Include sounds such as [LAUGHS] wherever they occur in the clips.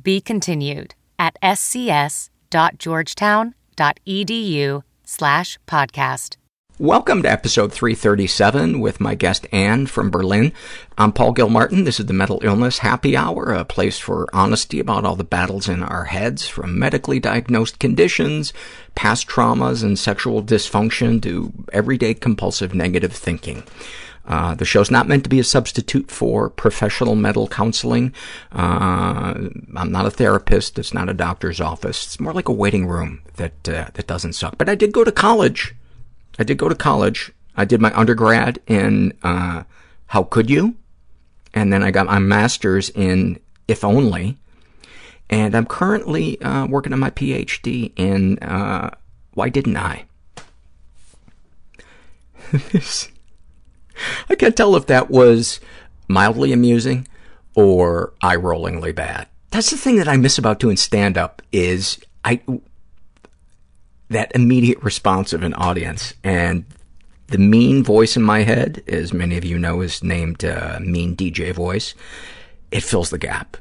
Be continued at scs.georgetown.edu slash podcast. Welcome to episode 337 with my guest Anne from Berlin. I'm Paul Gilmartin. This is the Mental Illness Happy Hour, a place for honesty about all the battles in our heads, from medically diagnosed conditions, past traumas, and sexual dysfunction to everyday compulsive negative thinking. Uh, the show's not meant to be a substitute for professional mental counseling. Uh, I'm not a therapist. It's not a doctor's office. It's more like a waiting room that uh, that doesn't suck. But I did go to college. I did go to college. I did my undergrad in uh, How Could You? And then I got my master's in If Only. And I'm currently uh, working on my PhD in uh, Why Didn't I? [LAUGHS] I can't tell if that was mildly amusing or eye-rollingly bad. That's the thing that I miss about doing stand-up is I that immediate response of an audience. And the mean voice in my head, as many of you know, is named uh, Mean DJ Voice. It fills the gap.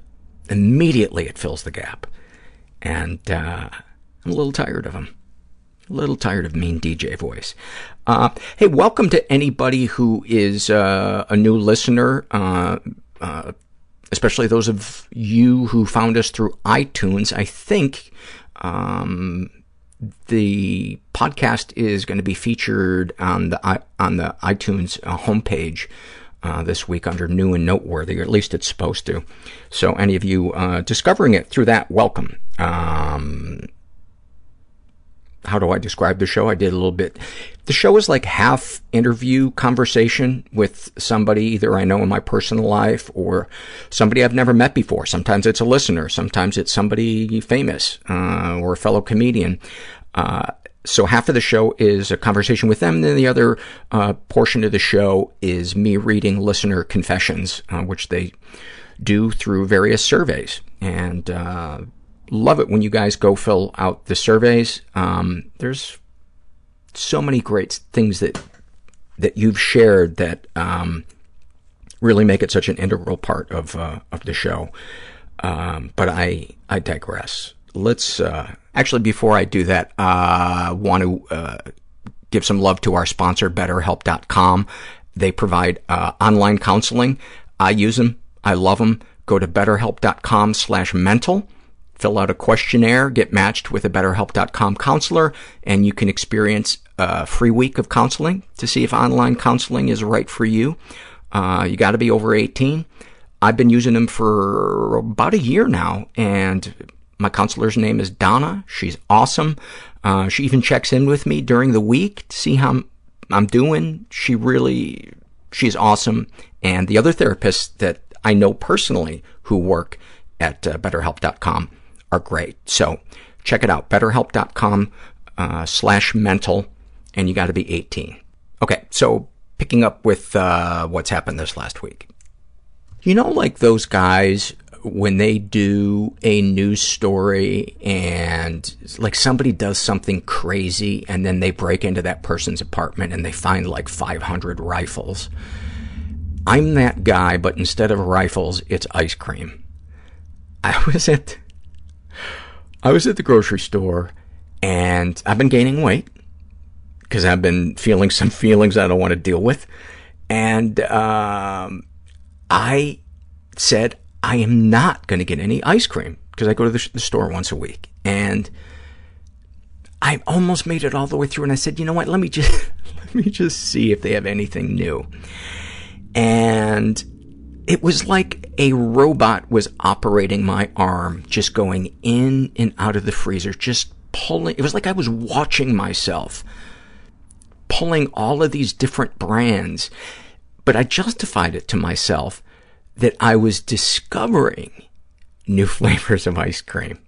Immediately it fills the gap. And uh, I'm a little tired of him. A little tired of Mean DJ Voice. Uh, hey, welcome to anybody who is uh, a new listener, uh, uh, especially those of you who found us through iTunes. I think um, the podcast is going to be featured on the on the iTunes uh, homepage uh, this week under new and noteworthy, or at least it's supposed to. So, any of you uh, discovering it through that, welcome. Um, how do I describe the show? I did a little bit. The show is like half interview conversation with somebody either I know in my personal life or somebody I've never met before. Sometimes it's a listener. Sometimes it's somebody famous uh, or a fellow comedian. Uh, so half of the show is a conversation with them, and then the other uh, portion of the show is me reading listener confessions, uh, which they do through various surveys. And uh, love it when you guys go fill out the surveys. Um, there's so many great things that that you've shared that um, really make it such an integral part of uh, of the show. Um, but I I digress. Let's uh, actually before I do that, I uh, want to uh, give some love to our sponsor, BetterHelp.com. They provide uh, online counseling. I use them. I love them. Go to BetterHelp.com/mental fill out a questionnaire, get matched with a BetterHelp.com counselor, and you can experience a free week of counseling to see if online counseling is right for you. Uh, you got to be over 18. I've been using them for about a year now, and my counselor's name is Donna. She's awesome. Uh, she even checks in with me during the week to see how I'm, doing. She really, she's awesome. And the other therapists that I know personally who work at uh, BetterHelp.com are great. So check it out, betterhelp.com uh, slash mental, and you got to be 18. Okay, so picking up with uh, what's happened this last week. You know, like those guys when they do a news story and like somebody does something crazy and then they break into that person's apartment and they find like 500 rifles. I'm that guy, but instead of rifles, it's ice cream. I [LAUGHS] was at I was at the grocery store and I've been gaining weight because I've been feeling some [LAUGHS] feelings I don't want to deal with. And um, I said, I am not going to get any ice cream because I go to the, the, store once a week. And I almost made it all the way through and I said, you know what, let me just, [LAUGHS] let me just see if they have anything new. And it was like a robot was operating my arm, just going in and out of the freezer, just pulling. It was like I was watching myself pulling all of these different brands. But I justified it to myself that I was discovering new [LAUGHS] flavors of ice cream,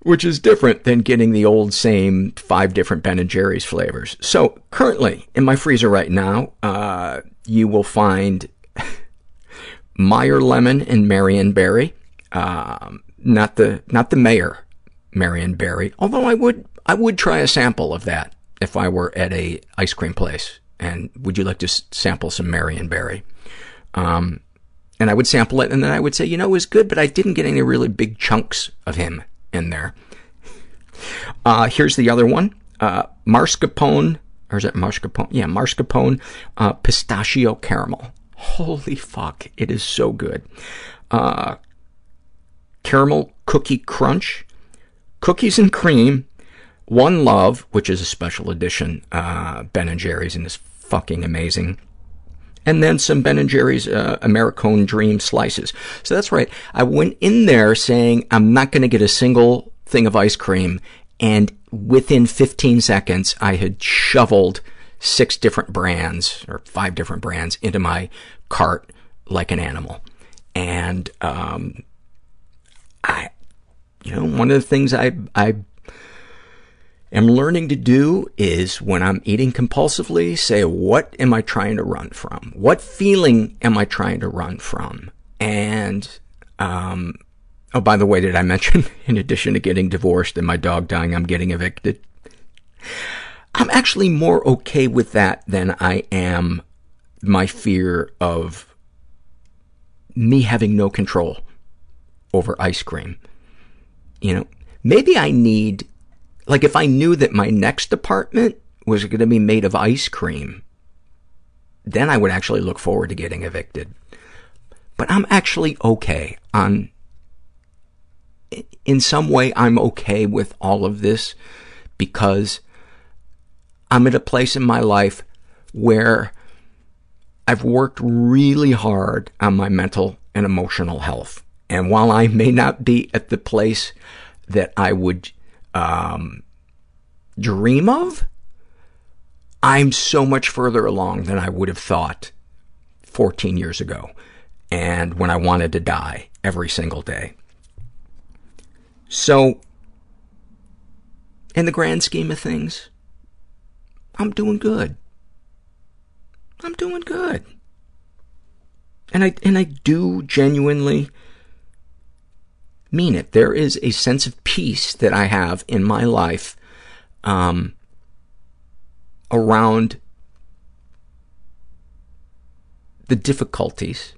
which is different than getting the old same five different Ben and Jerry's flavors. So currently in my freezer right now, uh, you will find Meyer lemon and Marion berry, um, not the not the Mayor Marion Barry. Although I would I would try a sample of that if I were at a ice cream place. And would you like to s- sample some Marion berry? Um, and I would sample it, and then I would say, you know, it was good, but I didn't get any really big chunks of him in there. Uh, here's the other one, uh, mascarpone, or is it mascarpone? Yeah, mascarpone, uh, pistachio caramel. Holy fuck, it is so good. Uh, caramel cookie crunch, cookies and cream, One Love, which is a special edition uh, Ben and Jerry's and is fucking amazing, and then some Ben and Jerry's uh, Americone Dream slices. So that's right. I went in there saying I'm not going to get a single thing of ice cream, and within 15 seconds, I had shoveled six different brands or five different brands into my cart like an animal. And um, I, you know, one of the things I I am learning to do is when I'm eating compulsively, say, what am I trying to run from? What feeling am I trying to run from? And, um, oh, by the way, did I mention, [LAUGHS] in addition to getting divorced and my dog dying, I'm getting evicted? I'm actually more okay with that than I am my fear of me having no control over ice cream. You know, maybe I need like if I knew that my next apartment was going to be made of ice cream, then I would actually look forward to getting evicted. But I'm actually okay on, in some way I'm okay with all of this because I'm at a place in my life where I've worked really hard on my mental and emotional health. And while I may not be at the place that I would um, dream of, I'm so much further along than I would have thought 14 years ago and when I wanted to die every single day. So, in the grand scheme of things, I'm doing good. I'm doing good. And I, and I do genuinely mean it. There is a sense of peace that I have in my life um, around the difficulties.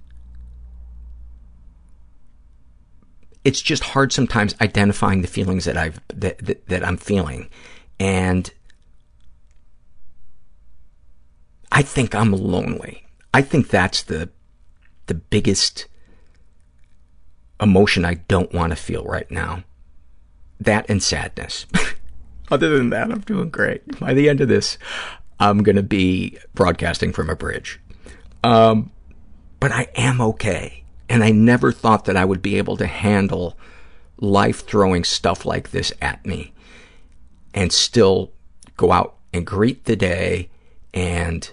It's just hard sometimes identifying the feelings that I've that, that, that I'm feeling, and I think I'm lonely. I think that's the the biggest emotion I don't want to feel right now. That and sadness. [LAUGHS] Other than that, I'm doing great. By the end of this, I'm going to be broadcasting from a bridge. Um, but I am okay. And I never thought that I would be able to handle life throwing stuff like this at me and still go out and greet the day and,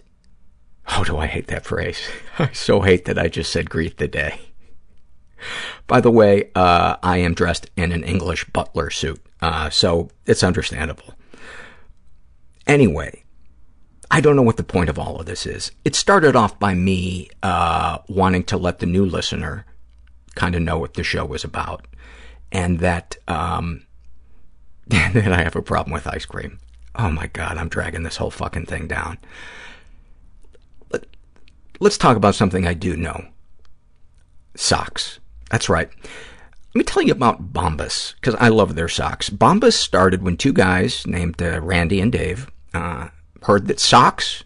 oh, do I hate that phrase? [LAUGHS] I so hate that I just said greet the day. By the way, uh, I am dressed in an English butler suit, uh, so it's understandable. Anyway, I don't know what the point of all of this is. It started off by me uh, wanting to let the new listener kind of know what the show was about and that um, [LAUGHS] that I have a problem with ice cream. Oh, my God, I'm dragging this whole fucking thing down. Let, let's talk about something I do know. Socks. That's right. Let me tell you about Bombas, because I love their socks. Bombas started when two guys named uh, Randy and Dave uh, heard that socks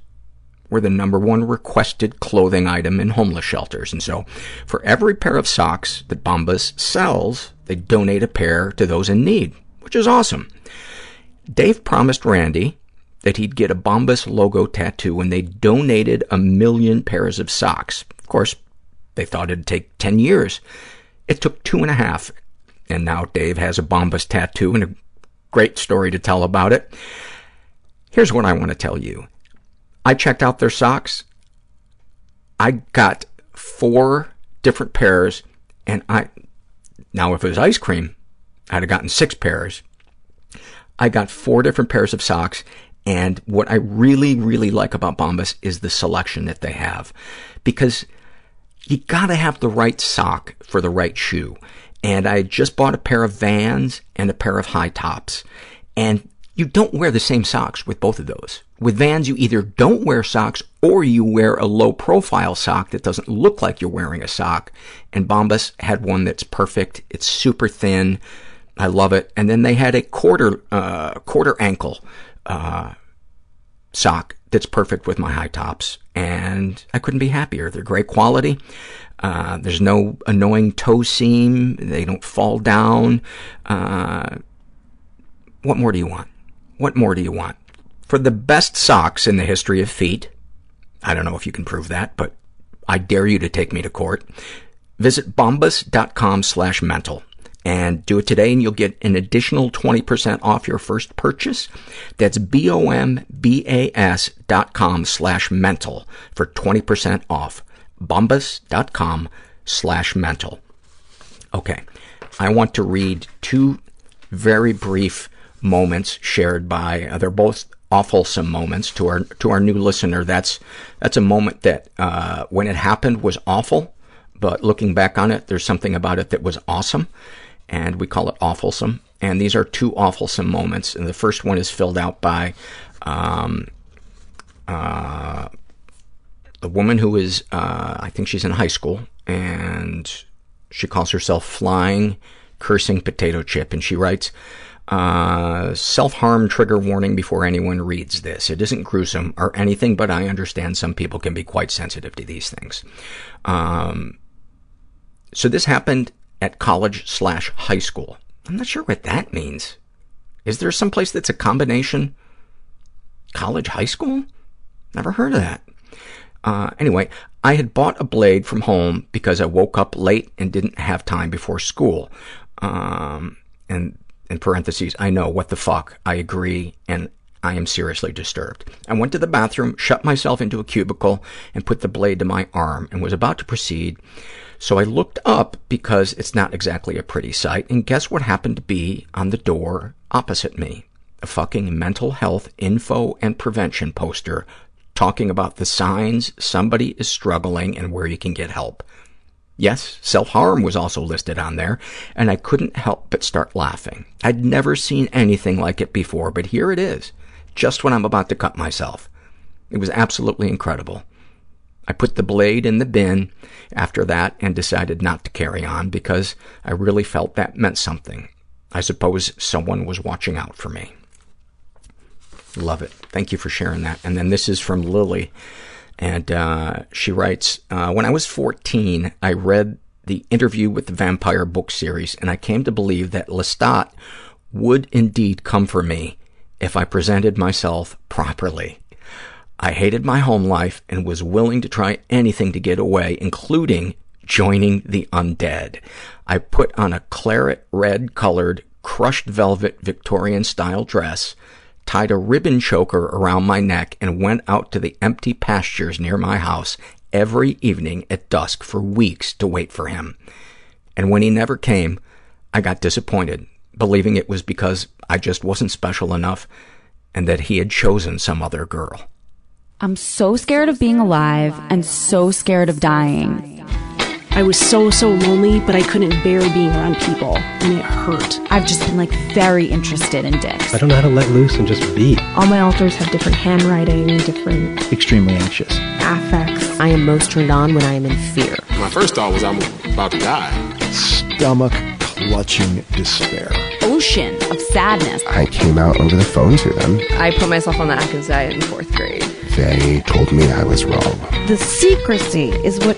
were the number one requested clothing item in homeless shelters. And so for every pair of socks that Bombas sells, they donate a pair to those in need, which is awesome. Dave promised Randy that he'd get a Bombas logo tattoo when they donated a million pairs of socks. Of course, they thought it'd take 10 years. It took two and a half, and now Dave has a Bombas tattoo and a great story to tell about it. Here's what I want to tell you. I checked out their socks. I got four different pairs, and I, now if it was ice cream, I'd have gotten six pairs. I got four different pairs of socks, and what I really, really like about Bombas is the selection that they have. Because you gotta have the right sock for the right shoe. And I just bought a pair of Vans and a pair of high tops. And you don't wear the same socks with both of those. With Vans, you either don't wear socks or you wear a low-profile sock that doesn't look like you're wearing a sock. And Bombas had one that's perfect. It's super thin. I love it. And then they had a quarter, uh, quarter ankle, sock that's perfect with my high tops. And I couldn't be happier. They're great quality. Uh, there's no annoying toe seam. They don't fall down. Uh, what more do you want? What more do you want? For the best socks in the history of feet, I don't know if you can prove that, but I dare you to take me to court, visit bombas.com slash mental and do it today and you'll get an additional 20% off your first purchase. That's B-O-M-B-A-S dot com slash mental for 20% off. Bombas.com slash mental. Okay. I want to read two very brief moments shared by, uh, they're both awfulsome moments to our, to our new listener. That's, that's a moment that, uh, when it happened was awful, but looking back on it, there's something about it that was awesome and we call it awfulsome. And these are two awfulsome moments. And the first one is filled out by um, uh, the woman who is, uh, I think she's in high school, and she calls herself Flying Cursing Potato Chip. And she writes, uh, self-harm trigger warning before anyone reads this. It isn't gruesome or anything, but I understand some people can be quite sensitive to these things. Um, so this happened at college slash high school. I'm not sure what that means. Is there some place that's a combination college, high school? Never heard of that. Uh, anyway, I had bought a blade from home because I woke up late and didn't have time before school. Um, and in parentheses, I know, what the fuck, I agree, and I am seriously disturbed. I went to the bathroom, shut myself into a cubicle, and put the blade to my arm, and was about to proceed so I looked up because it's not exactly a pretty sight, and guess what happened to be on the door opposite me? A fucking mental health info and prevention poster talking about the signs somebody is struggling and where you can get help. Yes, self-harm was also listed on there, and I couldn't help but start laughing. I'd never seen anything like it before, but here it is, just when I'm about to cut myself. It was absolutely incredible. I put the blade in the bin after that and decided not to carry on because I really felt that meant something. I suppose someone was watching out for me. Love it. Thank you for sharing that. And then this is from Lily. And uh, she writes, uh, when I was 14, I read the Interview with the Vampire book series, and I came to believe that Lestat would indeed come for me if I presented myself properly. I hated my home life and was willing to try anything to get away, including joining the undead. I put on a claret red-colored, crushed velvet Victorian-style dress, tied a ribbon choker around my neck, and went out to the empty pastures near my house every evening at dusk for weeks to wait for him. And when he never came, I got disappointed, believing it was because I just wasn't special enough and that he had chosen some other girl. I'm so scared of being alive and so scared of dying. I was so, so lonely, but I couldn't bear being around people, and it hurt. I've just been like very interested in dicks. I don't know how to let loose and just be. All my alters have different handwriting, and different Extremely anxious. affects. I am most turned on when I am in fear. My first thought was I'm about to die. Stomach clutching despair. Ocean of sadness. I came out over the phone to them. I put myself on the Atkins diet in fourth grade. They told me I was wrong. The secrecy is what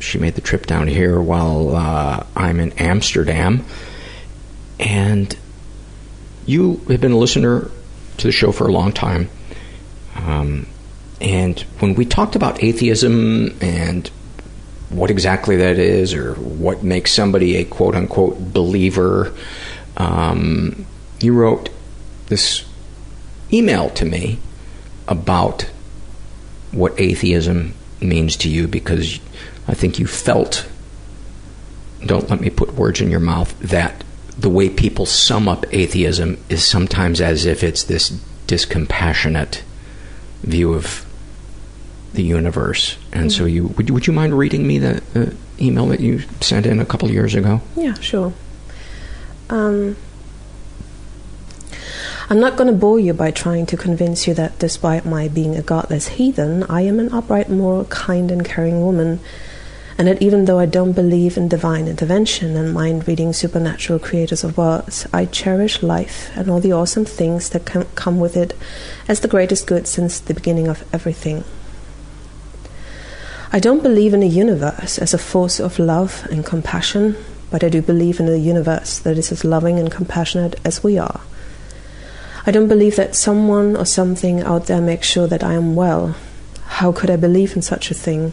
she made the trip down here while uh, I'm in Amsterdam. And you have been a listener to the show for a long time. Um, and when we talked about atheism and what exactly that is, or what makes somebody a quote unquote believer, um, you wrote this email to me about what atheism means to you because I think you felt, don't let me put words in your mouth, that the way people sum up atheism is sometimes as if it's this discompassionate view of the universe. And mm-hmm. so you would, you would you mind reading me the, email that you sent in a couple of years ago? Yeah, sure. Um, I'm not going to bore you by trying to convince you that despite my being a godless heathen, I am an upright, moral, kind, and caring woman, and that even though I don't believe in divine intervention and mind reading supernatural creators of worlds, I cherish life and all the awesome things that can come with it as the greatest good since the beginning of everything. I don't believe in a universe as a force of love and compassion, but I do believe in a universe that is as loving and compassionate as we are. I don't believe that someone or something out there makes sure that I am well. How could I believe in such a thing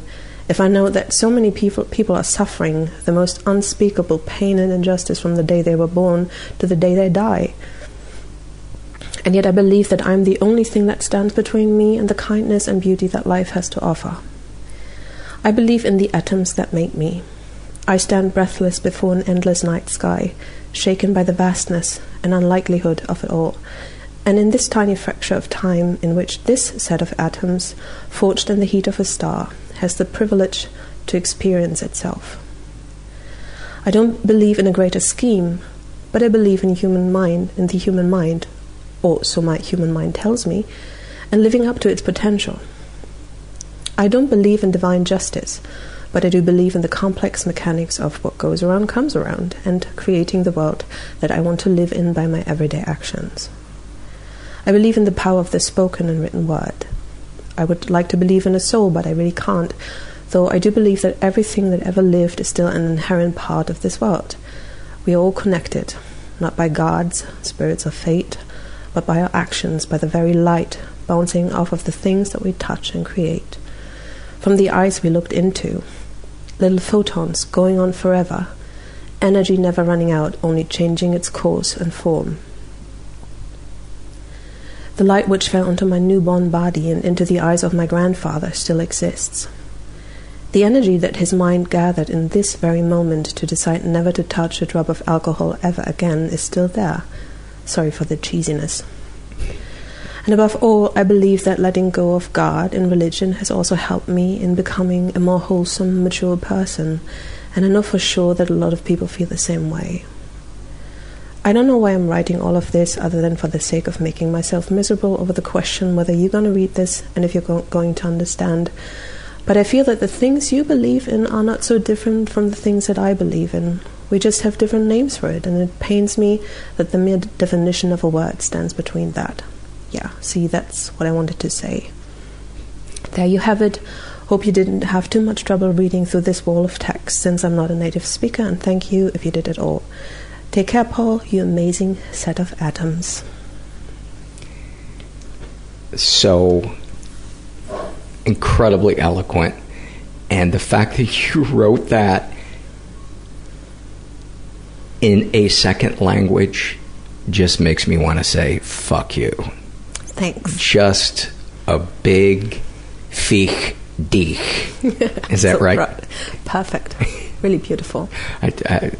if I know that so many people, people are suffering the most unspeakable pain and injustice from the day they were born to the day they die? And yet I believe that I am the only thing that stands between me and the kindness and beauty that life has to offer. I believe in the atoms that make me. I stand breathless before an endless night sky, shaken by the vastness and unlikelihood of it all. And in this tiny fracture of time in which this set of atoms, forged in the heat of a star, has the privilege to experience itself. I don't believe in a greater scheme, but I believe in human mind, in the human mind, or so my human mind tells me, and living up to its potential. I don't believe in divine justice, but I do believe in the complex mechanics of what goes around comes around and creating the world that I want to live in by my everyday actions. I believe in the power of the spoken and written word. I would like to believe in a soul, but I really can't, though I do believe that everything that ever lived is still an inherent part of this world. We are all connected, not by gods, spirits or fate, but by our actions, by the very light bouncing off of the things that we touch and create from the eyes we looked into. Little photons going on forever, energy never running out, only changing its course and form. The light which fell onto my newborn body and into the eyes of my grandfather still exists. The energy that his mind gathered in this very moment to decide never to touch a drop of alcohol ever again is still there. Sorry for the cheesiness. And above all, I believe that letting go of God in religion has also helped me in becoming a more wholesome, mature person. And I know for sure that a lot of people feel the same way. I don't know why I'm writing all of this other than for the sake of making myself miserable over the question whether you're going to read this and if you're go- going to understand. But I feel that the things you believe in are not so different from the things that I believe in. We just have different names for it, and it pains me that the mere definition of a word stands between that yeah, see, that's what I wanted to say. There you have it. Hope you didn't have too much trouble reading through this wall of text since I'm not a native speaker, and thank you if you did at all. Take care, Paul, you amazing set of atoms. So, incredibly eloquent. And the fact that [LAUGHS] you wrote that in a second language just makes me want to say, fuck you. Thanks. Just a big fich dich. [LAUGHS] Is that right? Perfect. [LAUGHS] Really beautiful. I, I,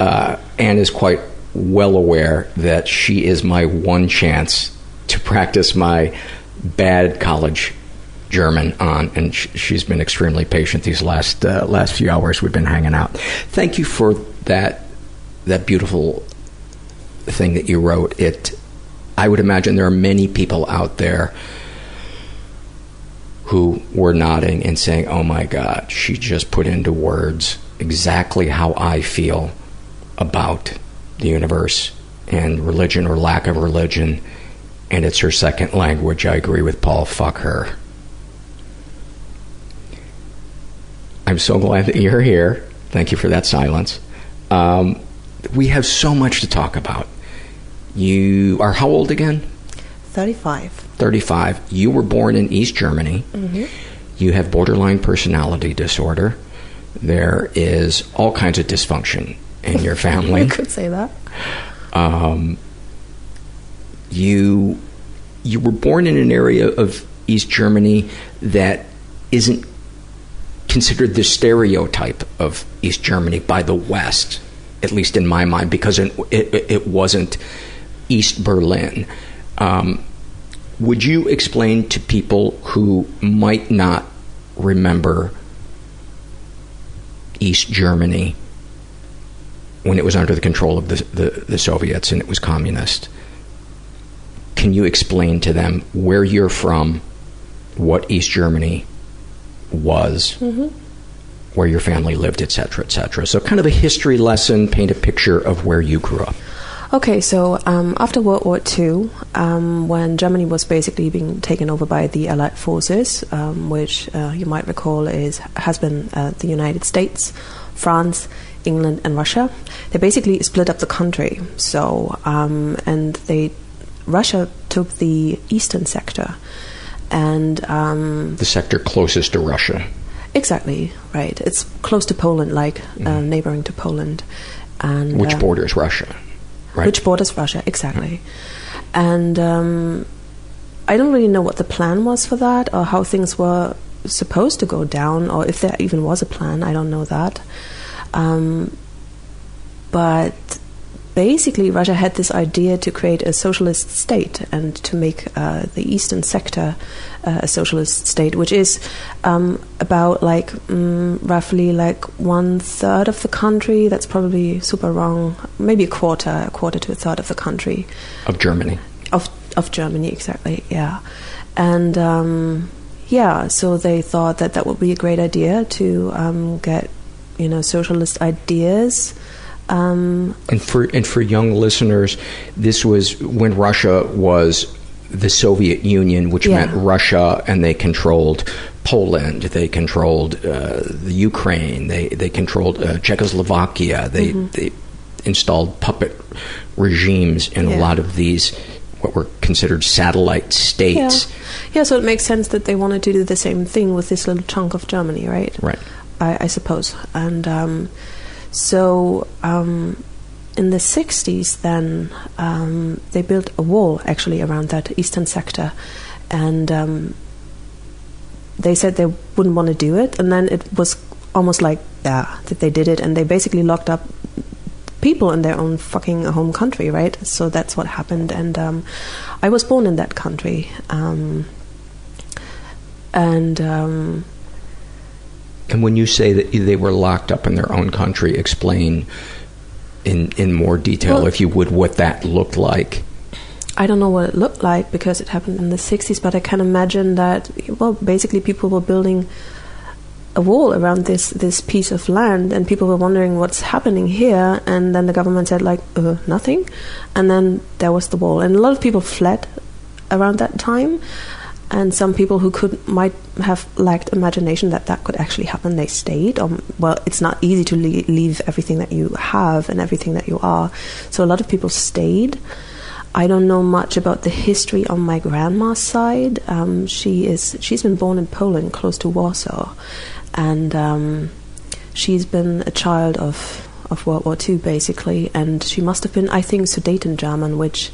uh, Anne is quite well aware that she is my one chance to practice my bad college German on, and sh- she's been extremely patient these last uh, last few hours we've been hanging out. Thank you for that that beautiful thing that you wrote. It, I would imagine there are many people out there who were nodding and saying, "Oh my God, she just put into words exactly how I feel about the universe and religion or lack of religion." And it's her second language. I agree with Paul. Fuck her. I'm so glad that you're here. Thank you for that silence. Um, we have so much to talk about. You are how old again? 35. 35. You were born in East Germany. Mm-hmm. You have borderline personality disorder. There is all kinds of dysfunction in your [LAUGHS] family. you could say that. Um, you you were born in an area of East Germany that isn't considered the stereotype of East Germany by the West, at least in my mind, because it, it, it wasn't East Berlin. Um, would you explain to people who might not remember East Germany when it was under the control of the, the, the Soviets and it was communist? Can you explain to them where you're from, what East Germany was, Mm-hmm. where your family lived, etc., etc.? So, kind of a history lesson, paint a picture of where you grew up. Okay, so um, after World War II, um, when Germany was basically being taken over by the Allied forces, um, which uh, you might recall is has been uh, the United States, France, England, and Russia, they basically split up the country. So um, and they Russia took the eastern sector, and um, The sector closest to Russia. exactly right. It's close to Poland, like uh, neighboring to Poland, and Which uh, borders Russia? Right. which borders Russia, exactly. And um, I don't really know what the plan was for that, or how things were supposed to go down, or if there even was a plan. I don't know that. Um, but basically, Russia had this idea to create a socialist state and to make uh, the eastern sector uh, a socialist state, which is um, about like mm, roughly like one third of the country. That's probably super wrong. Maybe a quarter, a quarter to a third of the country Of Germany. of of Germany, exactly. Yeah, and um, yeah, so they thought that that would be a great idea to um, get you know socialist ideas. Um, And for and for young listeners, this was when Russia was the Soviet Union, which Yeah. meant Russia, and they controlled Poland, they controlled uh, the Ukraine, they they controlled uh, Czechoslovakia, they Mhm. they installed puppet regimes in a lot of these what were considered satellite states. Yeah. yeah, so it makes sense that they wanted to do the same thing with this little chunk of Germany, right? Right. I, I suppose. And um, so um, in the 60s, then um, they built a wall actually around that eastern sector. And um, they said they wouldn't want to do it. And then it was almost like, yeah, that they did it. And they basically locked up people in their own fucking home country, right? So that's what happened. And um, I was born in that country. Um, and um, And when you say that they were locked up in their own country, explain in in more detail, Well- if you would, what that looked like. I don't know what it looked like because it happened in the 60s, but I can imagine that, well, basically people were building a wall around this, this piece of land and people were wondering what's happening here. And then the government said, like, uh, nothing. And then there was the wall. And a lot of people fled around that time. And some people who could might have lacked imagination that that could actually happen, they stayed. Or, well, it's not easy to le- leave everything that you have and everything that you are. So a lot of people stayed. I don't know much about the history on my grandma's side. Um, she is she's been born in Poland, close to Warsaw, and um, she's been a child of of World War II, basically. And she must have been, I think, Sudeten German, which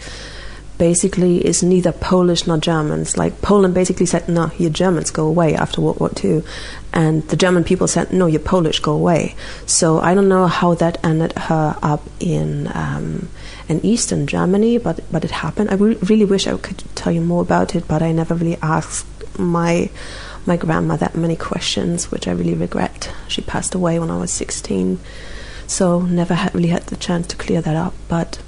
basically is neither Polish nor Germans. Like Poland basically said, "No, you Germans go away" after World War II, and the German people said, "No, you Polish go away." So I don't know how that ended her up in um, in Eastern Germany, but but it happened. I re- really wish I could tell you more about it, but I never really asked my my grandma that many questions, which I really regret. She passed away when I was 16, so never had really had the chance to clear that up, but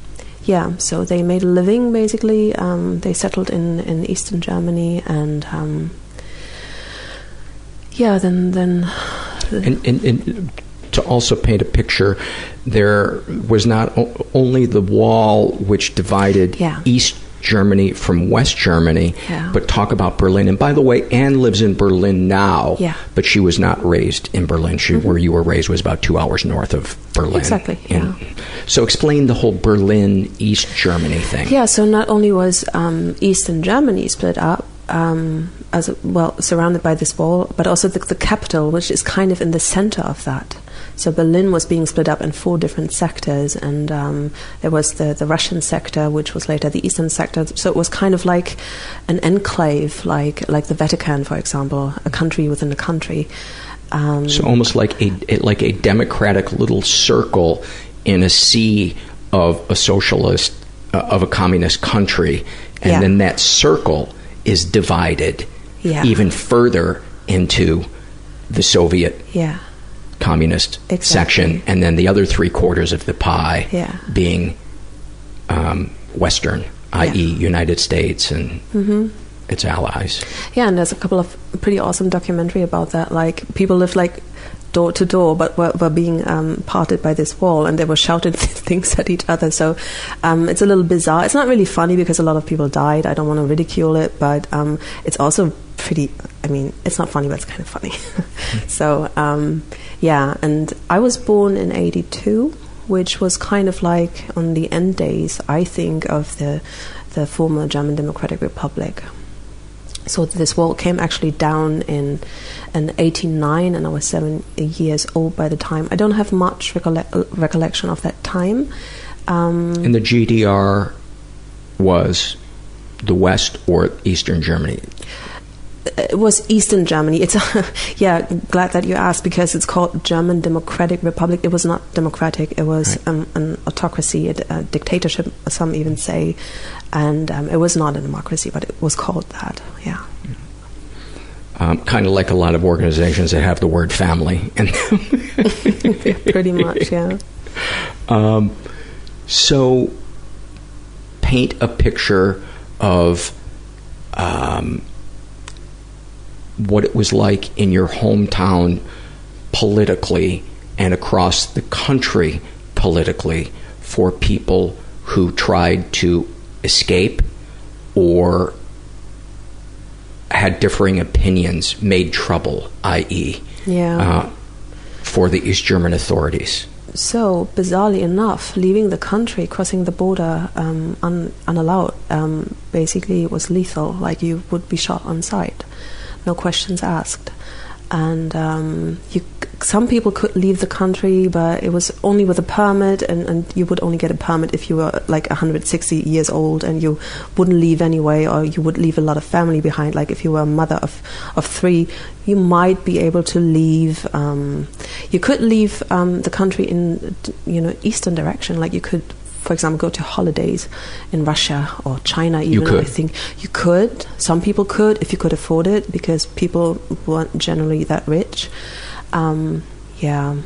yeah, so they made a living basically. Um, they settled in, in Eastern Germany, and um, yeah, then then. And, and, and, to also paint a picture, there was not o- only the wall which divided yeah. East Germany from West Germany, yeah. but talk about Berlin. And by the way, Anne lives in Berlin now, yeah. but she was not raised in Berlin. She, mm-hmm. Where you were raised was about two hours north of Berlin. Exactly. And so explain the whole Berlin East Germany thing. Yeah. So not only was um, Eastern Germany split up. Um, as well surrounded by this wall, but also the, the capital, which is kind of in the center of that. So Berlin was being split up in four different sectors, and um, there was the, the Russian sector, which was later the Eastern sector. So it was kind of like an enclave, like like the Vatican, for example, a country within a country. Um, so almost like a, like a democratic little circle in a sea of a socialist uh, of a communist country, and yeah. then that circle is divided yeah. even further into the Soviet yeah communist exactly. section, and then the other three quarters of the pie yeah. being um, Western, i.e., yeah. United States and mm-hmm. its allies. Yeah, and there's a couple of pretty awesome documentary about that. Like people live like door to door, but were, were being um, parted by this wall, and they were shouting [LAUGHS] things at each other. So um, it's a little bizarre. It's not really funny because a lot of people died. I don't want to ridicule it, but um, it's also pretty. I mean, it's not funny, but it's kind of funny. [LAUGHS] so um, yeah, and I was born in '82, which was kind of like on the end days, I think, of the the former German Democratic Republic. So this wall came actually down in in '89, and I was seven years old by the time. I don't have much recolle- recollection of that time. Um, and the GDR was the West or Eastern Germany? It was Eastern Germany. It's a, [LAUGHS] yeah. Glad that you asked because it's called German Democratic Republic. It was not democratic. It was right. um, an autocracy, a, a, dictatorship. Some even say, and um, it was not a democracy, but it was called that. Yeah. Um, kind of like a lot of organizations that have the word family in them. [LAUGHS] Pretty much, yeah. Um, so, paint a picture of um, what it was like in your hometown politically and across the country politically for people who tried to escape or had differing opinions, made trouble, i.e., yeah. uh, for the East German authorities. So, bizarrely enough, leaving the country, crossing the border um, un- unallowed, um, basically was lethal. Like you would be shot on sight, no questions asked. And um, you, some people could leave the country, but it was only with a permit, and, and you would only get a permit if you were like 160 years old, and you wouldn't leave anyway, or you would leave a lot of family behind. Like if you were a mother of, of three, you might be able to leave. Um, you could leave um, the country in you know eastern direction, like you could for example, go to holidays in Russia or China, even. I think you could. Some people could if you could afford it, because people weren't generally that rich. Um, yeah.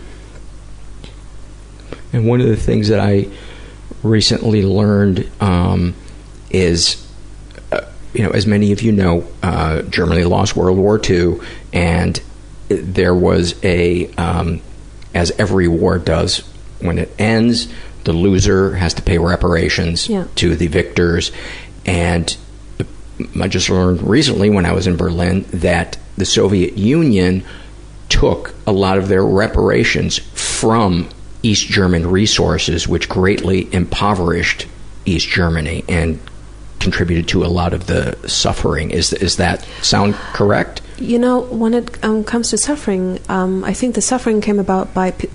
And one of the things that I recently learned um, is, uh, you know, as many of you know, uh, Germany lost World War II, and there was a, um, as every war does, when it ends, the loser has to pay reparations yeah. to the victors. And I just learned recently when I was in Berlin that the Soviet Union took a lot of their reparations from East German resources, which greatly impoverished East Germany and contributed to a lot of the suffering. Is is that sound correct? You know, when it um, comes to suffering, um, I think the suffering came about by p-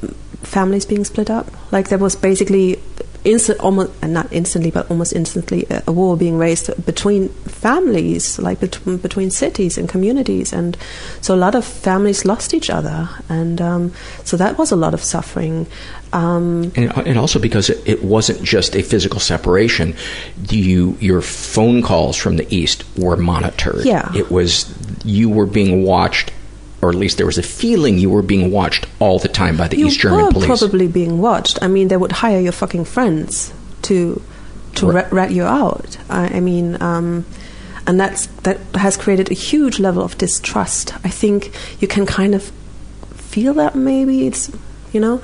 families being split up. Like there was basically instant, almost uh, not instantly, but almost instantly, a, a war being raised between families, like bet- between cities and communities, and so a lot of families lost each other, and um, so that was a lot of suffering. Um, and, and, also because it, it, wasn't just a physical separation, you your phone calls from the east were monitored. Yeah, it was you were being watched or at least there was a feeling you were being watched all the time by the you East German were police. probably being watched. I mean, they would hire your fucking friends to to right. rat, rat you out. I, I mean, um, and that's that has created a huge level of distrust. I think you can kind of feel that maybe it's you know,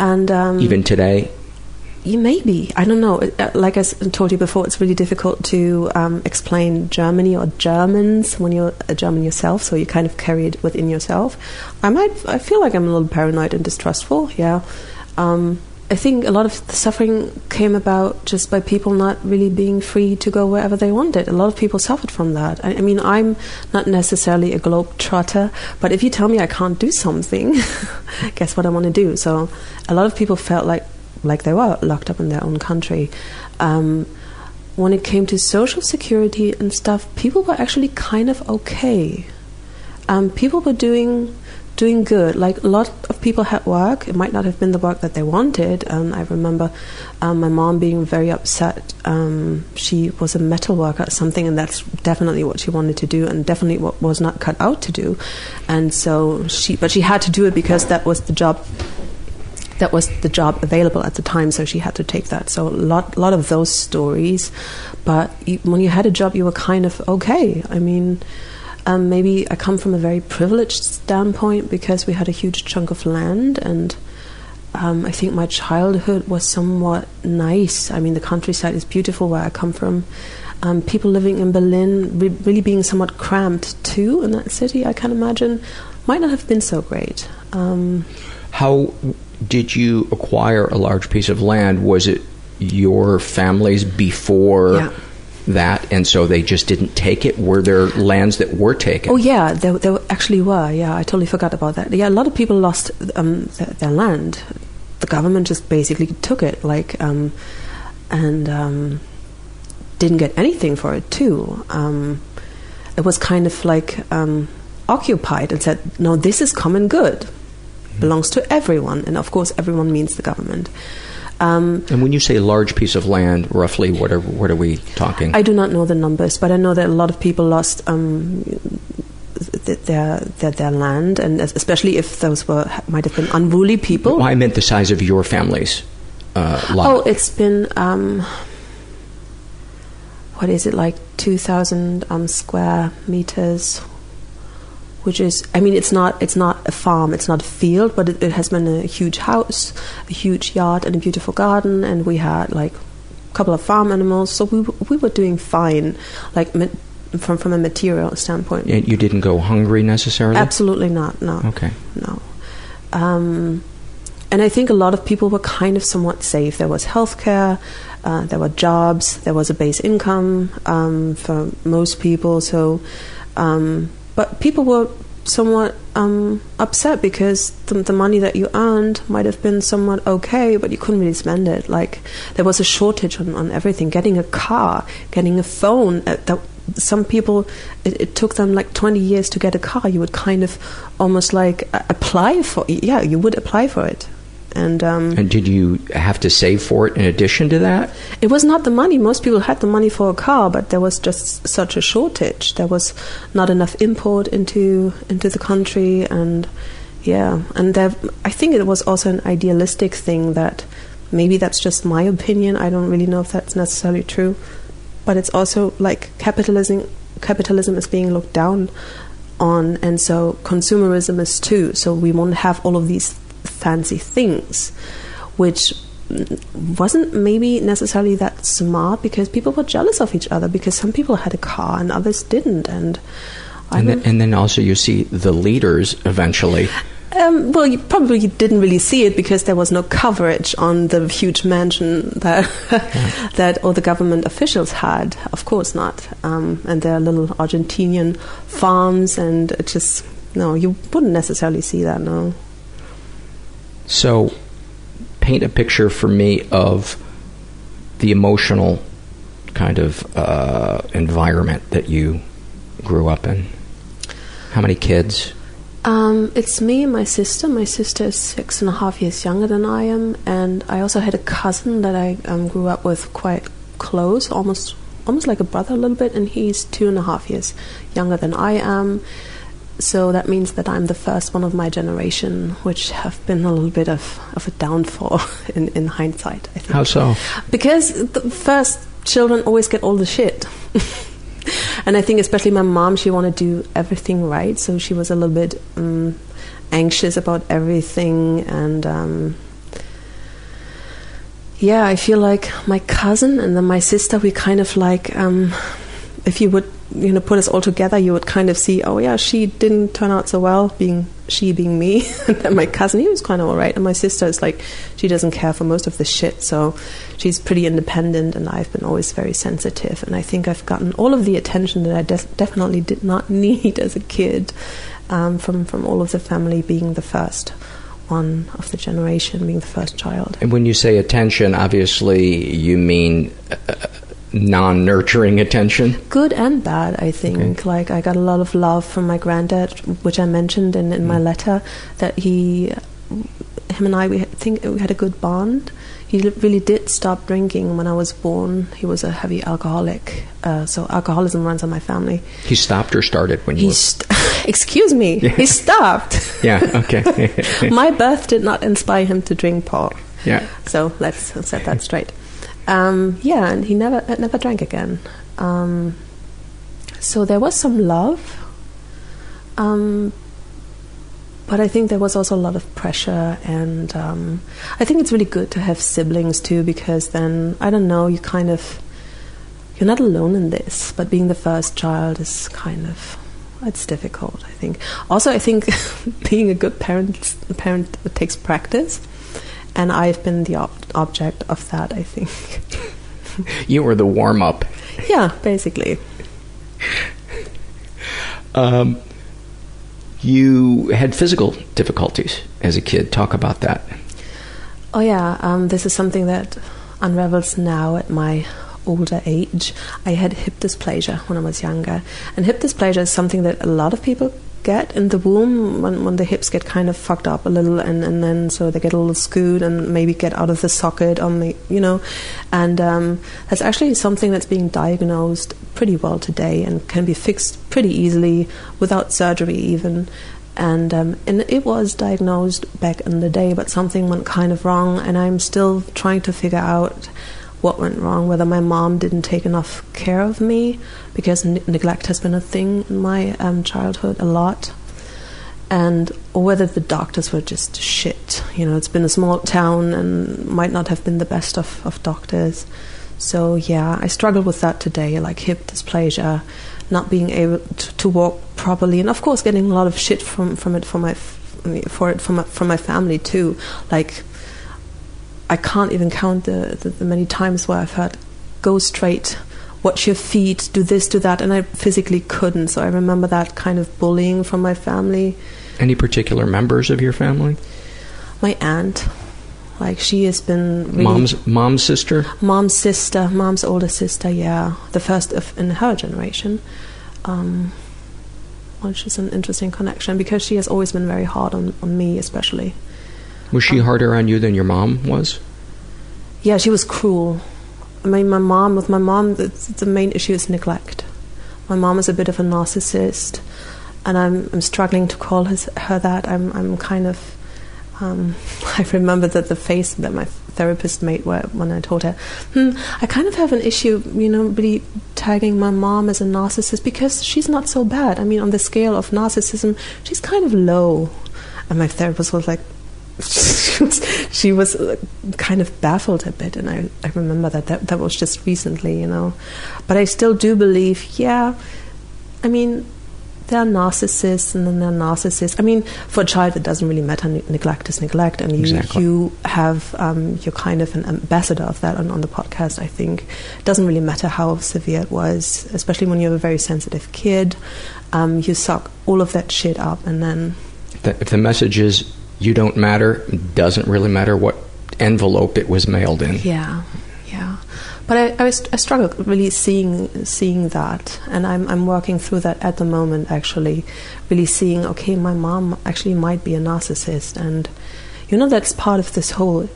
and um, even today you maybe I don't know. Uh, like I told you before, it's really difficult to um, explain Germany or Germans when you're a German yourself. So you kind of carry it within yourself. I might. I feel like I'm a little paranoid and distrustful. Yeah. Um, I think a lot of the suffering came about just by people not really being free to go wherever they wanted. A lot of people suffered from that. I, I mean, I'm not necessarily a globetrotter, but if you tell me I can't do something, [LAUGHS] guess what I want to do? So a lot of people felt like like they were locked up in their own country. Um, when it came to social security and stuff, people were actually kind of okay. Um, people were doing doing good. Like a lot of people had work. It might not have been the work that they wanted. Um, I remember um, my mom being very upset. Um, she was a metal worker or something, and that's definitely what she wanted to do, and definitely what was not cut out to do. And so she, but she had to do it because that was the job that was the job available at the time, so she had to take that. So a lot, lot of those stories. But you, when you had a job, you were kind of okay. I mean, um, maybe I come from a very privileged standpoint because we had a huge chunk of land, and um, I think my childhood was somewhat nice. I mean, the countryside is beautiful where I come from. Um, people living in Berlin, re- really being somewhat cramped too in that city, I can imagine, might not have been so great. Um, How did you acquire a large piece of land? Was it your family's before yeah. that, and so they just didn't take it? Were there lands that were taken? Oh yeah, there, there actually were. Yeah, I totally forgot about that. Yeah, a lot of people lost um, their, their, land. The government just basically took it, like, um, and um, didn't get anything for it too. Um, it was kind of like um, occupied and said, "No, this is common good." Belongs to everyone, and of course, everyone means the government. Um, and when you say large piece of land, roughly, what are what are we talking? I do not know the numbers, but I know that a lot of people lost um, their, their their land, and especially if those were might have been unruly people. Well, I meant the size of your family's uh, lot. Oh, it's been. Um, what is it like? Two thousand um, square meters, which is I mean it's not it's not a farm it's not a field but it, it, has been a huge house a huge yard and a beautiful garden and we had like a couple of farm animals. So we we were doing fine like from from a material standpoint. And you didn't go hungry necessarily? Absolutely not no. Okay. No. Um, and I think a lot of people were kind of somewhat safe. There was healthcare uh, there were jobs there was a base income um, for most people. So um, but people were somewhat um, upset because the, the, money that you earned might have been somewhat okay, but you couldn't really spend it. Like there was a shortage on, on everything. Getting a car, getting a phone. Uh, that, some people, it, it, took them like 20 years to get a car. You would kind of almost like uh, apply for. Yeah, you would apply for it. And, um, and did you have to save for it in addition to that? It was not the money. Most people had the money for a car, but there was just such a shortage. There was not enough import into into the country, and yeah, and there, I think it was also an idealistic thing that maybe that's just my opinion. I don't really know if that's necessarily true, but it's also like capitalism. Capitalism is being looked down on, and so consumerism is too. So we won't have all of these fancy things, which wasn't maybe necessarily that smart because people were jealous of each other because some people had a car and others didn't and and then, and then, also you see the leaders eventually Um, well, you probably didn't really see it because there was no coverage on the huge mansion that yeah. [LAUGHS] that all the government officials had. Of course not. Um, and there are little Argentinian farms, and it just no, you wouldn't necessarily see that. No. So, paint a picture for me of the emotional kind of uh, environment that you grew up in. How many kids? Um, it's me and my sister. My sister is six and a half years younger than I am, and I also had a cousin that I um, grew up with quite close, almost almost like a brother a little bit, and he's two and a half years younger than I am. So that means that I'm the first one of my generation, which have been a little bit of, of a downfall [LAUGHS] in, in hindsight. I think. How so? Because the first children always get all the shit. [LAUGHS] and I think especially my mom, she wanted to do everything right, so she was a little bit um, anxious about everything, and um, yeah, I feel like my cousin and then my sister, we kind of like, um, if you would you know put us all together, you would kind of see, oh yeah, she didn't turn out so well, being she being me, [LAUGHS] and my cousin he was kind of all right, and my sister is like she doesn't care for most of the shit, so she's pretty independent, and I've been always very sensitive, and I think I've gotten all of the attention that I de- definitely did not [LAUGHS] need as a kid um, from from all of the family being the first one of the generation, being the first child. And when you say attention, obviously you mean. Uh, non nurturing attention? Good and bad, I think. Okay. Like, I got a lot of love from my granddad, which I mentioned in, in mm. my letter, that he, him and I, we think we had a good bond. He really did stop drinking when I was born. He was a heavy alcoholic, uh, so alcoholism runs on my family. He stopped or started when you he st- [LAUGHS] Excuse me, yeah. he stopped. [LAUGHS] yeah, okay. [LAUGHS] my birth did not inspire him to drink, Paul. Yeah. So let's set that straight. Um, yeah, and he never uh, never drank again. Um, so there was some love, um, but I think there was also a lot of pressure, and um, I think it's really good to have siblings too, because then I don't know, you kind of you're not alone in this. But being the first child is kind of it's difficult. I think. Also, I think [LAUGHS] being a good parent parent takes practice and I've been the ob- object of that. I think [LAUGHS] you were the warm up. Yeah, basically. Um, you had physical difficulties as a kid. Talk about that. Oh yeah, um, this is something that unravels now at my older age. I had hip dysplasia when I was younger, and hip dysplasia is something that a lot of people get in the womb when, when the hips get kind of fucked up a little and, and then so they get a little skewed and maybe get out of the socket on the you know. And um, that's actually something that's being diagnosed pretty well today and can be fixed pretty easily without surgery even. And um, and it was diagnosed back in the day but something went kind of wrong and I'm still trying to figure out what went wrong, whether my mom didn't take enough care of me, because neglect has been a thing in my um, childhood a lot, and or whether the doctors were just shit. You know, it's been a small town and might not have been the best of, of doctors. So yeah, I struggle with that today, like hip dysplasia, not being able to, to walk properly, and of course getting a lot of shit from from it for my for it from from my family too, like I can't even count the, the, the many times where I've heard, go straight, watch your feet, do this, do that, and I physically couldn't. So I remember that kind of bullying from my family. Any particular members of your family? My aunt. Like she has been really mom's mom's sister. Mom's sister, mom's older sister. Yeah, the first of in her generation. Um, which is an interesting connection because she has always been very hard on, on me, especially. Was she harder on you than your mom was? Yeah, she was cruel. I mean, my mom, with my mom, the, the main issue is neglect. My mom is a bit of a narcissist, and I'm, I'm struggling to call his, her that. I'm, I'm kind of. Um, [LAUGHS] I remember that the face that my therapist made when I told her, hmm, I kind of have an issue, you know, really tagging my mom as a narcissist because she's not so bad. I mean, on the scale of narcissism, she's kind of low. And my therapist was like, [LAUGHS] she was uh, kind of baffled a bit, and I, I remember that, that that was just recently, you know. But I still do believe, yeah. I mean, there are narcissists and then there are narcissists. I mean, for a child, it doesn't really matter. Ne- neglect is neglect, and you Exactly. you have um, you're kind of an ambassador of that on, on the podcast. I think it doesn't really matter how severe it was, especially when you're a very sensitive kid. Um, you suck all of that shit up, and then Th- If the message is you don't matter, doesn't really matter what envelope it was mailed in. Yeah, yeah. But I, I, was, I struggle really seeing seeing that, and I'm I'm working through that at the moment. Actually, really seeing okay, my mom actually might be a narcissist, and you know that's part of this whole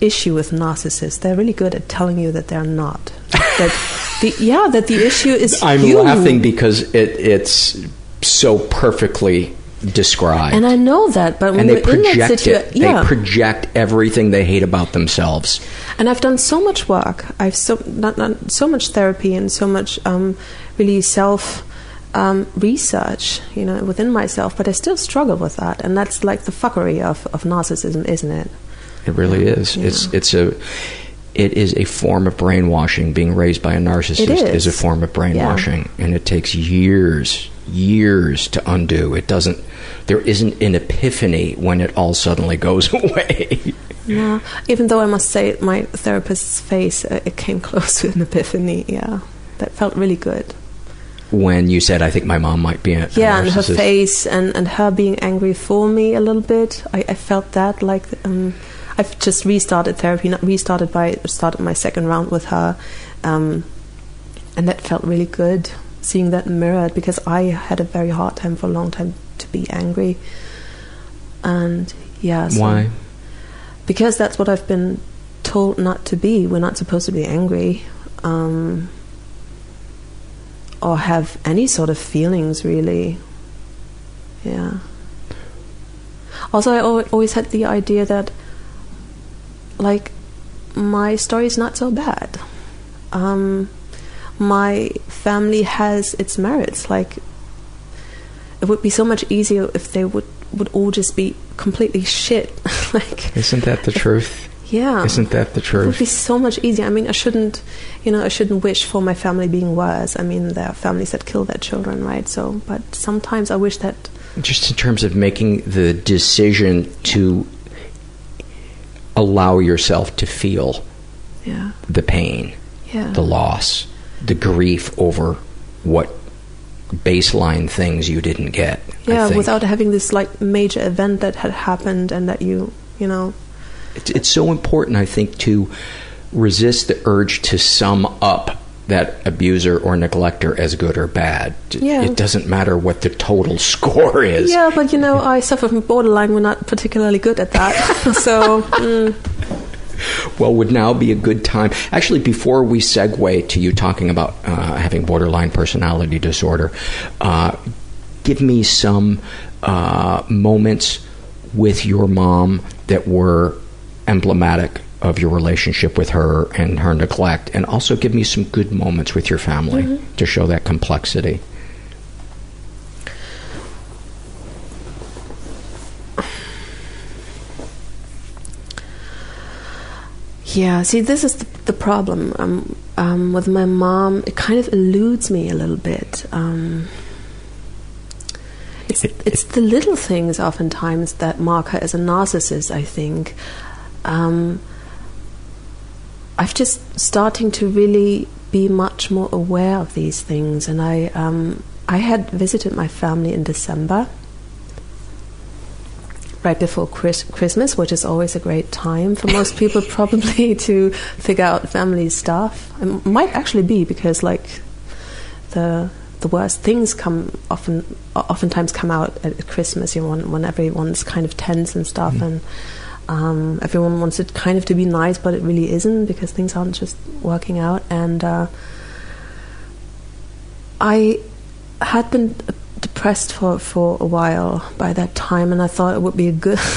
issue with narcissists. They're really good at telling you that they're not. [LAUGHS] that the yeah, that the issue is I'm you. laughing because it, it's so perfectly described. and I know that, but when and they we're in that project situation, it. yeah. They project everything they hate about themselves. And I've done so much work. I've so not, not, so much therapy and so much um, really self um, research, you know, within myself. But I still struggle with that, and that's like the fuckery of, of narcissism, isn't it? It really is. It's it's a it is a form of brainwashing. Being raised by a narcissist is a form of brainwashing, and it takes years, years to undo. It doesn't. There isn't an epiphany when it all suddenly goes [LAUGHS] away. Yeah. Even though I must say, my therapist's face uh, it came [LAUGHS] close to an epiphany. Yeah, that felt really good. when you said, "I think my mom might be a, a yeah, and her face and, and her being angry for me a little bit. I, I felt that like um, I've just restarted therapy, not restarted by started my second round with her, um, and that felt really good seeing that mirrored because I had a very hard time for a long time to be angry, and yeah, so- Why? Because that's what I've been told not to be. We're not supposed to be angry. Um, or have any sort of feelings really. Yeah. Also, I always had the idea that, like, my story is not so bad. Um, my family has its merits. Like, it would be so much easier if they would would all just be completely shit. [LAUGHS] like, Isn't that the truth? yeah. Isn't that the truth? It would be so much easier. I mean, I shouldn't, you know, I shouldn't wish for my family being worse. I mean, there are families that kill their children, right? So, but sometimes I wish that, Just in terms of making the decision to allow yourself to feel yeah, the pain, yeah, the loss, the grief over what baseline things you didn't get. Yeah, without having this like major event that had happened and that you, you know, it's, it's so important, I think, to resist the urge to sum up that abuser or neglector as good or bad. It- Yeah. It doesn't matter what the total [LAUGHS] score is. yeah, but you know, I suffer from borderline. We're not particularly good at that. [LAUGHS] so, mm, Well, would now be a good time. Actually, before we segue to you talking about uh, having borderline personality disorder, uh, give me some uh, moments with your mom that were emblematic of your relationship with her and her neglect, and also give me some good moments with your family Mhm. to show that complexity. Yeah, see, this is the, the problem um, um, with my mom. It kind of eludes me a little bit. Um, it's it's the little things oftentimes that mark her as a narcissist. I think. Um, I've just starting to really be much more aware of these things, and I um, I had visited my family in December right before Chris- Christmas, which is always a great time for most people [LAUGHS] probably to figure out family stuff. It might actually be because like the the worst things come often oftentimes come out at Christmas. You know, when, when everyone's kind of tense and stuff, and um, everyone wants it kind of to be nice, but it really isn't because things aren't just working out. And uh, I had been depressed for, for a while by that time, and I thought it would be a good. [LAUGHS]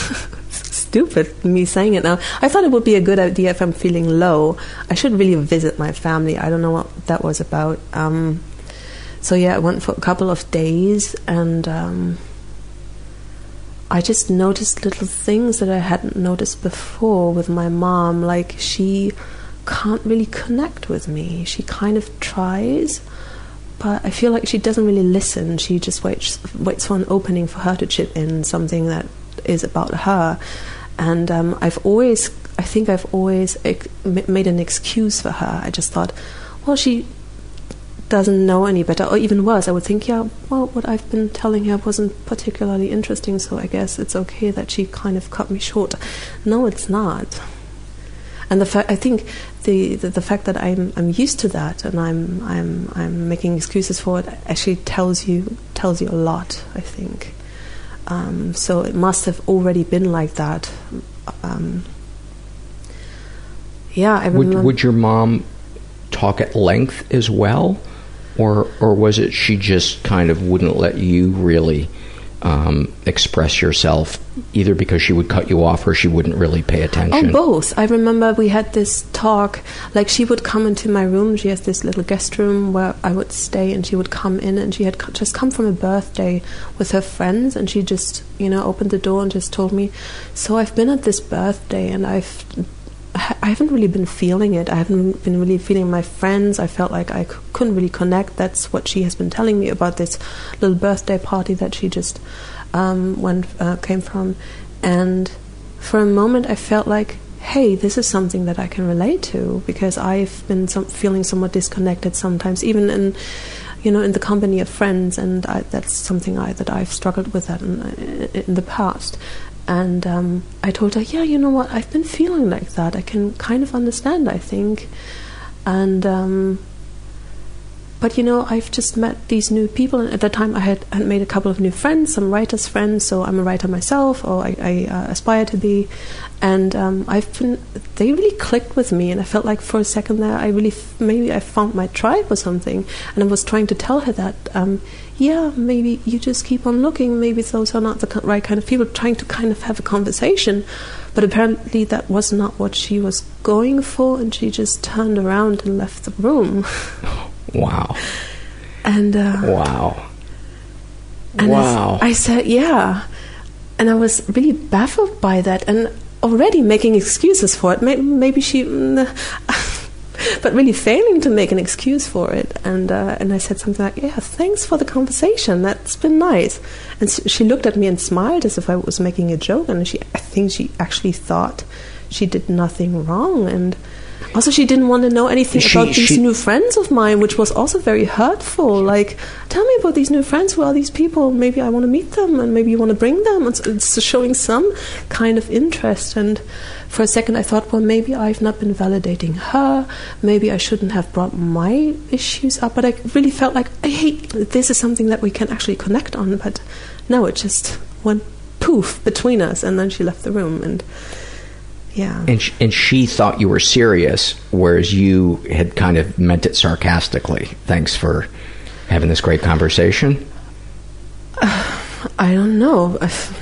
stupid me saying it now. I thought it would be a good idea if I'm feeling low. I should really visit my family. I don't know what that was about. Um, so yeah, I went for a couple of days, and um, I just noticed little things that I hadn't noticed before with my mom. Like she can't really connect with me. She kind of tries, but I feel like she doesn't really listen. She just waits waits for an opening for her to chip in something that is about her. And um, I've always, I think I've always ex- made an excuse for her. I just thought, well, she doesn't know any better, or even worse, I would think, yeah, well, what I've been telling her wasn't particularly interesting, so I guess it's okay that she kind of cut me short. No, it's not. And the fact, I think the, the, the fact that I'm I'm used to that and I'm I'm I'm making excuses for it actually tells you tells you a lot. I think. Um, so it must have already been like that. Um, yeah, I would, would your mom talk at length as well, or or was it she just kind of wouldn't let you really um, express yourself, either because she would cut you off or she wouldn't really pay attention? Oh, both. I remember we had this talk. Like she would come into my room. She has this little guest room where I would stay, and she would come in, and she had co- just come from a birthday with her friends, and she just, you know, opened the door and just told me, "So I've been at this birthday, and I've." I haven't really been feeling it. I haven't been really feeling my friends. I felt like I c- couldn't really connect. That's what she has been telling me about this little birthday party that she just um, went uh, came from. And for a moment, I felt like, hey, this is something that I can relate to because I've been some, feeling somewhat disconnected sometimes, even in you know in the company of friends, and I, that's something I that I've struggled with that in, in the past. And um, I told her, yeah, you know what, I've been feeling like that. I can kind of understand, I think. And, um, but you know, I've just met these new people. And at that time, I had, had made a couple of new friends, some writers' friends. So I'm a writer myself, or I, I uh, aspire to be. And um, I've been, they really clicked with me. And I felt like for a second there, I really, f- maybe I found my tribe or something. And I was trying to tell her that, um, yeah, maybe you just keep on looking. Maybe those are not the right kind of people. Trying to kind of have a conversation, but apparently that was not what she was going for, and she just turned around and left the room. [LAUGHS] Wow. And uh, wow. And wow. I, I said, yeah, and I was really baffled by that, and already making excuses for it. Maybe, maybe she. [LAUGHS] but really failing to make an excuse for it. And uh, and I said something like, "Yeah, thanks for the conversation. That's been nice." And she looked at me and smiled as if I was making a joke. And she, I think she actually thought she did nothing wrong. And also, she didn't want to know anything She- about these she- new friends of mine, which was also very hurtful. Like, tell me about these new friends. Who are these people? Maybe I want to meet them, and maybe you want to bring them. It's, it's showing some kind of interest. And for a second, I thought, well, maybe I've not been validating her. Maybe I shouldn't have brought my issues up. But I really felt like, hey, this is something that we can actually connect on. But no, it just went poof between us, and then she left the room. And yeah. And sh- and she thought you were serious, whereas you had kind of meant it sarcastically. Thanks for having this great conversation. [SIGHS] I don't know. I've-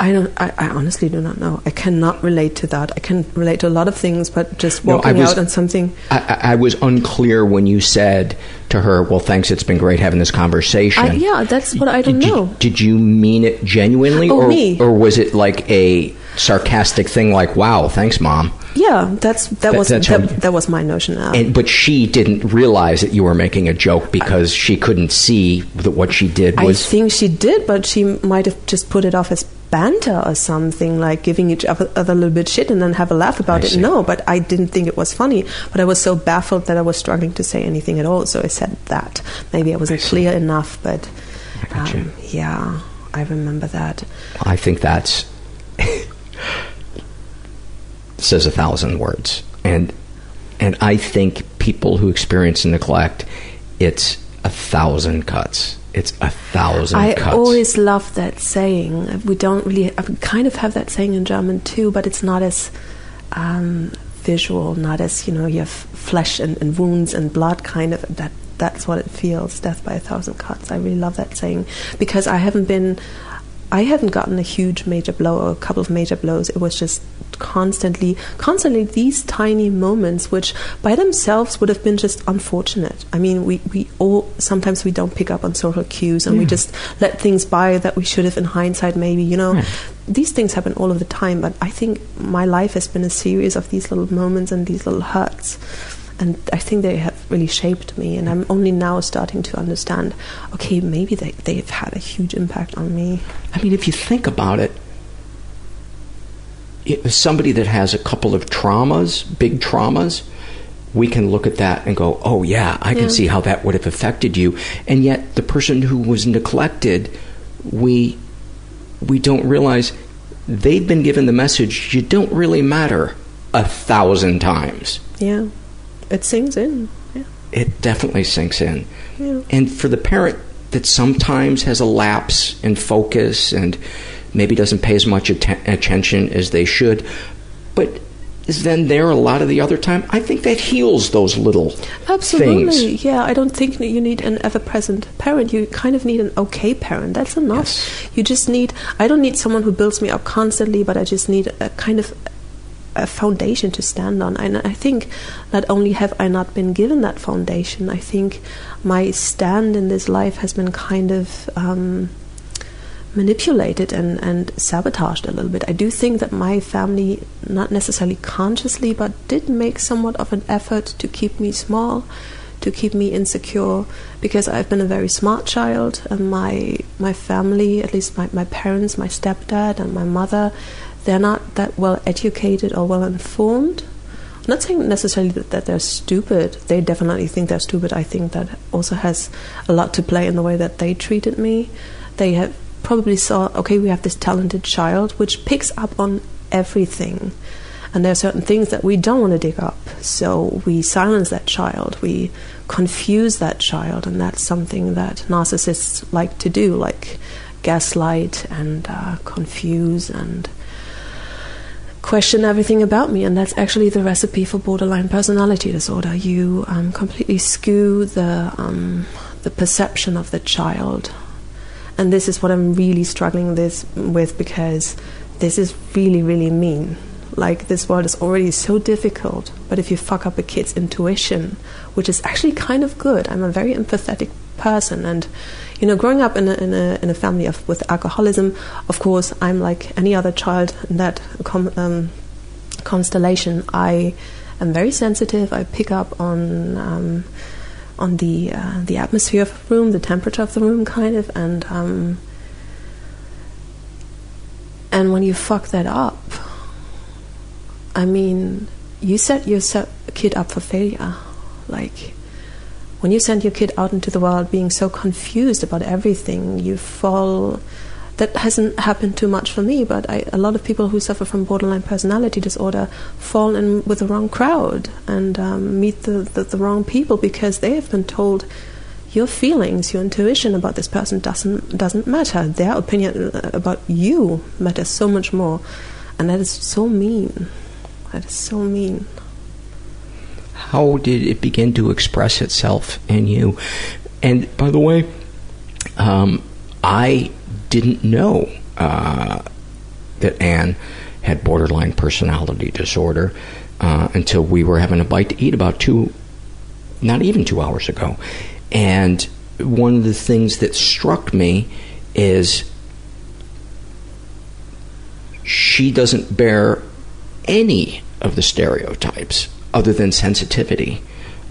don't. I, I honestly do not know. I cannot relate to that. I can relate to a lot of things, but just No, I walking was- out on something. I, I I was unclear when you said to her, "Well, thanks. It's been great having this conversation." I, yeah, that's what I don't did, know. You, did you mean it genuinely, Oh, or me. or was it like a sarcastic thing, like "Wow, thanks, mom"? Yeah, that's that, That- was that, that was my notion. Now. And but she didn't realize that you were making a joke because she couldn't see that what she did was. I think she did, but she might have just put it off as banter or something, like giving each other other a little bit shit and then have a laugh about I it. see. No, but I didn't think it was funny. But I was so baffled that I was struggling to say anything at all. So I said that. Maybe I wasn't clear enough, but um, yeah, I remember that. I think that's [LAUGHS] says a thousand words, and and I think people who experience neglect, it's a thousand cuts. It's a thousand I cuts. always love that saying. We don't really, I kind of have that saying in German too, but it's not as um, visual, not as you know, you have flesh and, and wounds and blood kind of. That that's what it feels. Death by a thousand cuts. I really love that saying because I haven't been. I haven't gotten a huge major blow or a couple of major blows. It was just constantly, constantly these tiny moments, which by themselves would have been just unfortunate. I mean, we, we all sometimes we don't pick up on social cues and we just let things by that we should have in hindsight maybe, you know. These things happen all of the time, but I think my life has been a series of these little moments and these little hurts. And I think they have really shaped me, and I'm only now starting to understand. Okay, maybe they they've had a huge impact on me. I mean, if you think about it, it somebody that has a couple of traumas, big traumas, we can look at that and go, "Oh yeah, I can Yeah. see how that would have affected you." And yet, the person who was neglected, we we don't realize they've been given the message you don't really matter a thousand times. Yeah, it sinks in. Yeah, It definitely sinks in. yeah. And for the parent that sometimes has a lapse in focus and maybe doesn't pay as much atten- attention as they should, but is then there a lot of the other time, I think that heals those little Absolutely. things. Yeah, I don't think you need an ever present parent. You kind of need an okay parent. That's enough. You just need, I don't need someone who builds me up constantly, but I just need a kind of a foundation to stand on. And I think not only have I not been given that foundation, I think my stand in this life has been kind of. Um, manipulated and, and sabotaged a little bit. I do think that my family, not necessarily consciously, but did make somewhat of an effort to keep me small, to keep me insecure, because I've been a very smart child, and my my family, at least my, my parents, my stepdad and my mother, they're not that well educated or well informed. I'm not saying necessarily that, that they're stupid. They definitely think they're stupid. I think that also has a lot to play in the way that they treated me. They have probably saw, okay, we have this talented child which picks up on everything. And there are certain things that we don't want to dig up. So we silence that child, we confuse that child, and that's something that narcissists like to do, like gaslight and uh, confuse and question everything about me, and that's actually the recipe for borderline personality disorder. You um, completely skew the um, the perception of the child, and this is what I'm really struggling this with because this is really really mean. Like this world is already so difficult, but if you fuck up a kid's intuition, which is actually kind of good, I'm a very empathetic person, and you know, growing up in a, in a, in a family of, with alcoholism, of course, I'm like any other child in that com, um, constellation. I am very sensitive. I pick up on um, on the uh, the atmosphere of the room, the temperature of the room, kind of, and um, and when you fuck that up, I mean, you set your kid up for failure, like when you send your kid out into the world being so confused about everything, you fall. That hasn't happened too much for me, but I, a lot of people who suffer from borderline personality disorder fall in with the wrong crowd and um, meet the, the, the wrong people because they have been told your feelings, your intuition about this person doesn't doesn't matter. Their opinion uh, about you matters so much more, and that is so mean. That is so mean. How did it begin to express itself in you? And by the way, um, I didn't know uh, that Anne had borderline personality disorder uh, until we were having a bite to eat about two, not even two hours ago. And one of the things that struck me is she doesn't bear any of the stereotypes other than sensitivity,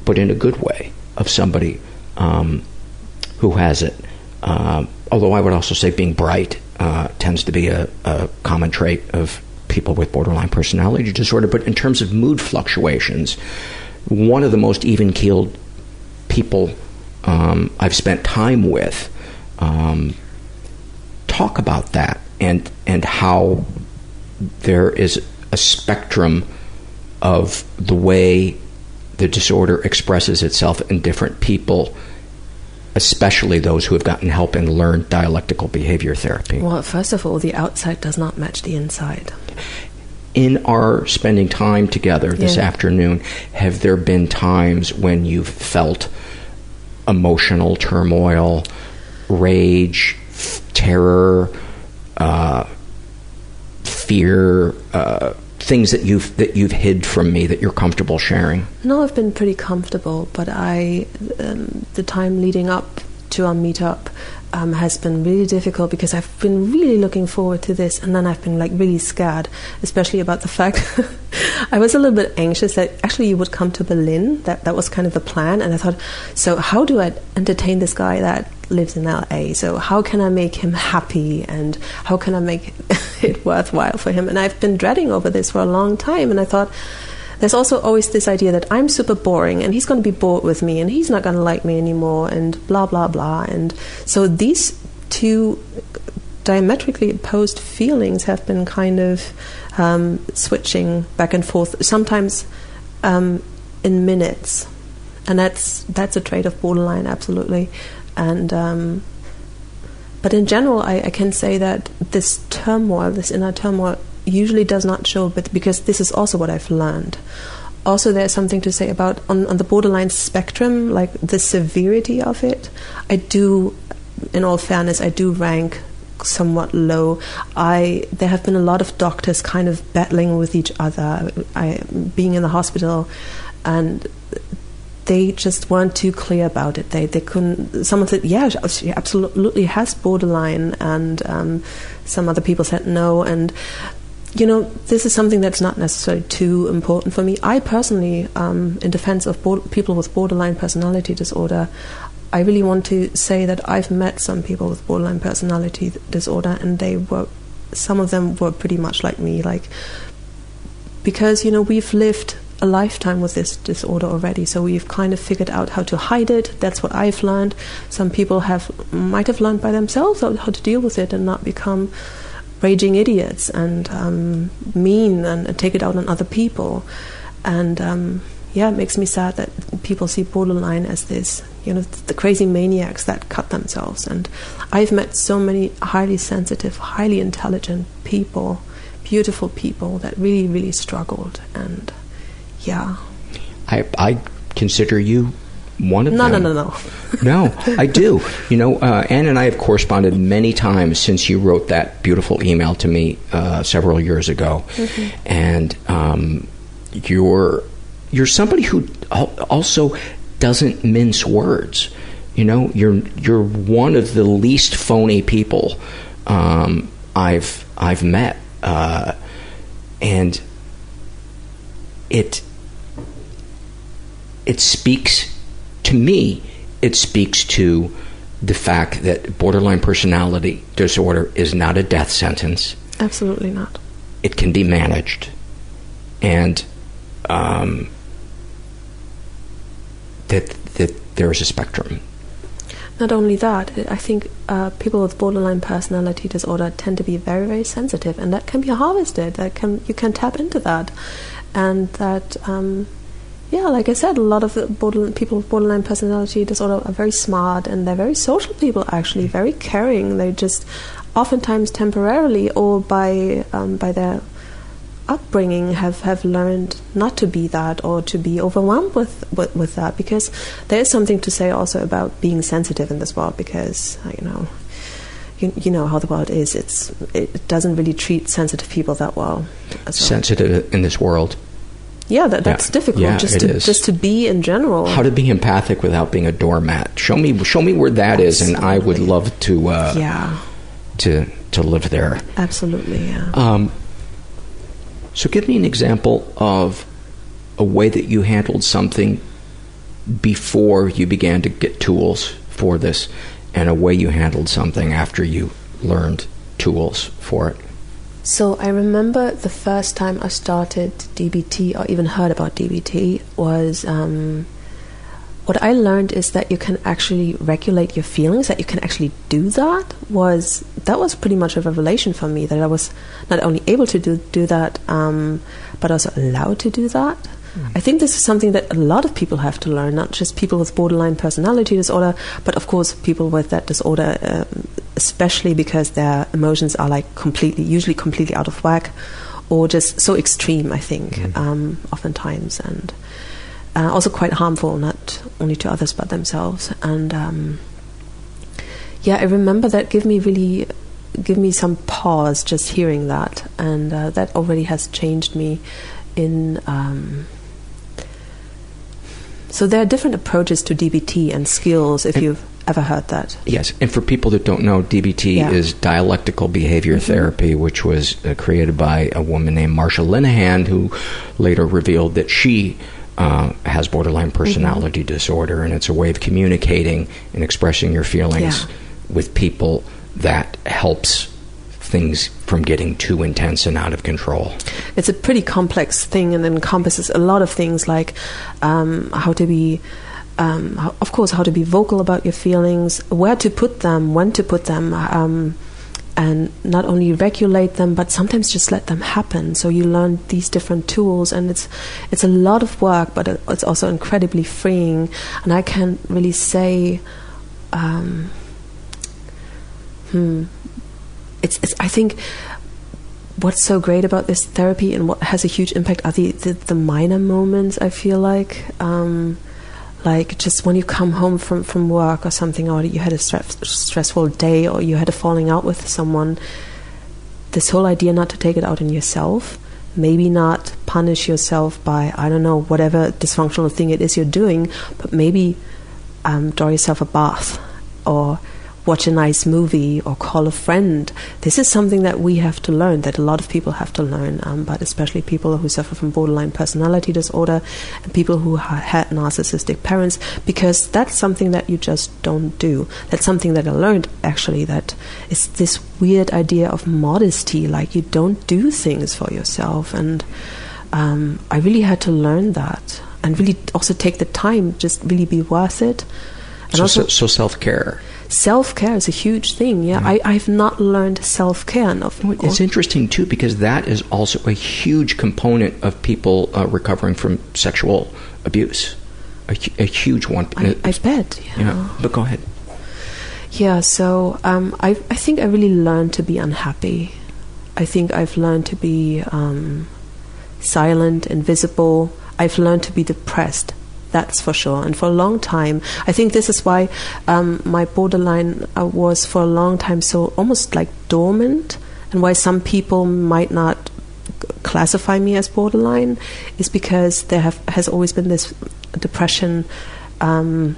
but in a good way, of somebody um, who has it. Um, although I would also say being bright uh, tends to be a, a common trait of people with borderline personality disorder. But in terms of mood fluctuations, one of the most even keeled people um, I've spent time with um, talk about that and and how there is a spectrum of the way the disorder expresses itself in different people, especially those who have gotten help and learned dialectical behavior therapy. Well, first of all, the outside does not match the inside. In our spending time together this Yeah. afternoon, have there been times when you've felt emotional turmoil, rage, f- terror, uh, fear, uh, things that you've that you've hid from me that you're comfortable sharing? No, I've been pretty comfortable, but I, um, the time leading up to our meetup um, has been really difficult because I've been really looking forward to this, and then I've been like really scared, especially about the fact [LAUGHS] I was a little bit anxious that actually you would come to Berlin. That that was kind of the plan, and I thought, so how do I entertain this guy that lives in LA? So how can I make him happy, and how can I make [LAUGHS] it worthwhile for him? And I've been dreading over this for a long time, and I thought. There's also always this idea that I'm super boring and he's going to be bored with me and he's not going to like me anymore and blah blah blah and so these two diametrically opposed feelings have been kind of um, switching back and forth, sometimes um, in minutes, and that's that's a trait of borderline, absolutely. And um, but in general, I, I, can say that this turmoil, this inner turmoil, usually does not show, but because this is also what I've learned. Also, there's something to say about on, on the borderline spectrum, like the severity of it. I do, in all fairness, I do rank somewhat low. I there have been a lot of doctors kind of battling with each other. I being in the hospital, and they just weren't too clear about it. They they couldn't. Someone said, "Yeah, she absolutely has borderline," and um, some other people said no. And you know, this is something that's not necessarily too important for me. I personally, um, in defense of bo- people with borderline personality disorder, I really want to say that I've met some people with borderline personality disorder, and they were, some of them were pretty much like me, like, because, you know, we've lived a lifetime with this disorder already, so we've kind of figured out how to hide it. That's what I've learned. Some people have might have learned by themselves how to deal with it and not become raging idiots and um, mean and, take it out on other people. And um, yeah, it makes me sad that people see borderline as this, you know, the crazy maniacs that cut themselves. And I've met so many highly sensitive, highly intelligent people, beautiful people that really, really struggled. And yeah. I, I consider you one of no, them. No, no, no, no. [LAUGHS] I do. You know, uh, Anne and I have corresponded many times since you wrote that beautiful email to me uh, several years ago. Mm-hmm. And um, you're you're somebody who also doesn't mince words. You know, you're you're one of the least phony people um, I've I've met, uh, and it it speaks to me. It speaks to the fact that borderline personality disorder is not a death sentence. Absolutely not. It can be managed, and um, that that there is a spectrum. Not only that, I think uh, people with borderline personality disorder tend to be very, very sensitive, and that can be harvested. That can you can tap into that, and that um, yeah, like I said, a lot of people with borderline personality disorder are very smart, and they're very social people. Actually, very caring. They just oftentimes temporarily or by um, by their upbringing have, have learned not to be that or to be overwhelmed with, with, with that because there is something to say also about being sensitive in this world because uh, you know you, you know how the world is it's it doesn't really treat sensitive people that well sensitive in this world yeah, that, that's yeah. difficult. Yeah, just to is. just to be in general. How to be empathic without being a doormat? Show me, show me where that Absolutely. is, and I would love to. Uh, yeah. To to live there. Absolutely. Yeah. Um, so, give me an example of a way that you handled something before you began to get tools for this, and a way you handled something after you learned tools for it. So, I remember the first time I started DBT or even heard about DBT was. Um, what I learned is that you can actually regulate your feelings, that you can actually do that was that was pretty much a revelation for me that I was not only able to do do that, um, but also allowed to do that. I think this is something that a lot of people have to learn, not just people with borderline personality disorder, but of course people with that disorder, um, especially because their emotions are like completely, usually completely out of whack, or just so extreme. I think mm. um, oftentimes and uh, also quite harmful, not only to others but themselves. And um, yeah, I remember that give me really give me some pause just hearing that, and uh, that already has changed me in. Um, so there are different approaches to DBT and skills if and, you've ever heard that. Yes, and for people that don't know, DBT Yeah. is dialectical behavior therapy, which was uh, created by a woman named Marsha Linehan, who later revealed that she uh, has borderline personality disorder, and it's a way of communicating and expressing your feelings Yeah. with people that helps things from getting too intense and out of control. It's a pretty complex thing and encompasses a lot of things like um, how to be. Um, of course, how to be vocal about your feelings, where to put them, when to put them, um, and not only regulate them, but sometimes just let them happen. So you learn these different tools, and it's it's a lot of work, but it's also incredibly freeing. And I can't really say, um, hmm, it's, it's I think what's so great about this therapy and what has a huge impact are the the, the minor moments. I feel like. Um, like just when you come home from, from work or something, or you had a stress, stressful day, or you had a falling out with someone, this whole idea not to take it out on yourself, maybe not punish yourself by, I don't know, whatever dysfunctional thing it is you're doing, but maybe um, draw yourself a bath or watch a nice movie or call a friend. This is something that we have to learn, that a lot of people have to learn, um, but especially people who suffer from borderline personality disorder and people who ha- had narcissistic parents, because that's something that you just don't do. That's something that I learned actually, that it's this weird idea of modesty, like you don't do things for yourself. And um, I really had to learn that and really also take the time, just really be worth it. And So, also, so, so self care. Self care is a huge thing. Yeah, I, I've not learned self care enough. It's interesting too because that is also a huge component of people uh, recovering from sexual abuse. A, a huge one. I, I bet. Yeah. Yeah, but go ahead. Yeah, so um, I, I think I really learned to be unhappy. I think I've learned to be um, silent, invisible. I've learned to be depressed. That's for sure. And for a long time, I think this is why um, my borderline uh, was for a long time so almost like dormant, and why some people might not classify me as borderline is because there have has always been this depression. Um,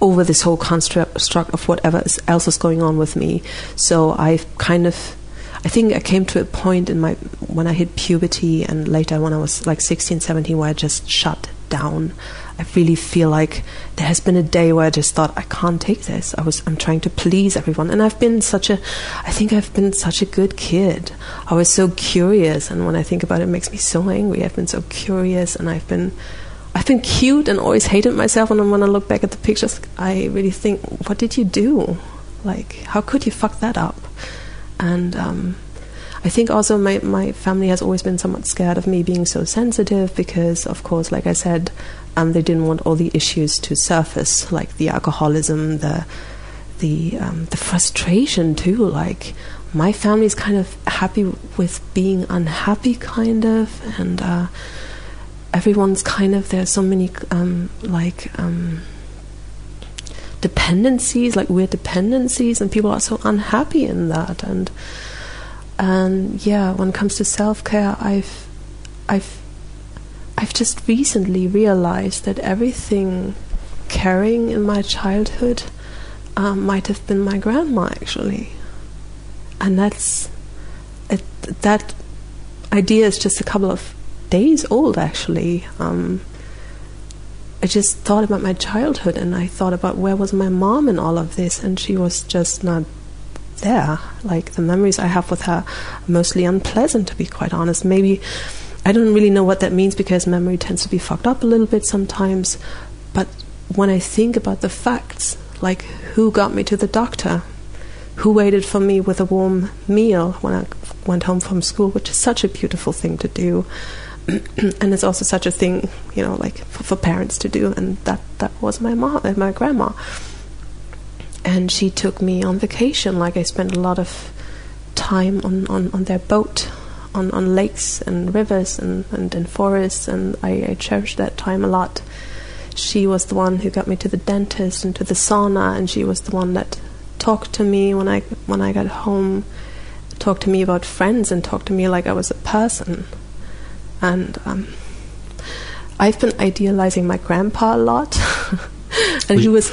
over this whole construct of whatever else is going on with me. So I've kind of, I think I came to a point in my, when I hit puberty and later when I was like 16, 17, where I just shut down. I really feel like there has been a day where I just thought I can't take this. I was I'm trying to please everyone, and I've been such a, I think I've been such a good kid. I was so curious, and when I think about it, it makes me so angry. I've been so curious, and I've been I've been cute and always hated myself. And when I look back at the pictures, I really think, what did you do? Like, how could you fuck that up? And um, I think also my, my family has always been somewhat scared of me being so sensitive because, of course, like I said, um, they didn't want all the issues to surface, like the alcoholism, the the um, the frustration too. Like my family's kind of happy with being unhappy, kind of, and. Uh, everyone's kind of there's so many um, like um, dependencies, like weird dependencies, and people are so unhappy in that. And and yeah, when it comes to self care, I've I've I've just recently realized that everything caring in my childhood um, might have been my grandma actually, and that's it, that idea is just a couple of days old actually. Um, I just thought about my childhood and I thought about where was my mom in all of this, and she was just not there. Like the memories I have with her are mostly unpleasant, to be quite honest. Maybe I don't really know what that means because memory tends to be fucked up a little bit sometimes. But when I think about the facts, like who got me to the doctor, who waited for me with a warm meal when I went home from school, which is such a beautiful thing to do. [CLEARS THROAT] and it's also such a thing, you know, like for, for parents to do. And that, that was my mom and uh, my grandma. And she took me on vacation. Like I spent a lot of time on, on, on their boat, on, on lakes and rivers and, and in forests. And I, I cherished that time a lot. She was the one who got me to the dentist and to the sauna, and she was the one that talked to me when I when I got home, talked to me about friends, and talked to me like I was a person. And um, I've been idealizing my grandpa a lot. [LAUGHS] and he was.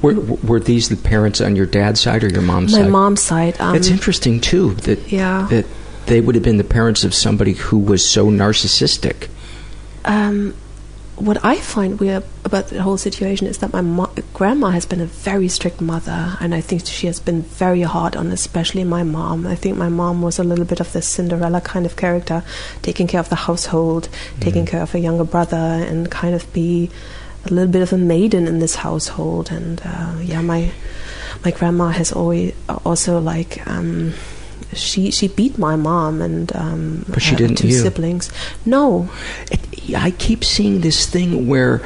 Were, were these the parents on your dad's side or your mom's my side? mom's side. Um, It's interesting too that Yeah. that they would have been the parents of somebody who was so narcissistic. um, what I find weird about the whole situation is that my mo- grandma has been a very strict mother, and I think she has been very hard on, especially my mom. I think my mom was a little bit of the Cinderella kind of character, taking care of the household, taking care of her younger brother, and kind of be a little bit of a maiden in this household. And uh, yeah, my my grandma has always also like. Um, she she beat my mom and um, But she didn't two you. siblings. No, I keep seeing this thing where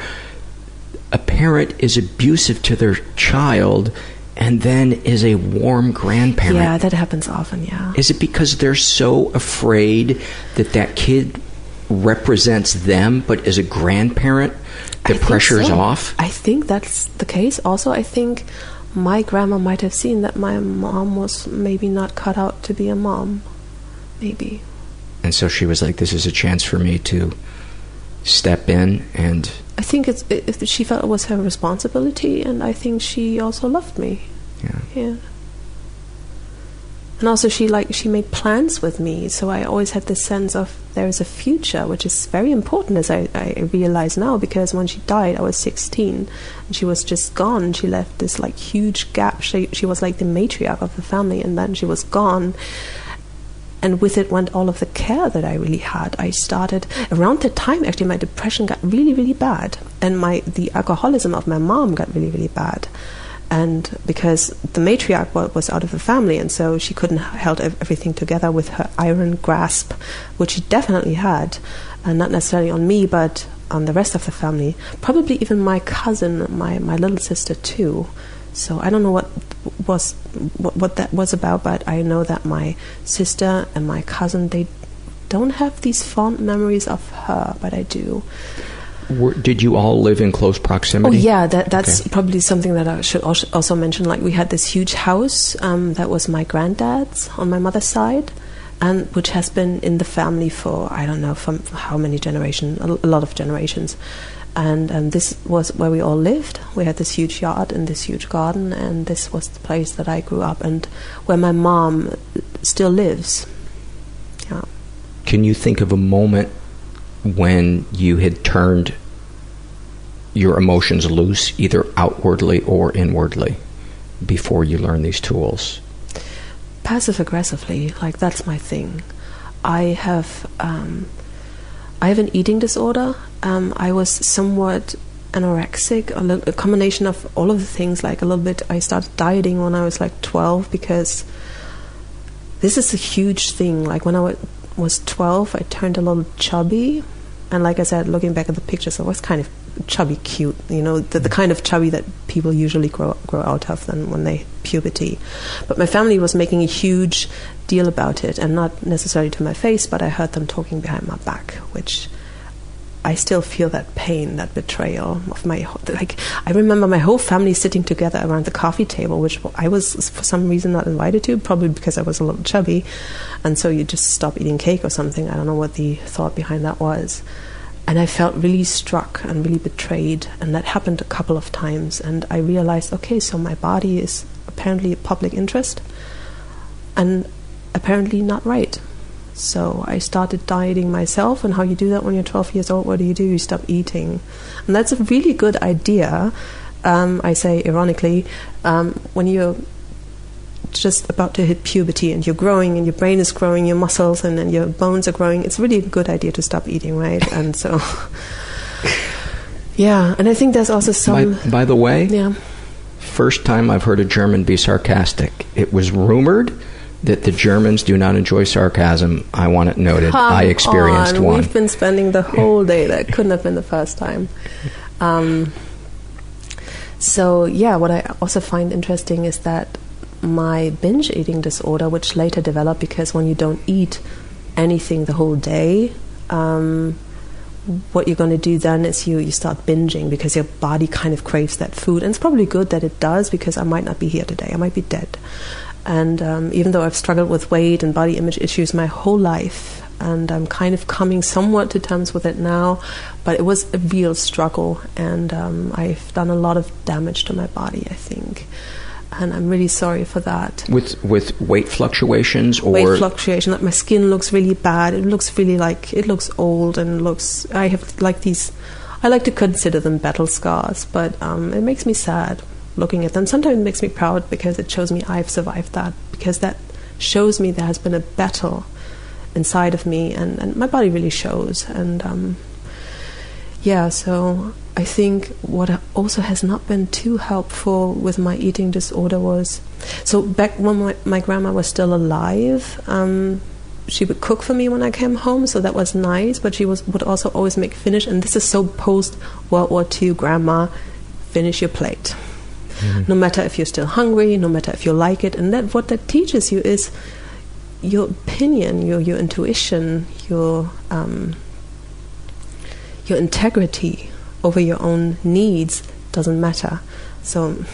a parent is abusive to their child and then is a warm grandparent. Yeah, that happens often, yeah. Is it because they're so afraid that that kid represents them, but as a grandparent, the I pressure is so. off? I think that's the case. Also, I think my grandma might have seen that my mom was maybe not cut out to be a mom. Maybe. And so she was like, this is a chance for me to step in and. I think it's it, she felt it was her responsibility, and I think she also loved me. Yeah. Yeah. And also, she like she made plans with me, so I always had this sense of there is a future, which is very important, as I, I realize now. Because when she died, I was 16, and she was just gone. She left this like huge gap. She she was like the matriarch of the family, and then she was gone. And with it went all of the care that I really had. I started around that time. Actually, my depression got really, really bad, and my the alcoholism of my mom got really, really bad and because the matriarch was out of the family and so she couldn't held everything together with her iron grasp which she definitely had and not necessarily on me but on the rest of the family probably even my cousin my, my little sister too so i don't know what was what, what that was about but i know that my sister and my cousin they don't have these fond memories of her but i do Were, did you all live in close proximity? Oh yeah, that that's Okay. probably something that I should also mention. Like we had this huge house um, that was my granddad's on my mother's side, and which has been in the family for I don't know from how many generations, a, a lot of generations. And um, this was where we all lived. We had this huge yard and this huge garden, and this was the place that I grew up and where my mom still lives. Yeah. Can you think of a moment when you had turned your emotions loose, either outwardly or inwardly, before you learned these tools? passive aggressively like that's my thing i have um, i have an eating disorder. Um, i was somewhat anorexic a, combination of all of the things like a little bit i started dieting when i was like 12 because this is a huge thing. Like when i was 12 i turned a little chubby. And like i said looking back at the pictures i was kind of chubby cute you know the, the kind of chubby that people usually grow grow out of then when they puberty. But my family was making a huge deal about it and not necessarily to my face but i heard them talking behind my back which I still feel that pain, that betrayal of my like. I remember my whole family sitting together around the coffee table, which I was for some reason not invited to, probably because I was a little chubby, and so you just stop eating cake or something. I don't know what the thought behind that was, and I felt really struck and really betrayed, and that happened a couple of times, and I realized, okay, so my body is apparently a public interest, and apparently not right. So I started dieting myself, and how you do that when you're 12 years old? What do you do? You stop eating, and that's a really good idea. Um, I say ironically, um, when you're just about to hit puberty and you're growing and your brain is growing, your muscles and, and your bones are growing, it's really a good idea to stop eating, right? [LAUGHS] and so, yeah, and I think there's also some. By, by the way, yeah. first time I've heard a German be sarcastic. It was rumored that the Germans do not enjoy sarcasm. I want it noted. Come I experienced on, one. We've been spending the whole day. That couldn't have been the first time. Um, so yeah, what I also find interesting is that my binge eating disorder, which later developed because when you don't eat anything the whole day, um, what you're going to do then is you, you start binging because your body kind of craves that food. And it's probably good that it does because I might not be here today. I might be dead. And um, even though I've struggled with weight and body image issues my whole life, and I'm kind of coming somewhat to terms with it now. But it was a real struggle, and um, I've done a lot of damage to my body. I think, and I'm really sorry for that. With with weight fluctuations or weight fluctuation, like my skin looks really bad. It looks really like it looks old and looks. I have like these. I like to consider them battle scars, but um, it makes me sad looking at them. Sometimes makes me proud because it shows me I've survived that because that shows me there has been a battle inside of me, and, and my body really shows. And um, yeah, so I think what also has not been too helpful with my eating disorder was so back when my, my grandma was still alive. Um, she would cook for me when I came home, so that was nice. But she was would also always make finish, and this is so post World War II grandma. Finish your plate. Mm-hmm. No matter if you're still hungry, no matter if you like it, and that what that teaches you is your opinion, your your intuition, your um, your integrity over your own needs doesn't matter. So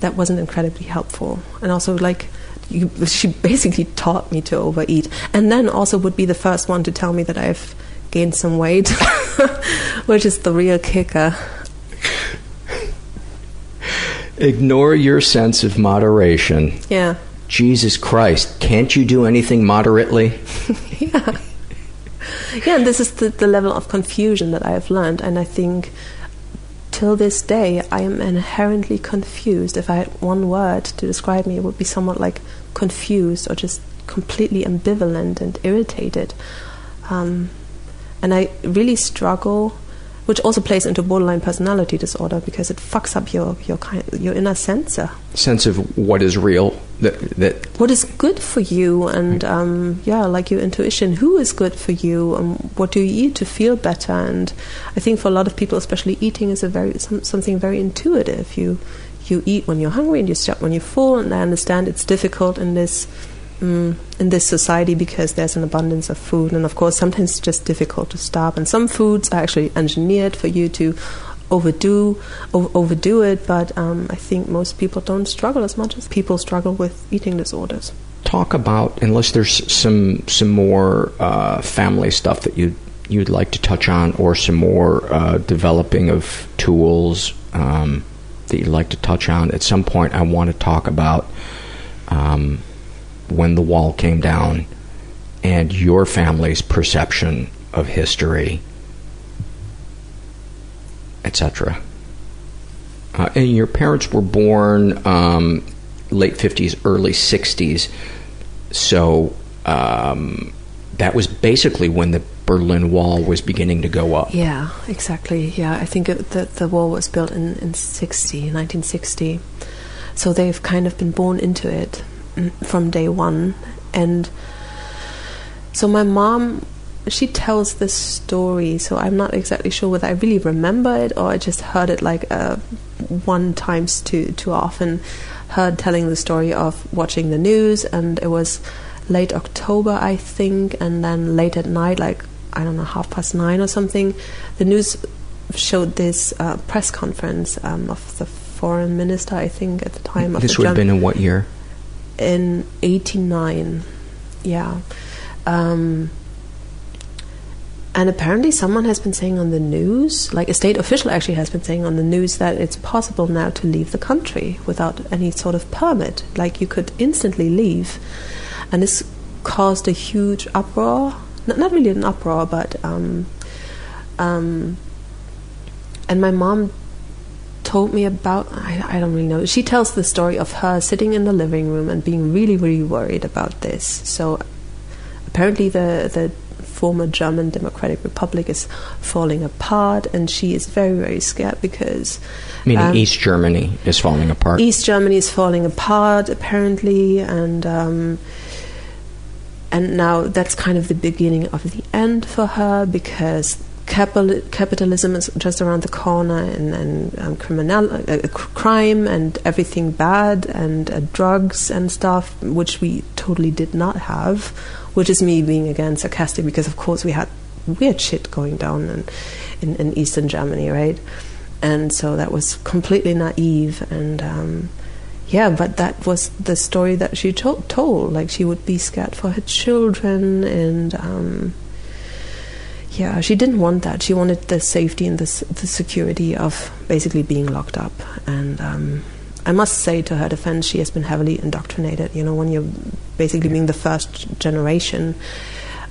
that wasn't incredibly helpful, and also like. You, she basically taught me to overeat, and then also would be the first one to tell me that I've gained some weight, [LAUGHS] which is the real kicker. Ignore your sense of moderation. Yeah. Jesus Christ, can't you do anything moderately? [LAUGHS] yeah. Yeah, and this is the, the level of confusion that I have learned. And I think till this day, I am inherently confused. If I had one word to describe me, it would be somewhat like confused or just completely ambivalent and irritated. Um, and I really struggle which also plays into borderline personality disorder because it fucks up your your kind your inner sensor. Sense of what is real that that what is good for you and um, yeah like your intuition who is good for you and what do you eat to feel better? And I think for a lot of people especially eating is a very some, something very intuitive. You you eat when you're hungry and you stop when you're full and I understand it's difficult in this in this society because there's an abundance of food, and of course, sometimes it's just difficult to stop. And some foods are actually engineered for you to overdo overdo it, but um, I think most people don't struggle as much as people struggle with eating disorders. Talk about unless there's some some more uh, family stuff that you you'd like to touch on, or some more uh, developing of tools um, that you'd like to touch on. At some point, I want to talk about. Um, when the wall came down and your family's perception of history, etc. Uh, and your parents were born um, late 50s, early 60s, so um, that was basically when the Berlin Wall was beginning to go up. Yeah, exactly. Yeah, I think it, the, the wall was built in, in 60, 1960. So they've kind of been born into it from day one. And so my mom, she tells this story, so I'm not exactly sure whether I really remember it or I just heard it like uh, one times too too often. Heard telling the story of watching the news, and it was late October, I think, and then late at night, like I don't know, half past nine or something, the news showed this uh, press conference um, of the foreign minister, I think, at the time. This would have been in what year? In 89 yeah. Um, and apparently someone has been saying on the news like a state official actually has been saying on the news that it's possible now to leave the country without any sort of permit. Like you could instantly leave. And this caused a huge uproar. Not, not really an uproar but um, um, and my mom told me about I, I, don't really know. She tells the story of her sitting in the living room and being really really worried about this. So apparently the the former German Democratic Republic is falling apart and she is very very scared because meaning um, East Germany is falling apart. East Germany is falling apart apparently and um, and now that's kind of the beginning of the end for her because capital, capitalism is just around the corner, and, and um, criminal, uh, uh crime and everything bad, and uh, drugs and stuff, which we totally did not have. Which is me being again sarcastic because, of course, we had weird shit going down in, in, in Eastern Germany, right? And so that was completely naive and. Um, yeah, but that was the story that she to- told. Like she would be scared for her children, and um, yeah, she didn't want that. She wanted the safety and the, the security of basically being locked up. And um, I must say, to her defense, she has been heavily indoctrinated. You know, when you're basically being the first generation.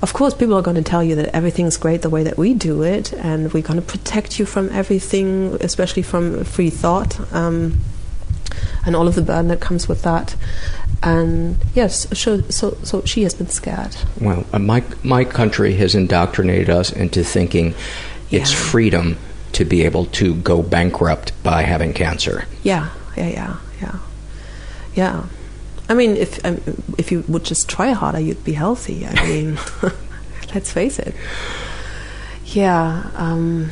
Of course, people are going to tell you that everything's great the way that we do it, and we're going to protect you from everything, especially from free thought. Um, and all of the burden that comes with that. And yes, so so, so she has been scared. Well, uh, my my country has indoctrinated us into thinking it's Yeah. freedom to be able to go bankrupt by having cancer. Yeah, yeah, yeah, yeah, yeah. I mean, if um, if you would just try harder, you'd be healthy. I mean, [LAUGHS] let's face it. Yeah. Um,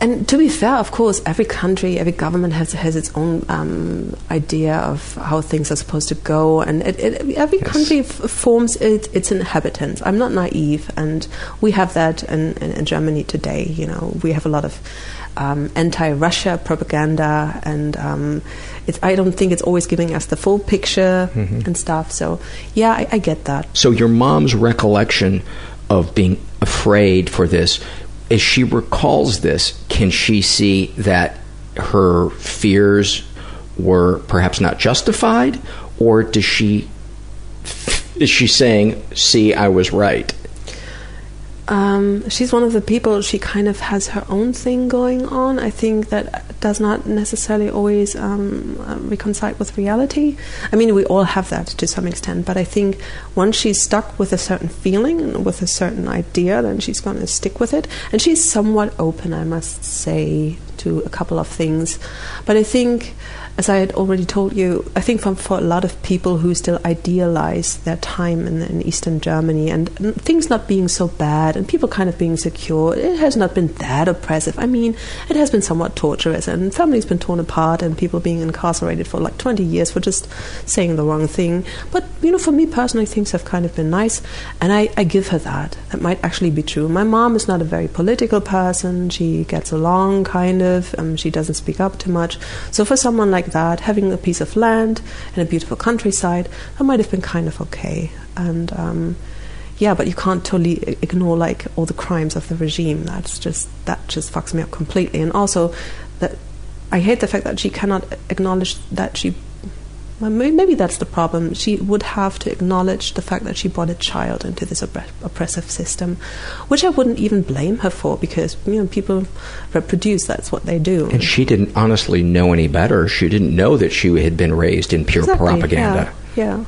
and to be fair, of course, every country, every government has has its own um, idea of how things are supposed to go, and it, it, every country f- forms it, its inhabitants. I'm not naive, and we have that in, in, in Germany today. You know, we have a lot of um, anti-Russia propaganda, and um, it's, I don't think it's always giving us the full picture Mhm. and stuff. So, yeah, I, I get that. So your mom's recollection of being afraid for this, as she recalls this, can she see that her fears were perhaps not justified, or does she is she saying, "See, I was right"? Um, she's one of the people. She kind of has her own thing going on. I think that does not necessarily always um, uh, reconcile with reality. I mean, we all have that to some extent, but I think once she's stuck with a certain feeling and with a certain idea, then she's going to stick with it. And she's somewhat open, I must say, to a couple of things. But I think as I had already told you, I think for, a lot of people who still idealize their time in, in Eastern Germany and, and things not being so bad and people kind of being secure, it has not been that oppressive. I mean, it has been somewhat torturous and families been torn apart and people being incarcerated for like 20 years for just saying the wrong thing. But, you know, for me personally, things have kind of been nice and I, I give her that. That might actually be true. My mom is not a very political person. She gets along kind of. Um, she doesn't speak up too much. So for someone like that, having a piece of land and a beautiful countryside, that might have been kind of okay. And um, yeah, but you can't totally ignore like all the crimes of the regime. That's just that just fucks me up completely. And also that I hate the fact that she cannot acknowledge that she. Well, maybe that's the problem. She would have to acknowledge the fact that she brought a child into this oppre- oppressive system, which I wouldn't even blame her for because you know people reproduce. That's what they do. And she didn't honestly know any better. She didn't know that she had been raised in pure Exactly, propaganda. Yeah. yeah.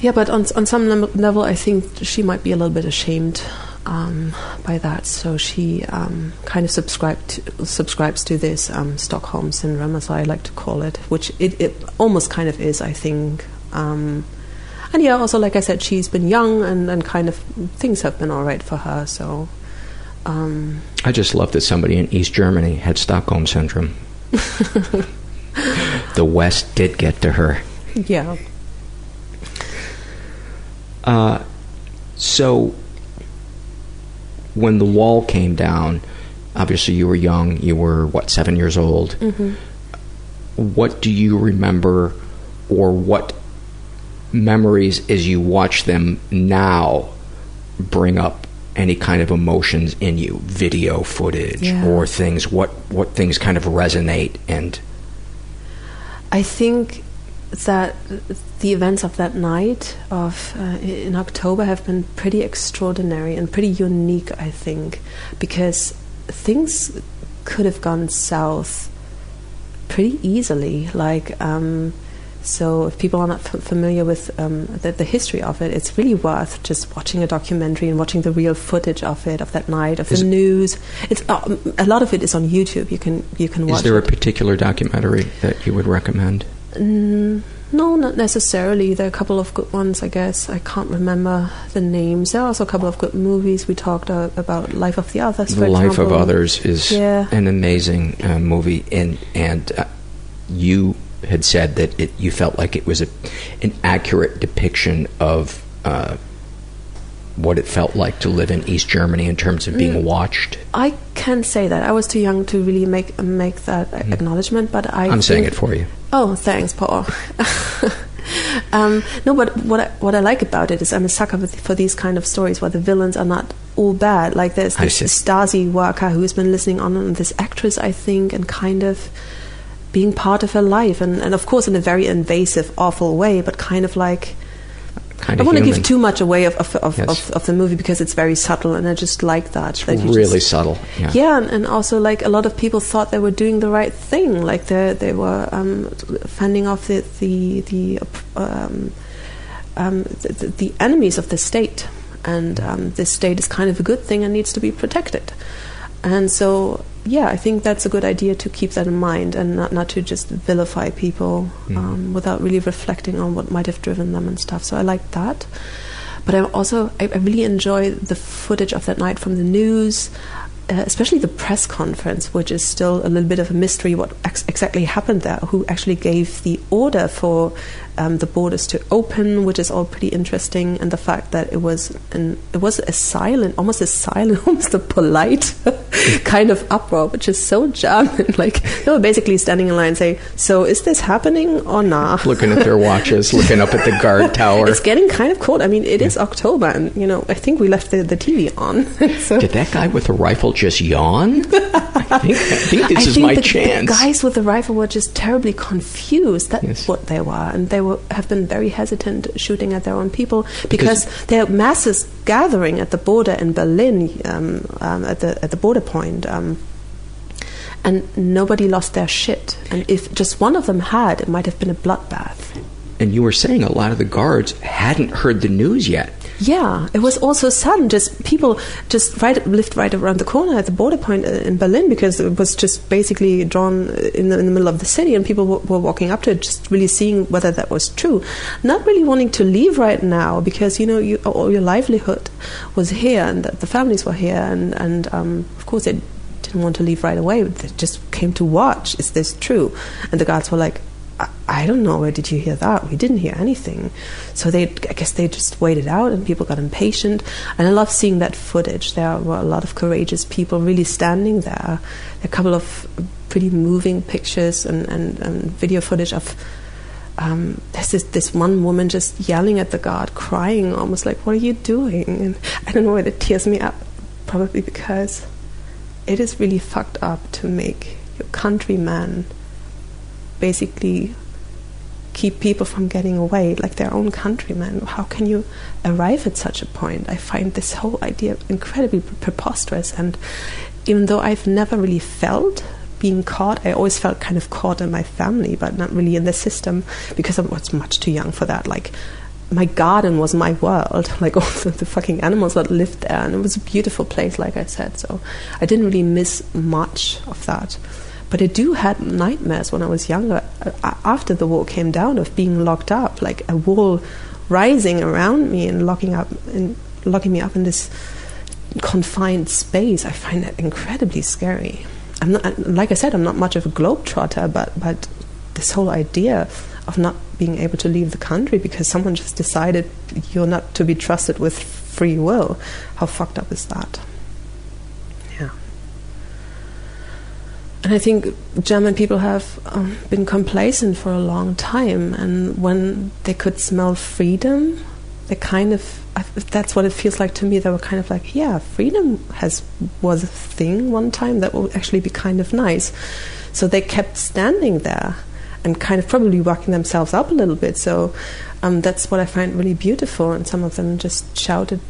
Yeah, but on on some level, I think she might be a little bit ashamed um, by that. So she um, kind of subscribed to, subscribes to this um, Stockholm syndrome, as I like to call it, which it, it almost kind of is, I think. Um, and yeah, also like I said, she's been young, and, and kind of things have been all right for her. So um, I just love that somebody in East Germany had Stockholm syndrome. [LAUGHS] the West did get to her. yeah. Uh, so, when the wall came down, obviously you were young. You were what seven years old. Mhm. What do you remember, or what memories, as you watch them now, bring up any kind of emotions in you? Video footage Yeah. or things. What what things kind of resonate and I think that the events of that night of uh, in October have been pretty extraordinary and pretty unique. I think because things could have gone south pretty easily. Like um, so, if people are not f- familiar with um, the, the history of it, it's really worth just watching a documentary and watching the real footage of it of that night of Is- the news. It's uh, a lot of it is on YouTube. You can you can watch. is there it. a particular documentary that you would recommend? Mm, no, not necessarily. There are a couple of good ones, I guess. I can't remember the names. There are also a couple of good movies. We talked uh, about Life of the Others. The Life of. Others is Yeah. an amazing uh, movie, and and uh, you had said that it, you felt like it was a an accurate depiction of uh, what it felt like to live in East Germany in terms of being Mm. watched? I can say that I was too young to really make make that acknowledgement, but I. I'm saying it for you. Oh, thanks, Paul. [LAUGHS] um, no, but what I, what I like about it is I'm a sucker for, these kind of stories where the villains are not all bad. Like there's this. Stasi worker who's been listening on on this actress, I think, and kind of being part of her life, and, and of course in a very invasive, awful way, but kind of like. Kind I of want to give too much away of of, of, Yes. of of the movie because it's very subtle, and I just like that. that really just- subtle. Yeah. yeah, and, and also like a lot of people thought they were doing the right thing, like they they were um, fending off the the the um, um, the, the enemies of the state, and um, this state is kind of a good thing and needs to be protected. And so, yeah, I think that's a good idea to keep that in mind and not not to just vilify people um, without really reflecting on what might have driven them and stuff. So I like that. But I also I, I really enjoy the footage of that night from the news, uh, especially the press conference, which is still a little bit of a mystery what ex- exactly happened there. Who actually gave the order for um, the borders to open, which is all pretty interesting, and the fact that it was an it was a silent, almost a silent, [LAUGHS] almost a polite [LAUGHS] kind of uproar, which is so German. [LAUGHS] Like they were basically standing in line and saying, "So is this happening or not?" Looking at their watches, looking up at the guard tower. It's getting kind of cold. I mean, it is October, and you know, I think we left the, the TV on. so Did that guy with the rifle just yawn? I think, I think this I is think my the, chance. The guys with the rifle were just terribly confused. That's what they were, and they were have been very hesitant shooting at their own people because, there are masses gathering at the border in Berlin, um, um, at the at the border point. Um, and nobody lost their shit. And if just one of them had, it might have been a bloodbath. And you were saying a lot of the guards hadn't heard the news yet. Yeah, it was also sudden. Just people just right lived right around the corner at the border point uh, in Berlin because it was just basically drawn in the, in the middle of the city, and people w- were walking up to it, just really seeing whether that was true. Not really wanting to leave right now because you know you, all your livelihood was here, and the, the families were here, and and um, of course they didn't want to leave right away. They just came to watch. Is this true? And the guards were like. I- don't know. Where did you hear that? We didn't hear anything. So they, I guess, they just waited out, and people got impatient. And I love seeing that footage. There were a lot of courageous people really standing there. A couple of pretty moving pictures and, and, and video footage of. Um, there's this, this one woman just yelling at the guard, crying, almost like, "What are you doing?" And I don't know why that tears me up. Probably because it is really fucked up to make your countryman basically keep people from getting away like their own countrymen. How can you arrive at such a point? I find this whole idea incredibly preposterous. And even though I've never really felt being caught, I always felt kind of caught in my family, but not really in the system because I was much too young for that. Like, my garden was my world, [LAUGHS] like all the, the fucking animals that lived there, and it was a beautiful place, like I said. So I didn't really miss much of that. But I do had nightmares when I was younger, uh, after the wall came down, of being locked up, like a wall rising around me and locking up and locking me up in this confined space. I find that incredibly scary. I'm not, like I said, I'm not much of a globetrotter, but but this whole idea of not being able to leave the country because someone just decided you're not to be trusted with free will, how fucked up is that? Yeah. And I think German people have um, been complacent for a long time, and when they could smell freedom, they kind of that's what it feels like to me. They were kind of like, yeah, freedom has was a thing one time that would actually be kind of nice. So they kept standing there and kind of probably working themselves up a little bit. So um, that's what I find really beautiful. And some of them just shouted,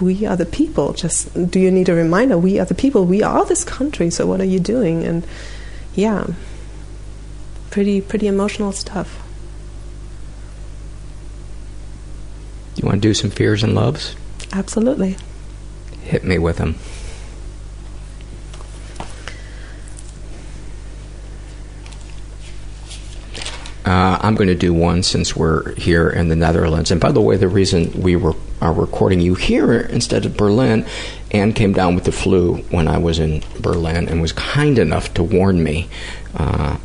"We are the people." Just do you need a reminder? We are the people. We are this country. So what are you doing? And yeah, pretty pretty emotional stuff. You want to do some fears and loves? Absolutely. Hit me with them. Uh, I'm going to do one since we're here in the Netherlands. And by the way, the reason we were are recording you here instead of Berlin, Anne came down with the flu when I was in Berlin and was kind enough to warn me uh,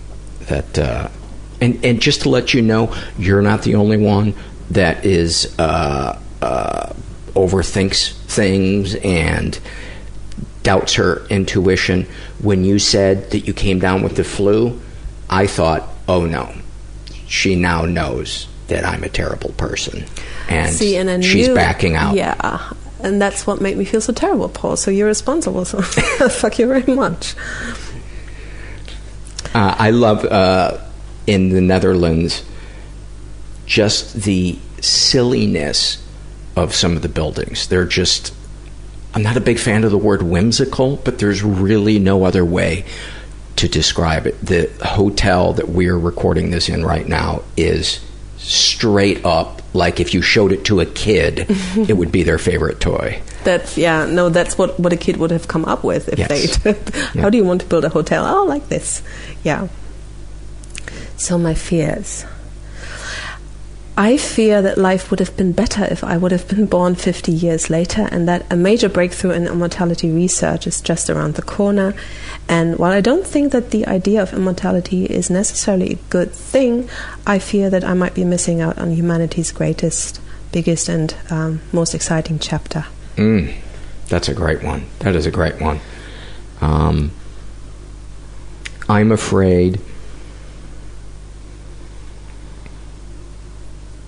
that. Uh, and and just to let you know, you're not the only one that is uh, uh, overthinks things and doubts her intuition. When you said that you came down with the flu, I thought, oh no, she now knows that I'm a terrible person. And, See, and she's knew- backing out. Yeah, and that's what made me feel so terrible, Paul. So you're responsible. So [LAUGHS] fuck you very much. Uh, I love uh, in the Netherlands just the silliness of some of the buildings. They're just. I'm not a big fan of the word whimsical, but there's really no other way to describe it. The hotel that we're recording this in right now is straight up like if you showed it to a kid, [LAUGHS] it would be their favorite toy. That's yeah. No, that's what what a kid would have come up with if Yes. [LAUGHS] they. How do you want to build a hotel? Oh, like this. Yeah. So my fears. I fear that life would have been better if I would have been born 50 years later, and that a major breakthrough in immortality research is just around the corner. And while I don't think that the idea of immortality is necessarily a good thing, I fear that I might be missing out on humanity's greatest, biggest, and um, most exciting chapter. Mm, that's a great one. That is a great one. Um, I'm afraid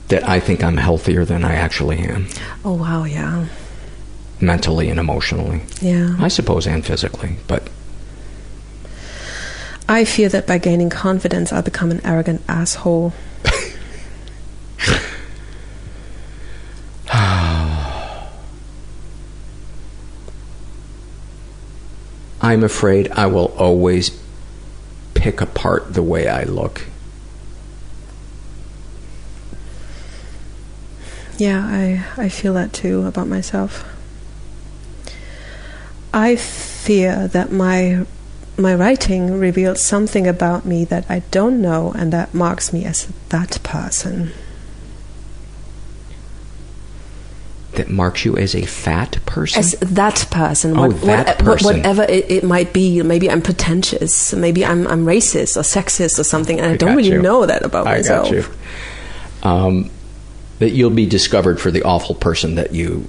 that I think I'm healthier than I actually am, Oh, wow, yeah. mentally and emotionally. Yeah. I suppose, and physically. But I fear that by gaining confidence, I'll become an arrogant asshole. [SIGHS] I'm afraid I will always pick apart the way I look. Yeah, I, I feel that too about myself. I fear that my my writing reveals something about me that I don't know and that marks me as that person. That marks you as a fat person? As that person, Oh, what, that what- person. whatever it, it might be. Maybe I'm pretentious. Maybe I'm I'm racist or sexist or something, and I, I don't really you. know that about I myself. got you. Um, that you'll be discovered for the awful person that you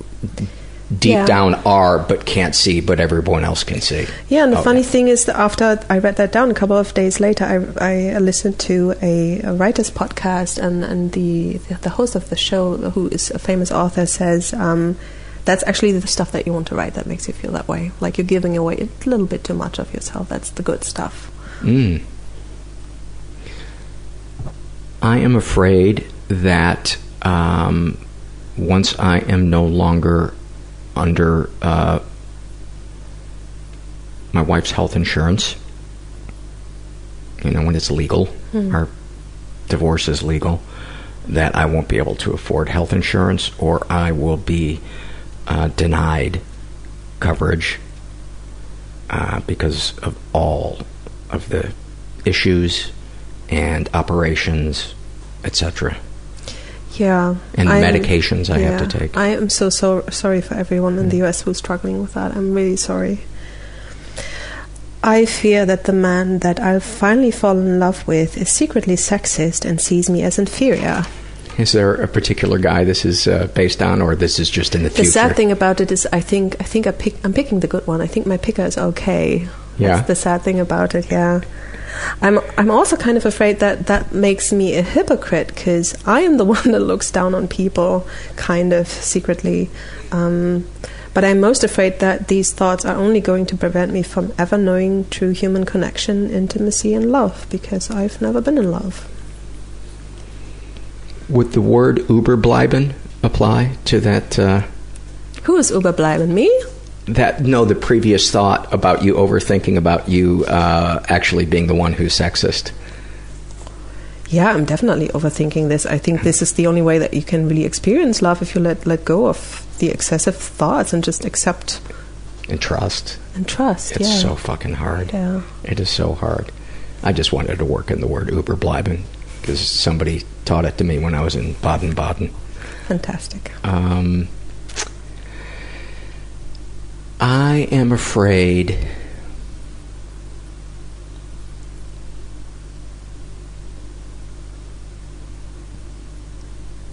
deep Yeah. down are, but can't see, but everyone else can see. Yeah, and the Okay. funny thing is that after I read that down, a couple of days later, I, I listened to a, a writer's podcast, and, and the the host of the show, who is a famous author, says um, that's actually the stuff that you want to write that makes you feel that way. Like you're giving away a little bit too much of yourself. That's the good stuff. Mm. I am afraid that um, once I am no longer under uh, my wife's health insurance, you know, when it's legal, Hmm. our divorce is legal, that I won't be able to afford health insurance or I will be uh, denied coverage uh, because of all of the issues and operations, etc. Yeah, And I'm- medications I have to take. I am so so sorry for everyone in the US who's struggling with that. I'm really sorry. I fear that the man that I'll finally fall in love with is secretly sexist and sees me as inferior. Is there a particular guy this is uh, based on, or this is just in the The future? sad thing about it is, I think I think I pick, I'm picking the good one. I think my picker is okay. Yeah. That's the sad thing about it. Yeah. I'm I'm also kind of afraid that that makes me a hypocrite because I am the [LAUGHS] one that looks down on people, kind of secretly. Um, but I'm most afraid that these thoughts are only going to prevent me from ever knowing true human connection, intimacy, and love because I've never been in love. Would the word Uberbleiben apply to that? Uh, Who is Uberbleiben? Me? That no, the previous thought about you overthinking about you uh, actually being the one who's sexist. Yeah, I'm definitely overthinking this. I think this is the only way that you can really experience love if you let let go of the excessive thoughts and just accept And trust. and trust. It's yeah. so fucking hard. Yeah. It is so hard. I just wanted to work in the word Uberbleiben because somebody taught it to me when I was in Baden Baden. Fantastic. Um, I am afraid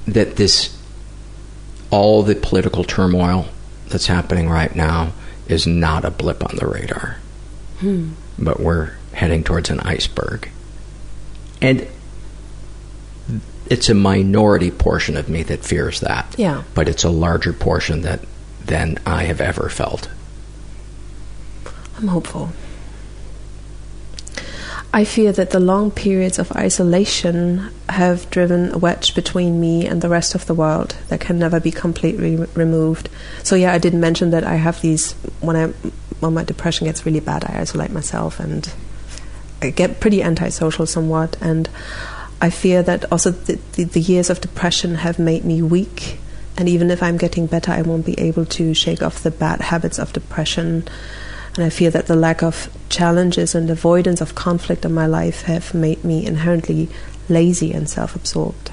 that this all the political turmoil that's happening right now is not a blip on the radar. Hmm. But we're heading towards an iceberg. And it's a minority portion of me that fears that. Yeah. But it's a larger portion that than I have ever felt. I'm hopeful. I fear that the long periods of isolation have driven a wedge between me and the rest of the world that can never be completely re- removed. So yeah, I didn't mention that I have these when I when my depression gets really bad, I isolate myself and I get pretty antisocial somewhat and I fear that also the, the, the years of depression have made me weak and even if I'm getting better, I won't be able to shake off the bad habits of depression and I fear that the lack of challenges and avoidance of conflict in my life have made me inherently lazy and self absorbed.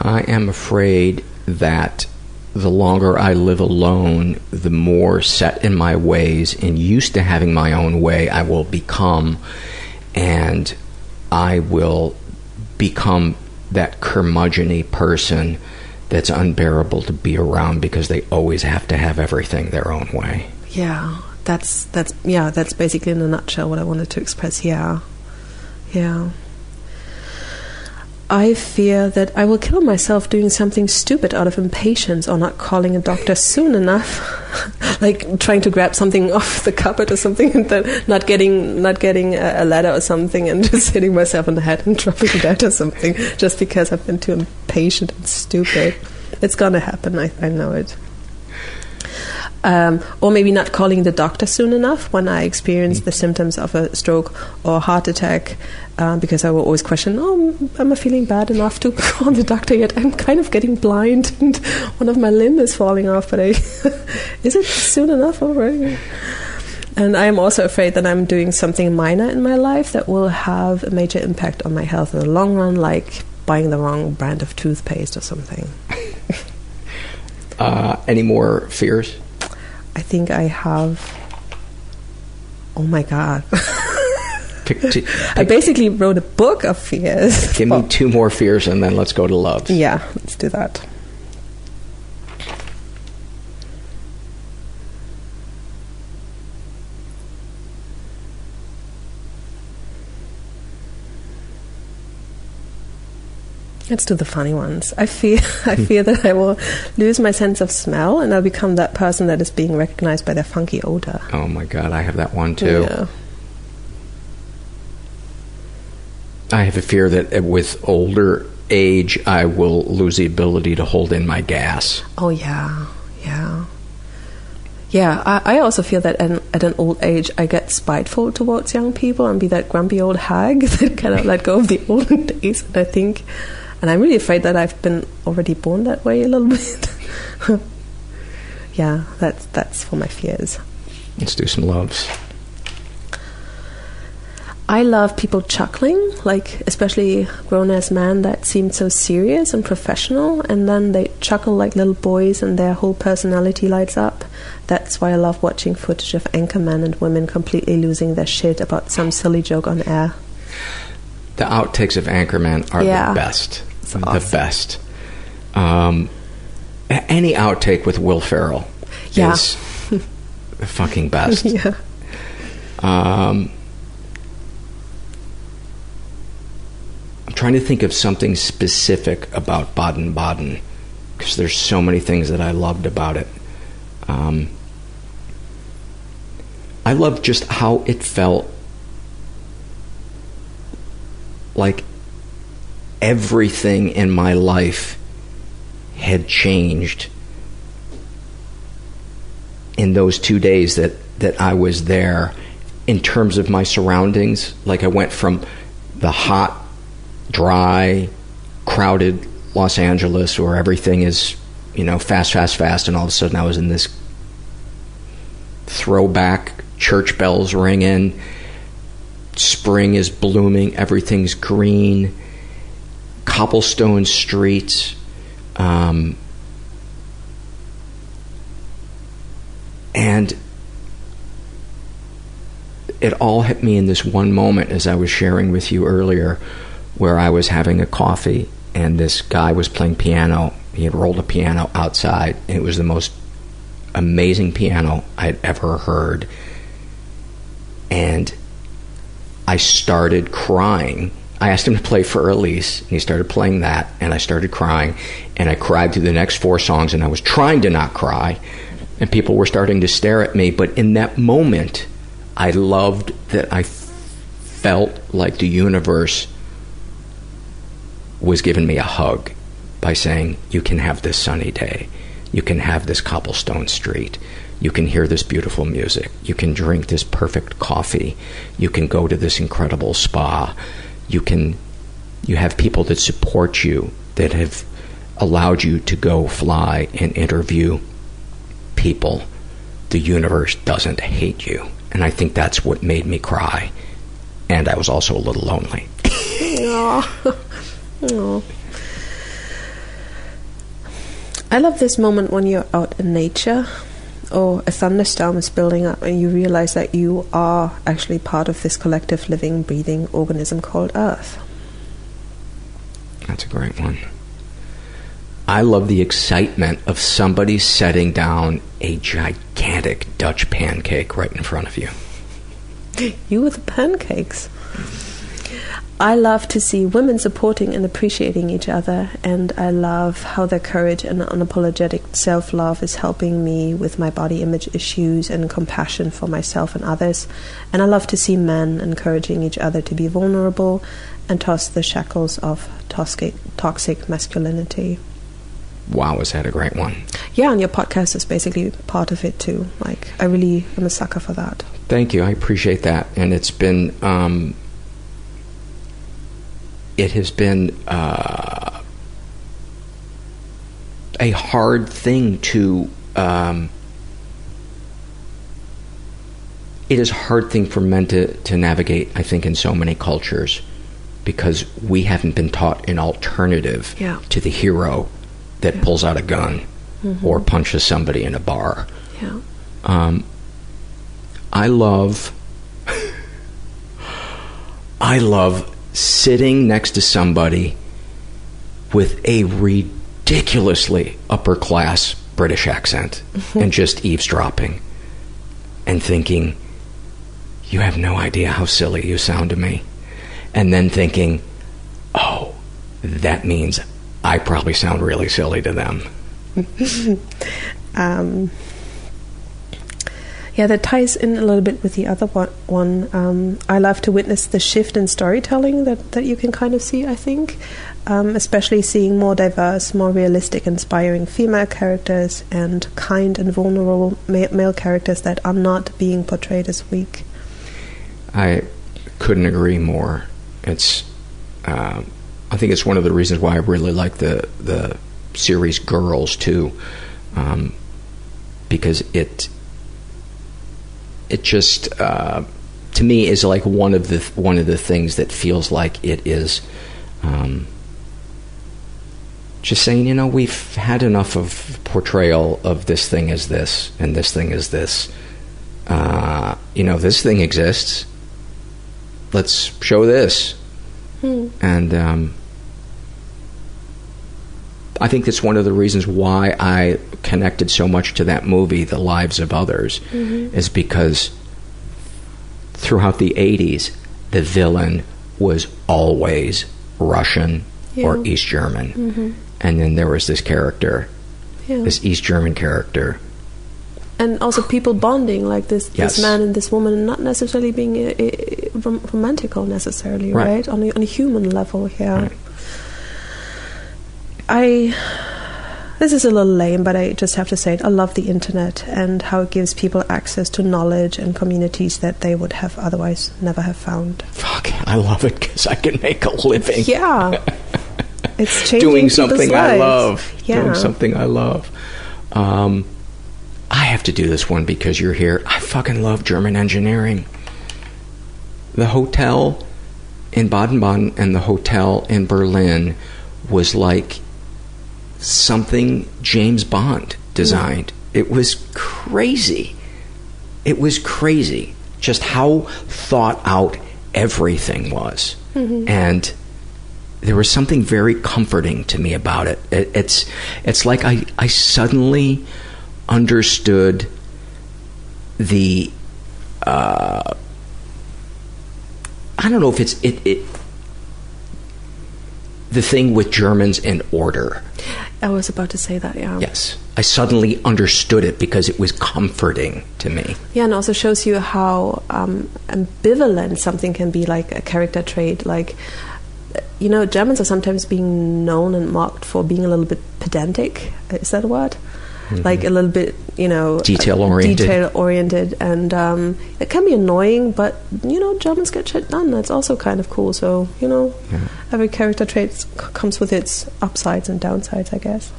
I am afraid that the longer I live alone, the more set in my ways and used to having my own way I will become, and I will become that curmudgeony person that's unbearable to be around because they always have to have everything their own way. Yeah, that's that's yeah, that's basically in a nutshell what I wanted to express. Yeah, yeah. I fear that I will kill myself doing something stupid out of impatience or not calling a doctor soon enough, [LAUGHS] like trying to grab something [LAUGHS] off the cupboard or something, and then not getting not getting a, ladder or something, and [LAUGHS] just hitting myself on the head and dropping dead or something, just because I've been too impatient and stupid. It's gonna happen. I, I know it. Um, or maybe not calling the doctor soon enough when I experience the symptoms of a stroke or heart attack, uh, because I will always question, oh, am I feeling bad enough to [LAUGHS] call the doctor yet? I'm kind of getting blind [LAUGHS] and one of my limb is falling off, but I, [LAUGHS] is it soon enough already? And I'm also afraid that I'm doing something minor in my life that will have a major impact on my health in the long run, like buying the wrong brand of toothpaste or something. Uh, any more fears? I think I have. Oh my god. Pick two, [LAUGHS] I basically wrote a book of fears. give me [LAUGHS] two more fears and then let's go to loves. Yeah, let's do that. Let's do the funny ones. I fear [LAUGHS] I fear that I will lose my sense of smell and I'll become that person that is being recognized by their funky odor. Oh my god, I have that one too. Yeah. I have a fear that with older age, I will lose the ability to hold in my gas. Oh yeah, yeah, yeah. I, I also feel that at, at an old age, I get spiteful towards young people and be that grumpy old hag [LAUGHS] that cannot let go of the [LAUGHS] olden days. And I think, and I'm really afraid that I've been already born that way a little [LAUGHS] bit. yeah, that's that's for my fears. Let's do some loves. I love people chuckling, like especially grown ass men that seem so serious and professional, and then they chuckle like little boys, and their whole personality lights up. That's why I love watching footage of anchor men and women completely losing their shit about some silly joke on air. The outtakes of Anchorman are Yeah. the best. The best. Um, any outtake with Will Ferrell Yeah. is the fucking best. [LAUGHS] yeah. Um, I'm trying to think of something specific about Baden Baden because there's so many things that I loved about it. Um, I loved just how it felt like everything in my life had changed in those two days that, that I was there in terms of my surroundings. Like I went from the hot, dry, crowded Los Angeles where everything is, you know, fast, fast, fast, and all of a sudden I was in this throwback, church bells ringing, spring is blooming, everything's green, cobblestone streets. Um, and it all hit me in this one moment as I was sharing with you earlier, where I was having a coffee and this guy was playing piano. He had rolled a piano outside, and it was the most amazing piano I'd ever heard. And I started crying. I asked him to play Für Elise, and he started playing that, and I started crying, and I cried through the next four songs, and I was trying to not cry, and people were starting to stare at me. But in that moment, I loved that I felt like the universe was giving me a hug by saying, You can have this sunny day. You can have this cobblestone street. You can hear this beautiful music. You can drink this perfect coffee. You can go to this incredible spa. You can you have people that support you that have allowed you to go fly and interview people. The universe doesn't hate you. And I think that's what made me cry. And I was also a little lonely. [LAUGHS] Aw. Aw. I love this moment when you're out in nature or a thunderstorm is building up and you realize that you are actually part of this collective living, breathing organism called Earth. That's a great one. I love the excitement of somebody setting down a gigantic Dutch pancake right in front of you. [LAUGHS] You with the pancakes. I love to see women supporting and appreciating each other, and I love how their courage and unapologetic self love is helping me with my body image issues and compassion for myself and others. And I love to see men encouraging each other to be vulnerable and toss the shackles of toxic, toxic masculinity. Wow, is that a great one? Yeah, and your podcast is basically part of it too. Like, I really am a sucker for that. Thank you. I appreciate that. And it's been, um, it has been uh, a hard thing to. Um, it is a hard thing for men to, to navigate, I think, in so many cultures because we haven't been taught an alternative Yeah. to the hero that pulls out a gun Mhm. or punches somebody in a bar. Yeah. Um, I love. [LAUGHS] I love sitting next to somebody with a ridiculously upper class British accent and just eavesdropping and thinking, you have no idea how silly you sound to me. And then thinking, oh, that means I probably sound really silly to them. [LAUGHS] um, yeah, that ties in a little bit with the other one. Um, I love to witness the shift in storytelling that, that you can kind of see, I think, um, especially seeing more diverse, more realistic, inspiring female characters and kind and vulnerable ma- male characters that are not being portrayed as weak. I couldn't agree more. It's, uh, I think it's one of the reasons why I really like the the series Girls too, um, because it it just uh, to me is like one of the one of the things that feels like it is. Um, just saying, you know, we've had enough of portrayal of this thing as this and this thing as this. Uh, you know, this thing exists. Let's show this. Hmm. And um, I think that's one of the reasons why I connected so much to that movie, The Lives of Others, Mhm. is because throughout the 80s, the villain was always Russian or East German. Mhm. And then there was this character, Yeah. this East German character. and also people bonding like this Yes. this man and this woman not necessarily being uh, uh, rom- romantical necessarily Right. right, on, a, on a human level yeah i this is a little lame but i just have to say it i love the internet and how it gives people access to knowledge and communities that they would have otherwise never have found Fuck, I love it because I can make a living. yeah [LAUGHS] it's changing doing something I love. yeah Doing something I love. Um, I have to do this one because you're here. I fucking love German engineering. The hotel in Baden Baden and the hotel in Berlin was like something James Bond designed. It was crazy. It was crazy just how thought out everything was. Mhm. And there was something very comforting to me about it. it it's it's like I I suddenly understood the uh, I don't know if it's it, it the thing with Germans and order. I was about to say that, yeah. Yes. I suddenly understood it because it was comforting to me. Yeah, and also shows you how um, ambivalent something can be, like a character trait. Like, you know, Germans are sometimes being known and mocked for being a little bit pedantic. Is that a word? Mm-hmm. Like a little bit, you know, detail oriented. Detail oriented, and um, it can be annoying, but you know, Germans get shit done. That's also kind of cool. So you know, yeah. every character trait c- comes with its upsides and downsides, I guess.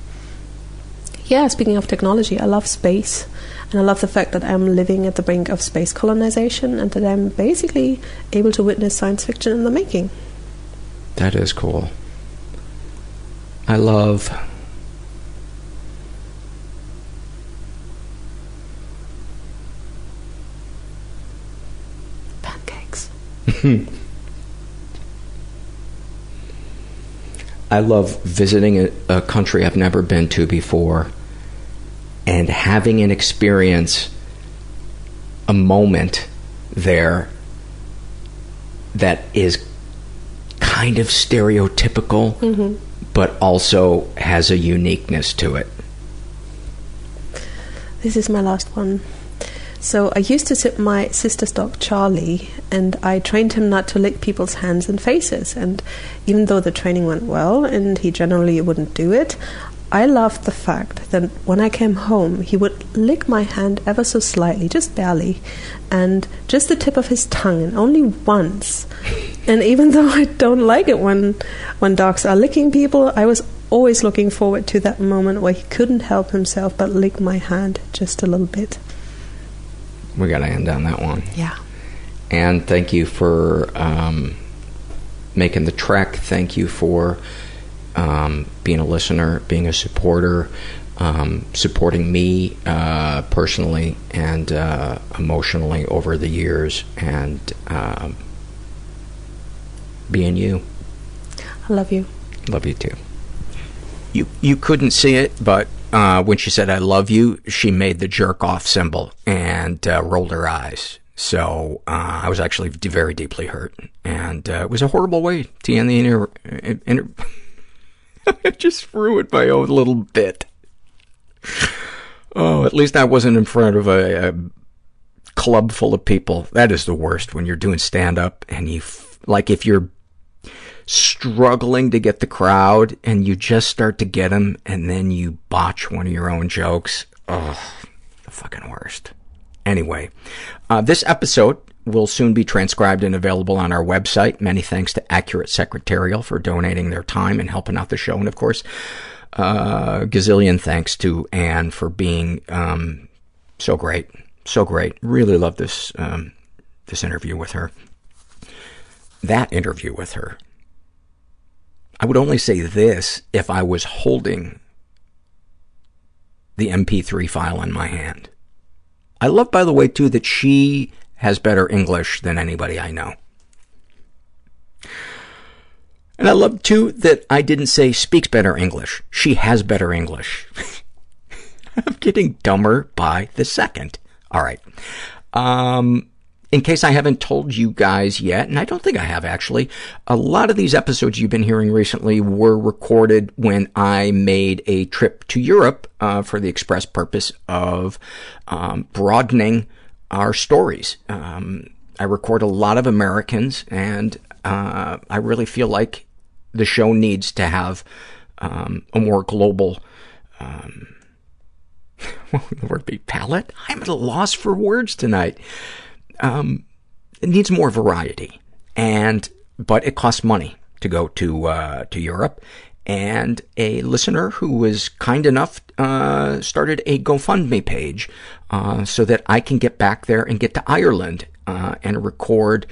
Yeah, speaking of technology, I love space. And I love the fact that I'm living at the brink of space colonization and that I'm basically able to witness science fiction in the making. That is cool. I love [LAUGHS] I love visiting a, a country I've never been to before and having an experience, a moment there that is kind of stereotypical, mm-hmm. but also has a uniqueness to it. This is my last one. So I used to sit my sister's dog Charlie, and I trained him not to lick people's hands and faces. And even though the training went well, and he generally wouldn't do it, I loved the fact that when I came home, he would lick my hand ever so slightly, just barely, and just the tip of his tongue, and only once. And even [LAUGHS] though I don't like it when when dogs are licking people, I was always looking forward to that moment where he couldn't help himself but lick my hand just a little bit. We got to end on that one. Yeah. And thank you for um, making the trek. Thank you for um, being a listener, being a supporter, um, supporting me uh, personally and uh, emotionally over the years, and um, being you. I love you. Love you too. You you couldn't see it, but uh, when she said "I love you," she made the jerk off symbol and uh, rolled her eyes. So uh, I was actually very deeply hurt, and uh, it was a horrible way to end the inter. inter- [LAUGHS] I just ruined my own little bit. Oh, at least I wasn't in front of a, a club full of people. That is the worst when you're doing stand up and you, f- like, if you're struggling to get the crowd and you just start to get them and then you botch one of your own jokes. Ugh, the fucking worst. Anyway, uh, this episode will soon be transcribed and available on our website. Many thanks to Accurate Secretarial for donating their time and helping out the show. And of course, uh, gazillion thanks to Anne for being um, so great, so great. Really love this um, this interview with her. That interview with her. I would only say this if I was holding the MP3 file in my hand. I love, by the way, too, that she has better English than anybody I know. And I love, too, that I didn't say speaks better English. She has better English. [LAUGHS] I'm getting dumber by the second. All right. Um, in case I haven't told you guys yet, and I don't think I have actually, a lot of these episodes you've been hearing recently were recorded when I made a trip to Europe uh, for the express purpose of um, broadening our stories. Um, I record a lot of Americans, and uh, I really feel like the show needs to have um, a more global um, [LAUGHS] what would the word be? Palette? I'm at a loss for words tonight um, it needs more variety. And, but it costs money to go to, uh, to Europe. And a listener who was kind enough, uh, started a GoFundMe page, uh, so that I can get back there and get to Ireland, uh, and record,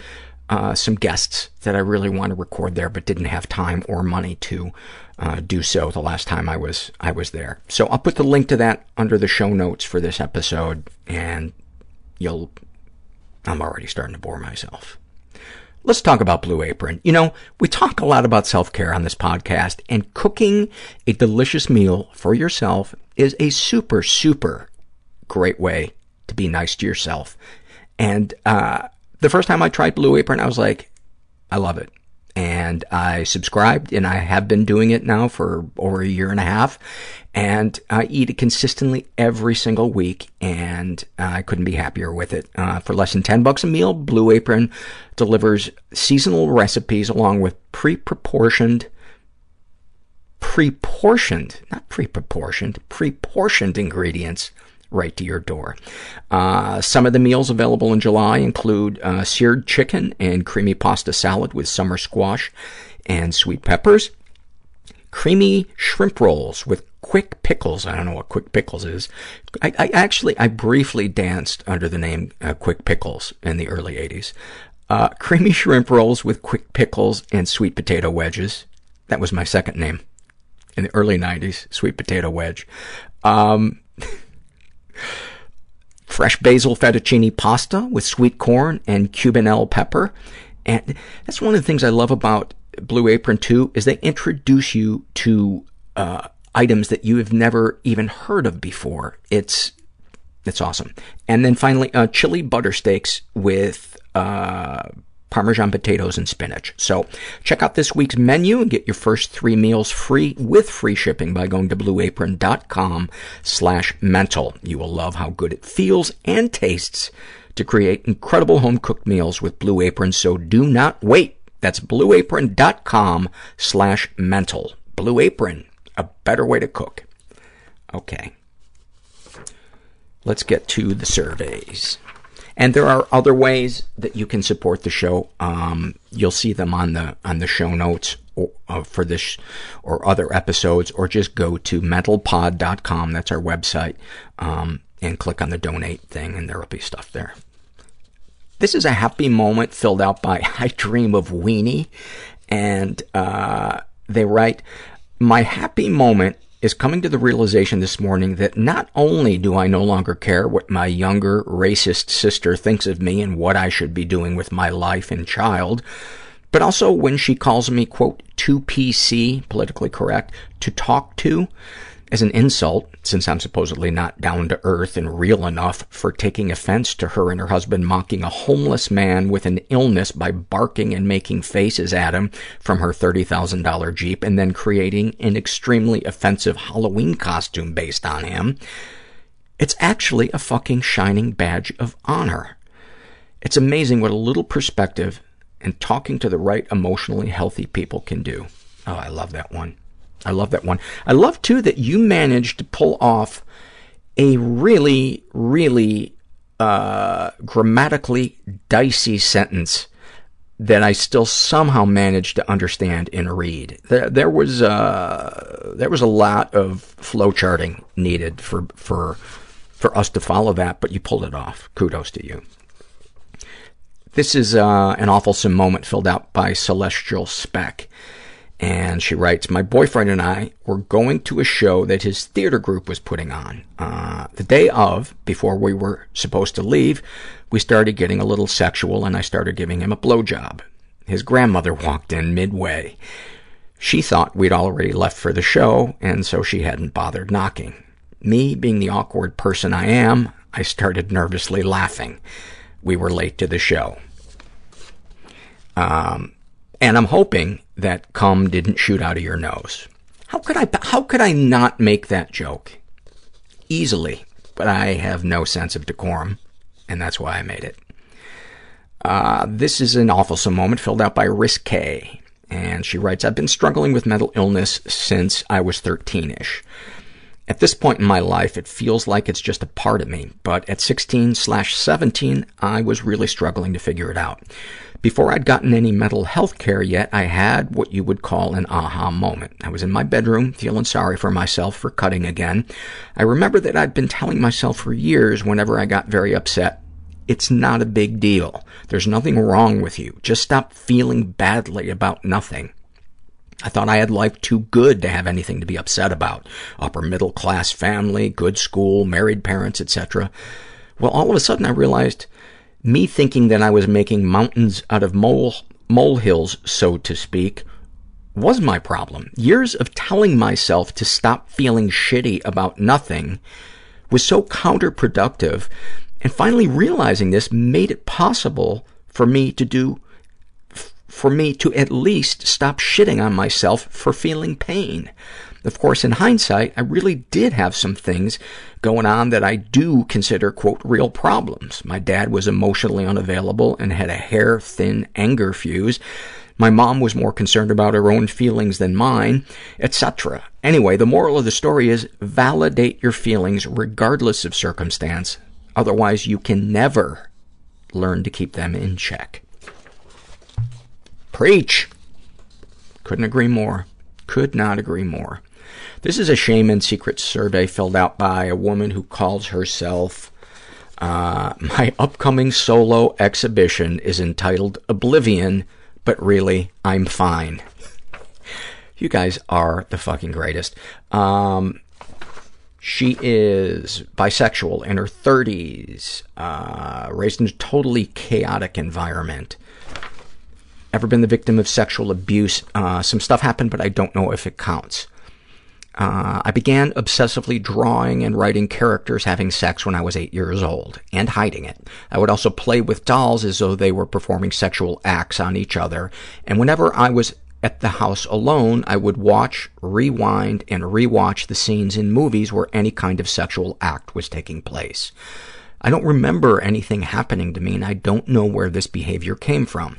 uh, some guests that I really want to record there, but didn't have time or money to, uh, do so the last time I was, I was there. So I'll put the link to that under the show notes for this episode and you'll I'm already starting to bore myself. let's talk about Blue Apron. You know, we talk a lot about self-care on this podcast, and cooking a delicious meal for yourself is a super, super great way to be nice to yourself. And uh, the first time I tried Blue Apron, I was like, I love it. And I subscribed, and I have been doing it now for over a year and a half. And I eat it consistently every single week, and I couldn't be happier with it. Uh, for less than 10 bucks a meal, Blue Apron delivers seasonal recipes along with pre-proportioned pre-portioned, not pre-proportioned, pre-portioned ingredients right to your door. Uh, some of the meals available in July include uh, seared chicken and creamy pasta salad with summer squash and sweet peppers, creamy shrimp rolls with quick pickles. I don't know what quick pickles is. I, I actually, I briefly danced under the name uh, Quick Pickles in the early 80s. Uh, creamy shrimp rolls with quick pickles and sweet potato wedges. That was my second name in the early 90s, sweet potato wedge. Um, fresh basil fettuccine pasta with sweet corn and cubanelle pepper. And that's one of the things I love about Blue Apron too, is they introduce you to uh, items that you have never even heard of before. It's it's awesome. And then finally, uh, chili butter steaks with uh, Parmesan potatoes and spinach. So check out this week's menu and get your first three meals free with free shipping by going to blueapron.com slash mental. You will love how good it feels and tastes to create incredible home-cooked meals with Blue Apron, so do not wait. That's blueapron.com slash mental. Blue Apron, a better way to cook. Okay. Let's get to the surveys. And there are other ways that you can support the show. Um, you'll see them on the, on the show notes or, uh, for this or other episodes, or just go to mentalpod.com. That's our website. Um, and click on the donate thing and there will be stuff there. This is a happy moment filled out by [LAUGHS] I Dream of Weenie. And, uh, they write, my happy moment is coming to the realization this morning that not only do I no longer care what my younger racist sister thinks of me and what I should be doing with my life and child, but also when she calls me, quote, 2PC, politically correct, to talk to, as an insult, since I'm supposedly not down to earth and real enough for taking offense to her and her husband mocking a homeless man with an illness by barking and making faces at him from her $30,000 Jeep and then creating an extremely offensive Halloween costume based on him. It's actually a fucking shining badge of honor. It's amazing what a little perspective and talking to the right emotionally healthy people can do. Oh, I love that one. I love that one. I love, too, that you managed to pull off a really, really uh, grammatically dicey sentence that I still somehow managed to understand and read. There, there was uh, there was a lot of flow charting needed for for for us to follow that, but you pulled it off. Kudos to you. This is uh, an awfulsome moment filled out by Celestial Speck. And she writes, my boyfriend and I were going to a show that his theater group was putting on. Uh, the day of, before we were supposed to leave, we started getting a little sexual and I started giving him a blowjob. His grandmother walked in midway. She thought we'd already left for the show, and so she hadn't bothered knocking. Me, being the awkward person I am, I started nervously laughing. We were late to the show. Um, and I'm hoping that cum didn't shoot out of your nose. How could I, how could I not make that joke? Easily. But I have no sense of decorum, and that's why I made it. Uh, this is an awfulsome moment filled out by Risque. And she writes, I've been struggling with mental illness since I was 13-ish. At this point in my life, it feels like it's just a part of me, but at 16 slash 17, I was really struggling to figure it out. Before I'd gotten any mental health care yet, I had what you would call an aha moment. I was in my bedroom, feeling sorry for myself for cutting again. I remember that I'd been telling myself for years whenever I got very upset, it's not a big deal. There's nothing wrong with you. Just stop feeling badly about nothing. I thought I had life too good to have anything to be upset about. Upper middle class family, good school, married parents, etc. Well, all of a sudden I realized me thinking that I was making mountains out of mole molehills, so to speak, was my problem. Years of telling myself to stop feeling shitty about nothing was so counterproductive, and finally realizing this made it possible for me to do for me to at least stop shitting on myself for feeling pain. Of course, in hindsight, I really did have some things going on that I do consider, quote, real problems. My dad was emotionally unavailable and had a hair-thin anger fuse. My mom was more concerned about her own feelings than mine, etc. Anyway, the moral of the story is validate your feelings regardless of circumstance. Otherwise, you can never learn to keep them in check. Preach! Couldn't agree more. Could not agree more. This is a shame and secret survey filled out by a woman who calls herself, uh, my upcoming solo exhibition is entitled Oblivion, but really, I'm fine. You guys are the fucking greatest. Um, she is bisexual, in her 30s, uh, raised in a totally chaotic environment. Ever been the victim of sexual abuse? Uh, some stuff happened, but I don't know if it counts. Uh, I began obsessively drawing and writing characters having sex when I was eight years old, and hiding it. I would also play with dolls as though they were performing sexual acts on each other, and whenever I was at the house alone, I would watch, rewind, and rewatch the scenes in movies where any kind of sexual act was taking place. I don't remember anything happening to me, and I don't know where this behavior came from.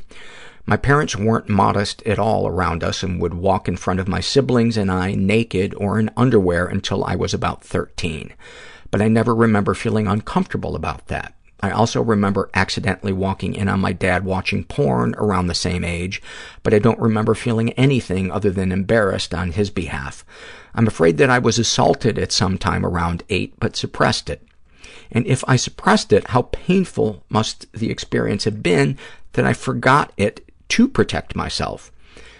My parents weren't modest at all around us and would walk in front of my siblings and I naked or in underwear until I was about 13. But I never remember feeling uncomfortable about that. I also remember accidentally walking in on my dad watching porn around the same age, but I don't remember feeling anything other than embarrassed on his behalf. I'm afraid that I was assaulted at some time around eight, but suppressed it. And if I suppressed it, how painful must the experience have been that I forgot it to protect myself.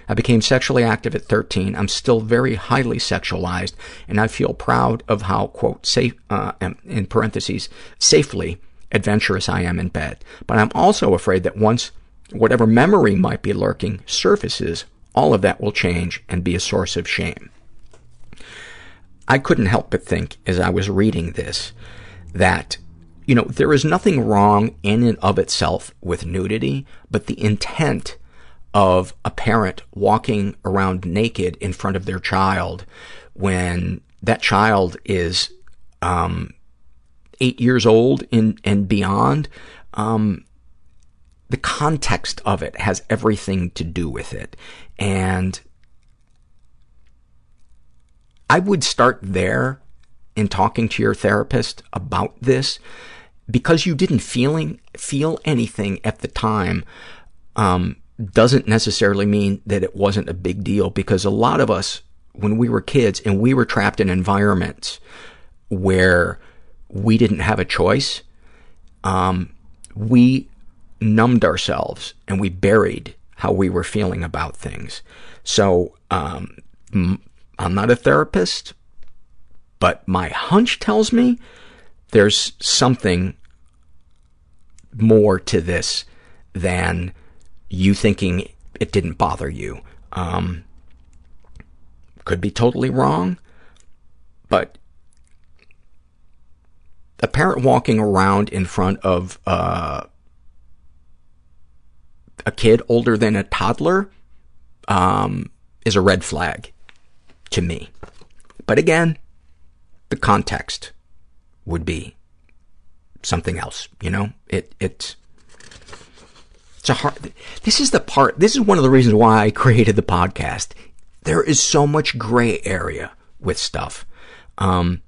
I became sexually active at 13. I'm still very highly sexualized, and I feel proud of how, quote, safe, uh, in parentheses, safely adventurous I am in bed. But I'm also afraid that once whatever memory might be lurking surfaces, all of that will change and be a source of shame. I couldn't help but think, as I was reading this, that you know, there is nothing wrong in and of itself with nudity, but the intent of a parent walking around naked in front of their child when that child is um, eight years old in, and beyond, um, the context of it has everything to do with it. And I would start there in talking to your therapist about this because you didn't feeling, feel anything at the time, um, doesn't necessarily mean that it wasn't a big deal because a lot of us, when we were kids and we were trapped in environments where we didn't have a choice, um, we numbed ourselves and we buried how we were feeling about things. So, um, I'm not a therapist, but my hunch tells me there's something more to this than you thinking it didn't bother you. Um, could be totally wrong, but a parent walking around in front of uh, a kid older than a toddler um, is a red flag to me. But again, the context would be something else, you know? It, it, it's a hard, this is the part, this is one of the reasons why I created the podcast. There is so much gray area with stuff. Um,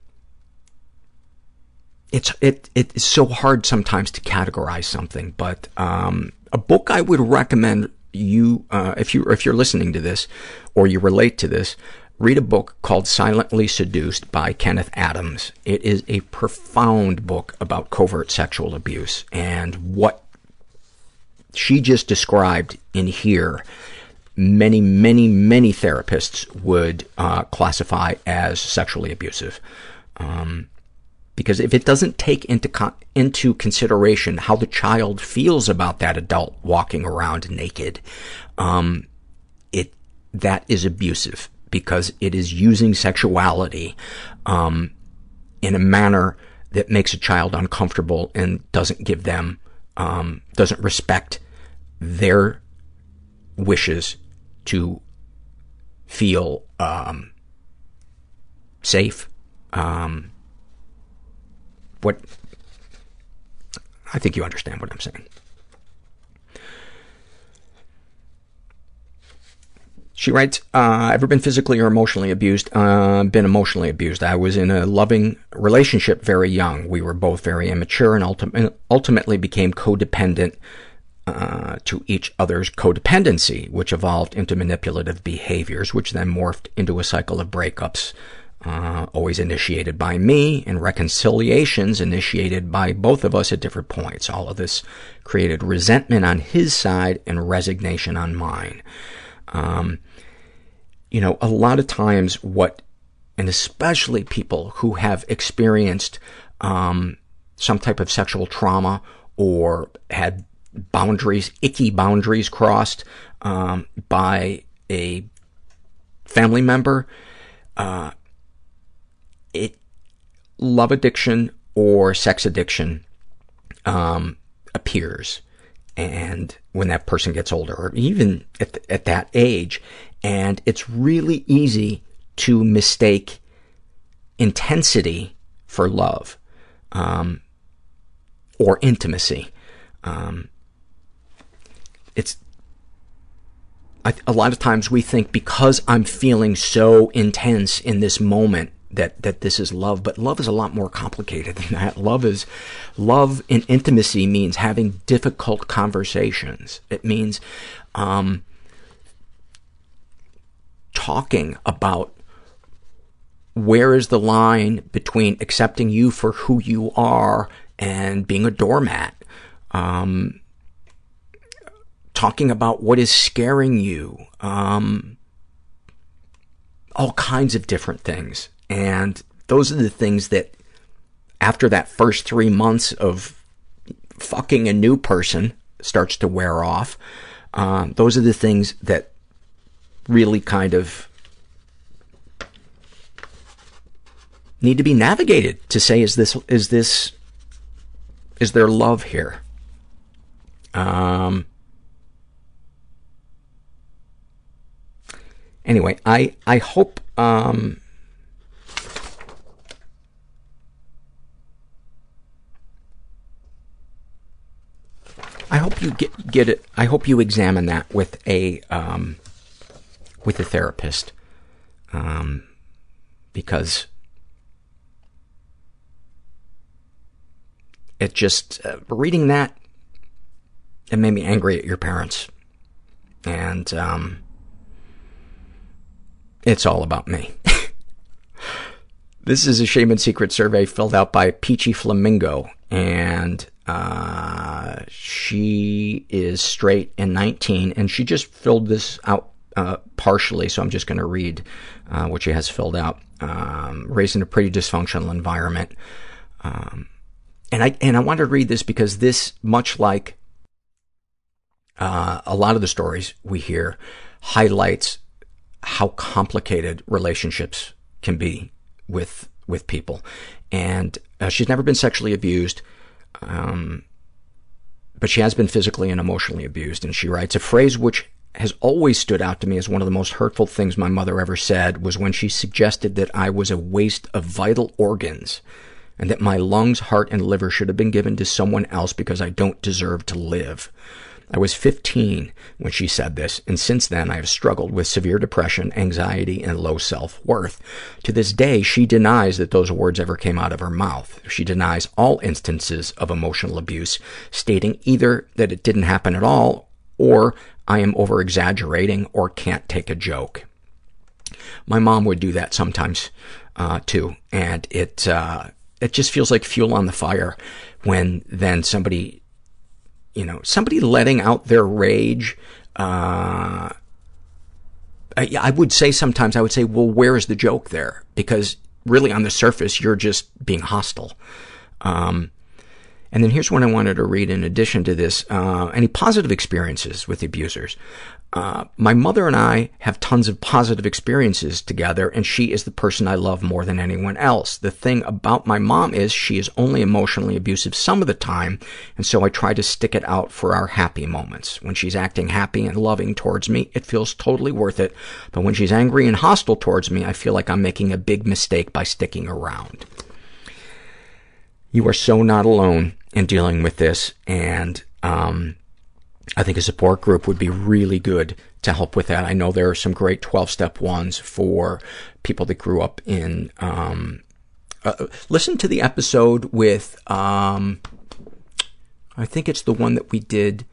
it's, it, it's so hard sometimes to categorize something, but, um, a book I would recommend you, uh, if you, if you're listening to this or you relate to this, read a book called Silently Seduced by Kenneth Adams. It is a profound book about covert sexual abuse and what she just described in here, many, many, many therapists would uh, classify as sexually abusive. Um, Because if it doesn't take into con- into consideration how the child feels about that adult walking around naked, um, it that is abusive because it is using sexuality um, in a manner that makes a child uncomfortable and doesn't give them, um, doesn't respect their wishes to feel um, safe. Um, what I think you understand what I'm saying. She writes, uh, ever been physically or emotionally abused? Uh, been emotionally abused. I was in a loving relationship very young. We were both very immature and ulti- ultimately became codependent uh, to each other's codependency, which evolved into manipulative behaviors, which then morphed into a cycle of breakups, uh, always initiated by me, and reconciliations initiated by both of us at different points. All of this created resentment on his side and resignation on mine. Um, you know, a lot of times what, and especially people who have experienced um, some type of sexual trauma or had boundaries, icky boundaries crossed um, by a family member, uh, it love addiction or sex addiction um, appears, and when that person gets older, or even at at that age, and it's really easy to mistake intensity for love um, or intimacy. Um, it's I, a lot of times we think because I'm feeling so intense in this moment that that this is love, but love is a lot more complicated [LAUGHS] than that. Love is love in intimacy means having difficult conversations. It means um, talking about where is the line between accepting you for who you are and being a doormat. Um, talking about what is scaring you, um, all kinds of different things. And those are the things that, after that first three months of fucking a new person starts to wear off, uh, those are the things that really kind of need to be navigated to say, is this, is this, is there love here? Um, anyway, I, I hope, um, I hope you get, get it, I hope you examine that with a, um, with a therapist. Um, because it just, uh, reading that, it made me angry at your parents. And, um, it's all about me. [LAUGHS] this is a Shame and Secret survey filled out by Peachy Flamingo, and uh, she is straight and 19, and she just filled this out uh, partially, so I'm just going to read uh, what she has filled out. Um, raised in a pretty dysfunctional environment. Um, and I and I wanted to read this because this, much like uh, a lot of the stories we hear, highlights how complicated relationships can be with with people. And uh, she's never been sexually abused, um, but she has been physically and emotionally abused. And she writes, a phrase which has always stood out to me as one of the most hurtful things my mother ever said was when she suggested that I was a waste of vital organs and that my lungs, heart, and liver should have been given to someone else because I don't deserve to live. I was 15 when she said this, and since then I have struggled with severe depression, anxiety, and low self-worth. To this day, she denies that those words ever came out of her mouth. She denies all instances of emotional abuse, stating either that it didn't happen at all or I am over-exaggerating or can't take a joke. My mom would do that sometimes, uh, too, and it, uh, it just feels like fuel on the fire when then somebody you know, somebody letting out their rage, uh, I, I would say sometimes, I would say, well, where is the joke there? Because really on the surface, you're just being hostile. Um, and then here's what I wanted to read in addition to this. Uh, any positive experiences with abusers? Uh, my mother and I have tons of positive experiences together, and she is the person I love more than anyone else. The thing about my mom is she is only emotionally abusive some of the time, and so I try to stick it out for our happy moments. When she's acting happy and loving towards me, it feels totally worth it, but when she's angry and hostile towards me, I feel like I'm making a big mistake by sticking around. You are so not alone in dealing with this, and um, I think a support group would be really good to help with that. I know there are some great 12-step ones for people that grew up in, um, uh, listen to the episode with, um, I think it's the one that we did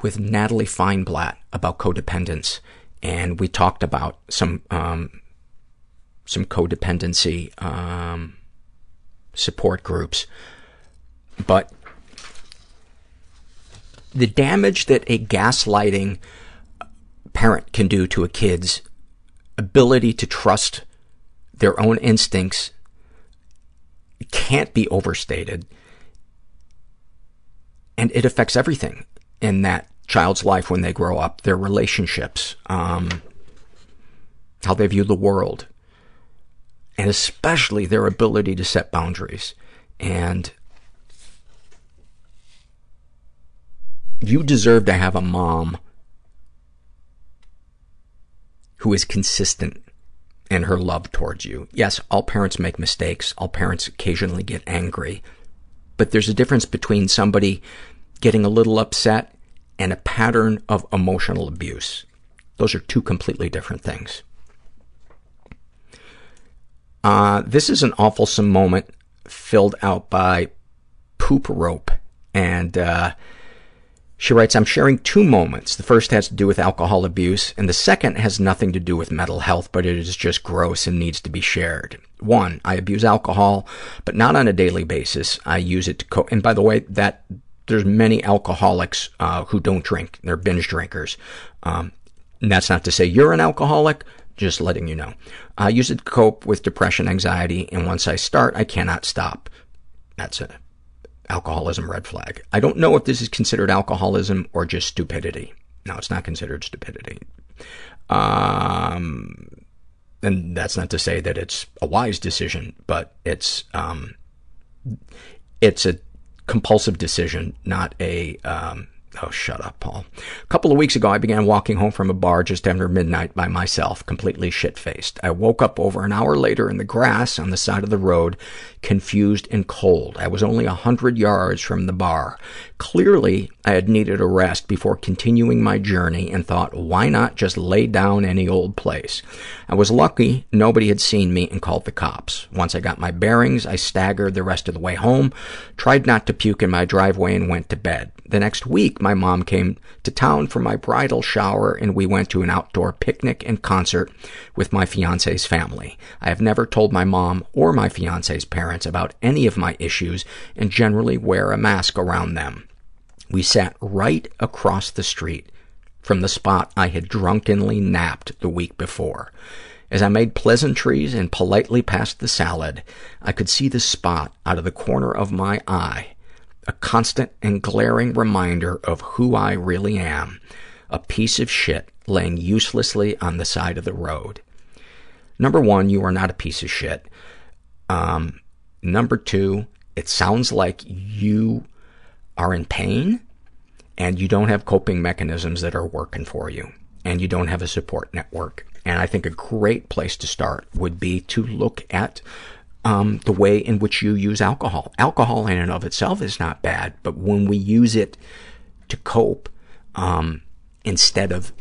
with Natalie Feinblatt about codependence. And we talked about some, um, some codependency, um, support groups. But the damage that a gaslighting parent can do to a kid's ability to trust their own instincts can't be overstated. And it affects everything in that child's life when they grow up, their relationships, um, how they view the world, and especially their ability to set boundaries. And you deserve to have a mom who is consistent in her love towards you. Yes, all parents make mistakes. All parents occasionally get angry. But there's a difference between somebody getting a little upset and a pattern of emotional abuse. Those are two completely different things. Uh, this is an awful moment filled out by Poop Rope. And, uh, she writes, I'm sharing two moments. The first has to do with alcohol abuse, and the second has nothing to do with mental health, but it is just gross and needs to be shared. One, I abuse alcohol, but not on a daily basis. I use it to cope. And by the way, that there's many alcoholics uh, who don't drink. They're binge drinkers. Um, and that's not to say you're an alcoholic, just letting you know. I use it to cope with depression, anxiety, and once I start, I cannot stop. That's an alcoholism red flag. I don't know if this is considered alcoholism or just stupidity. No, it's not considered stupidity. Um, and that's not to say that it's a wise decision, but it's, um, it's a compulsive decision, not a, um, Oh, shut up, Paul. A couple of weeks ago, I began walking home from a bar just after midnight by myself, completely shit-faced. I woke up over an hour later in the grass on the side of the road, confused and cold. I was only a hundred yards from the bar. Clearly, I had needed a rest before continuing my journey and thought, why not just lay down any old place? I was lucky nobody had seen me and called the cops. Once I got my bearings, I staggered the rest of the way home, tried not to puke in my driveway, and went to bed. The next week, my mom came to town for my bridal shower, and we went to an outdoor picnic and concert with my fiance's family. I have never told my mom or my fiance's parents about any of my issues and generally wear a mask around them. We sat right across the street from the spot I had drunkenly napped the week before. As I made pleasantries and politely passed the salad, I could see the spot out of the corner of my eye a constant and glaring reminder of who I really am, a piece of shit laying uselessly on the side of the road. Number one, you are not a piece of shit. Um, number two, it sounds like you are in pain and you don't have coping mechanisms that are working for you and you don't have a support network. And I think a great place to start would be to look at um, the way in which you use alcohol. Alcohol in and of itself is not bad, but when we use it to cope um, instead of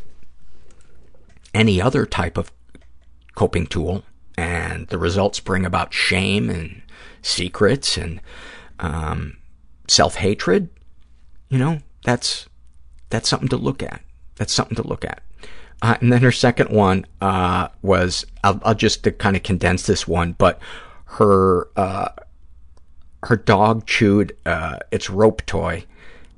any other type of coping tool, and the results bring about shame and secrets and um, self-hatred, you know, that's that's something to look at. That's something to look at. Uh, and then her second one uh, was, I'll, I'll just kind of condense this one, but her uh, her dog chewed uh, its rope toy,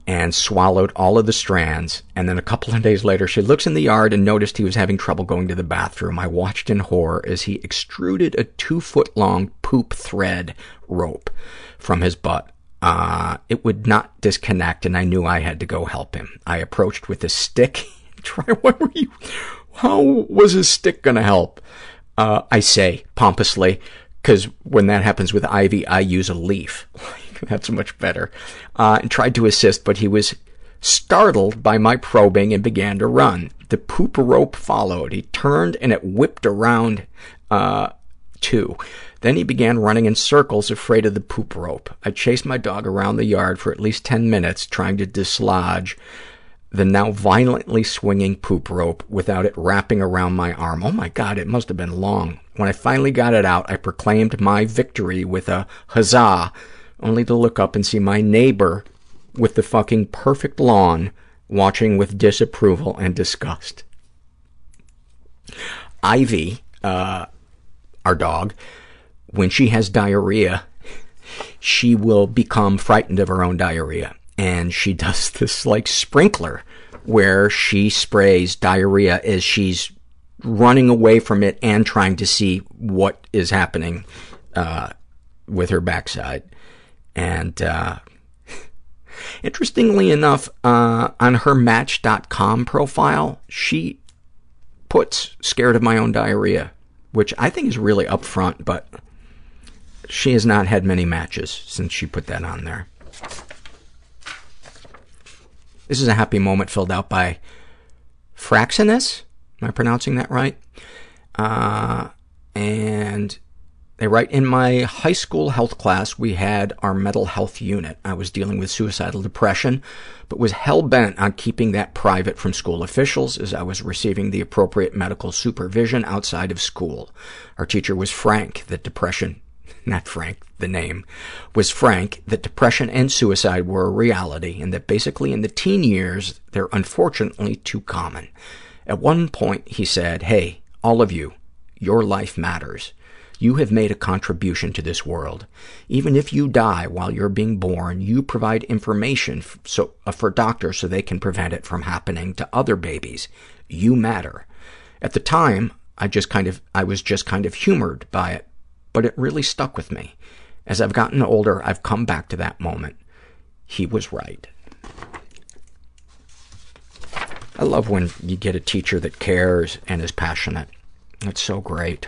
and swallowed all of the strands. And then a couple of days later, she looks in the yard and noticed he was having trouble going to the bathroom. I watched in horror as he extruded a two-foot-long poop thread rope from his butt. Uh, it would not disconnect, and I knew I had to go help him. I approached with a stick. [LAUGHS] Try, what were you, how was a stick going to help? Uh, I say pompously, because when that happens with Ivy, I use a leaf. [LAUGHS] That's much better. Uh, and tried to assist, but he was startled by my probing and began to run. The poop rope followed. He turned and it whipped around, uh, too. Then he began running in circles, afraid of the poop rope. I chased my dog around the yard for at least 10 minutes, trying to dislodge the now violently swinging poop rope without it wrapping around my arm. Oh my God, it must have been long. When I finally got it out, I proclaimed my victory with a huzzah, only to look up and see my neighbor with the fucking perfect lawn watching with disapproval and disgust. Ivy, uh, our dog, when she has diarrhea, she will become frightened of her own diarrhea. And she [LAUGHS] does this like sprinkler where she sprays diarrhea as she's running away from it and trying to see what is happening uh, with her backside. And uh, [LAUGHS] interestingly enough, uh, on her Match.com profile, she puts scared of my own diarrhea, which I think is really upfront, but she has not had many matches since she put that on there. This is a happy moment filled out by Fraxinus. Am I pronouncing that right? Uh, and they write, in my high school health class, we had our mental health unit. I was dealing with suicidal depression, but was hell-bent on keeping that private from school officials as I was receiving the appropriate medical supervision outside of school. Our teacher was frank that depression not Frank, the name, was frank that depression and suicide were a reality and that basically in the teen years, they're unfortunately too common. At one point, he said, hey, all of you, your life matters. You have made a contribution to this world. Even if you die while you're being born, you provide information f- so, uh, for doctors so they can prevent it from happening to other babies. You matter. At the time, I just kind of, I was just kind of humored by it, but it really stuck with me. As I've gotten older, I've come back to that moment. He was right. I love when you get a teacher that cares and is passionate. It's so great.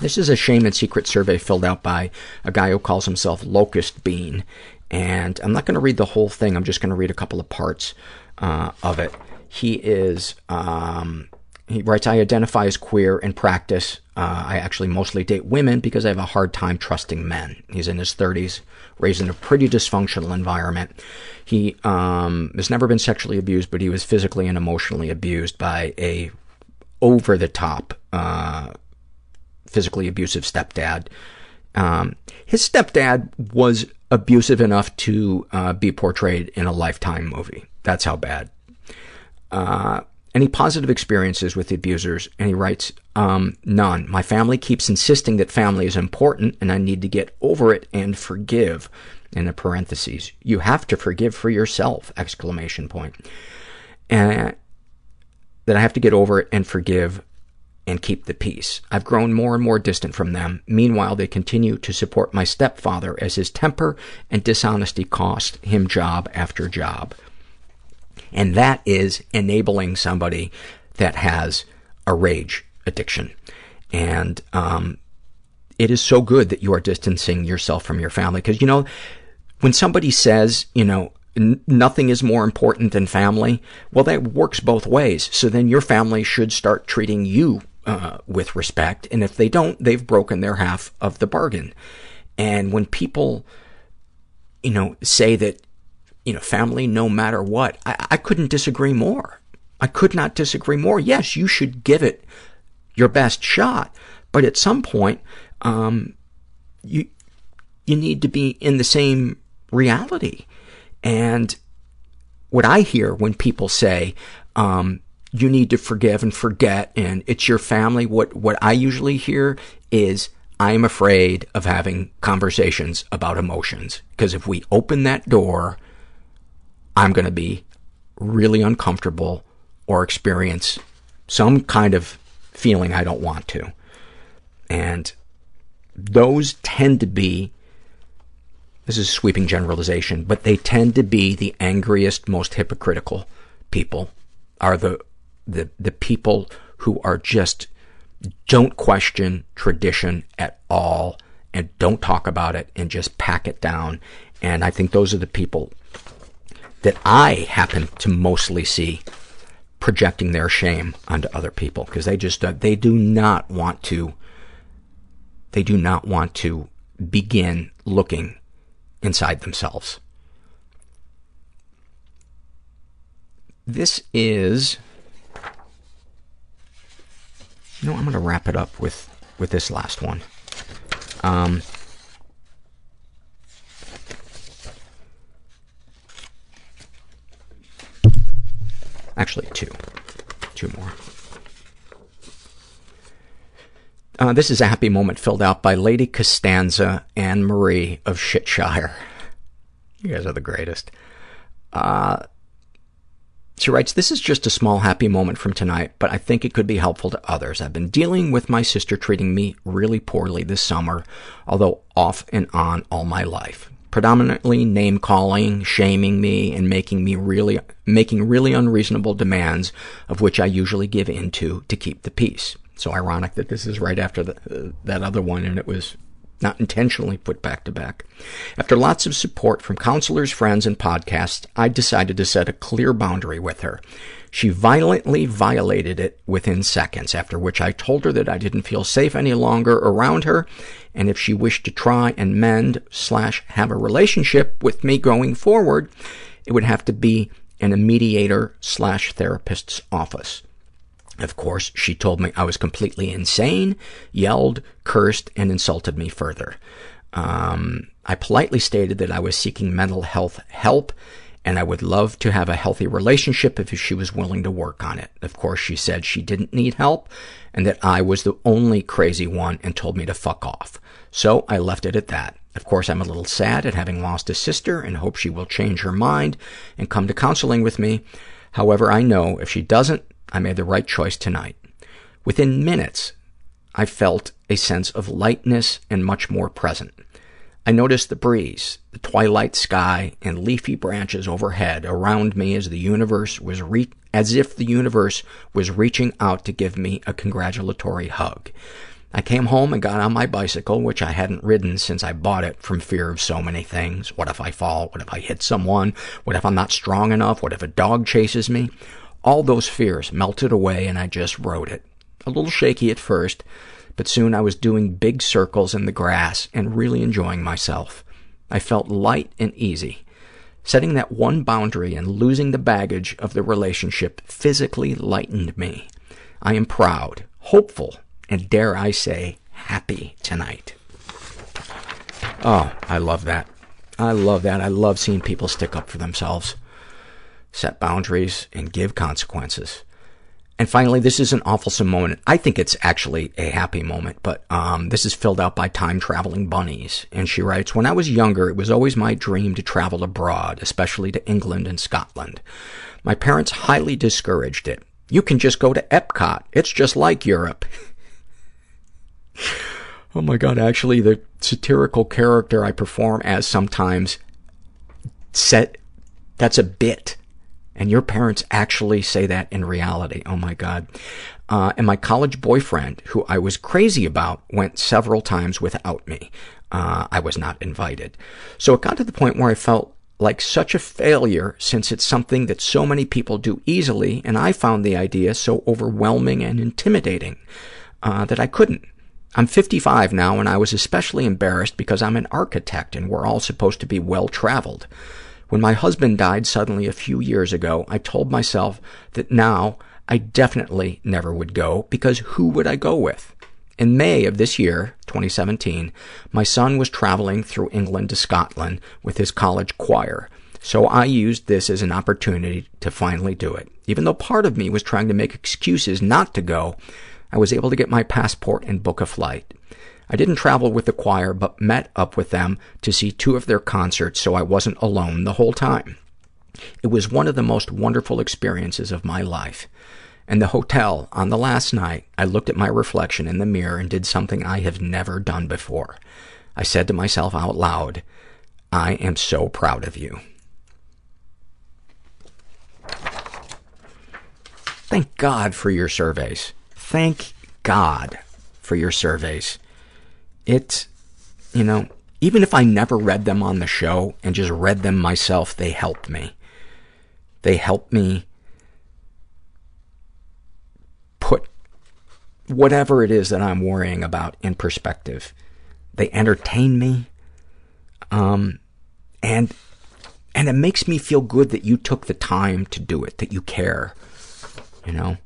This is a shame and secret survey filled out by a guy who calls himself Locust Bean. And I'm not going to read the whole thing. I'm just going to read a couple of parts uh, of it. He is, um, he writes, I identify as queer in practice. Uh, I actually mostly date women because I have a hard time trusting men. He's in his 30s, raised in a pretty dysfunctional environment. He um, has never been sexually abused, but he was physically and emotionally abused by a over-the-top uh, physically abusive stepdad. Um, his stepdad was abusive enough to uh, be portrayed in a Lifetime movie. That's how bad. Uh, any positive experiences with the abusers? And he writes, um, none. My family keeps insisting that family is important and I need to get over it and forgive. In the parentheses, you have to forgive for yourself! Exclamation point. And that I have to get over it and forgive and keep the peace. I've grown more and more distant from them. Meanwhile, they continue to support my stepfather as his temper and dishonesty cost him job after job. And that is enabling somebody that has a rage addiction. And um, it is so good that you are distancing yourself from your family. Because, you know, when somebody says, you know, nothing is more important than family, well, that works both ways. So then your family should start treating you uh, with respect. And if they don't, they've broken their half of the bargain. And when people, you know, say that, you know, family no matter what, I, I couldn't disagree more. I could not disagree more. Yes, you should give it your best shot, but at some point, um, you you need to be in the same reality. And what I hear when people say, um, you need to forgive and forget and it's your family, what, what I usually hear is, I'm afraid of having conversations about emotions. Because if we open that door, I'm going to be really uncomfortable or experience some kind of feeling I don't want to. And those tend to be, this is a sweeping generalization, but they tend to be the angriest, most hypocritical people, are the, the, the people who are just, don't question tradition at all and don't talk about it and just pack it down. And I think those are the people that I happen to mostly see projecting their shame onto other people because they just, uh, they do not want to, they do not want to begin looking inside themselves. This is, you know, I'm going to wrap it up with, with this last one. Um, actually, two. Two more. Uh, this is a happy moment filled out by Lady Costanza Anne Marie of Shitshire. You guys are the greatest. Uh, she writes, This is just a small happy moment from tonight, but I think it could be helpful to others. I've been dealing with my sister treating me really poorly this summer, although off and on all my life. Predominantly name-calling, shaming me, and making me really, making really unreasonable demands, of which I usually give into to keep the peace. So ironic that this is right after the, uh, that other one, and it was not intentionally put back to back. After lots of support from counselors, friends, and podcasts, I decided to set a clear boundary with her. She violently violated it within seconds, after which I told her that I didn't feel safe any longer around her, and if she wished to try and mend slash have a relationship with me going forward, it would have to be in a mediator slash therapist's office. Of course, she told me I was completely insane, yelled, cursed, and insulted me further. Um, I politely stated that I was seeking mental health help and I would love to have a healthy relationship if she was willing to work on it. Of course, she said she didn't need help and that I was the only crazy one and told me to fuck off. So I left it at that. Of course, I'm a little sad at having lost a sister and hope she will change her mind and come to counseling with me. However, I know if she doesn't, I made the right choice tonight. Within minutes, I felt a sense of lightness and much more present. I noticed the breeze, the twilight sky, and leafy branches overhead around me as the universe was re- as if the universe was reaching out to give me a congratulatory hug. I came home and got on my bicycle, which I hadn't ridden since I bought it from fear of so many things. What if I fall? What if I hit someone? What if I'm not strong enough? What if a dog chases me? All those fears melted away and I just rode it. A little shaky at first, but soon I was doing big circles in the grass and really enjoying myself. I felt light and easy. Setting that one boundary and losing the baggage of the relationship physically lightened me. I am proud, hopeful, and dare I say, happy tonight. Oh, I love that. I love that. I love seeing people stick up for themselves, set boundaries, and give consequences. And finally, this is an awfulsome moment. I think it's actually a happy moment, but um, this is filled out by time-traveling bunnies. And she writes, When I was younger, it was always my dream to travel abroad, especially to England and Scotland. My parents highly discouraged it. You can just go to Epcot. It's just like Europe. [LAUGHS] oh my God, actually, the satirical character I perform as sometimes set, that's a bit. And your parents actually say that in reality. Oh my God. Uh, and my college boyfriend, who I was crazy about, went several times without me. Uh, I was not invited. So it got to the point where I felt like such a failure since it's something that so many people do easily, and I found the idea so overwhelming and intimidating uh, that I couldn't. I'm 55 now, and I was especially embarrassed because I'm an architect and we're all supposed to be well-traveled. When my husband died suddenly a few years ago, I told myself that now I definitely never would go because who would I go with? In May of this year, 2017, my son was traveling through England to Scotland with his college choir, so I used this as an opportunity to finally do it. Even though part of me was trying to make excuses not to go, I was able to get my passport and book a flight. I didn't travel with the choir, but met up with them to see two of their concerts, so I wasn't alone the whole time. It was one of the most wonderful experiences of my life. In the hotel, on the last night, I looked at my reflection in the mirror and did something I have never done before. I said to myself out loud, I am so proud of you. Thank God for your surveys. Thank God for your surveys. It, you know, even if I never read them on the show and just read them myself, they helped me. They helped me put whatever it is that I'm worrying about in perspective. They entertain me. Um, and, and it makes me feel good that you took the time to do it, that you care, you know?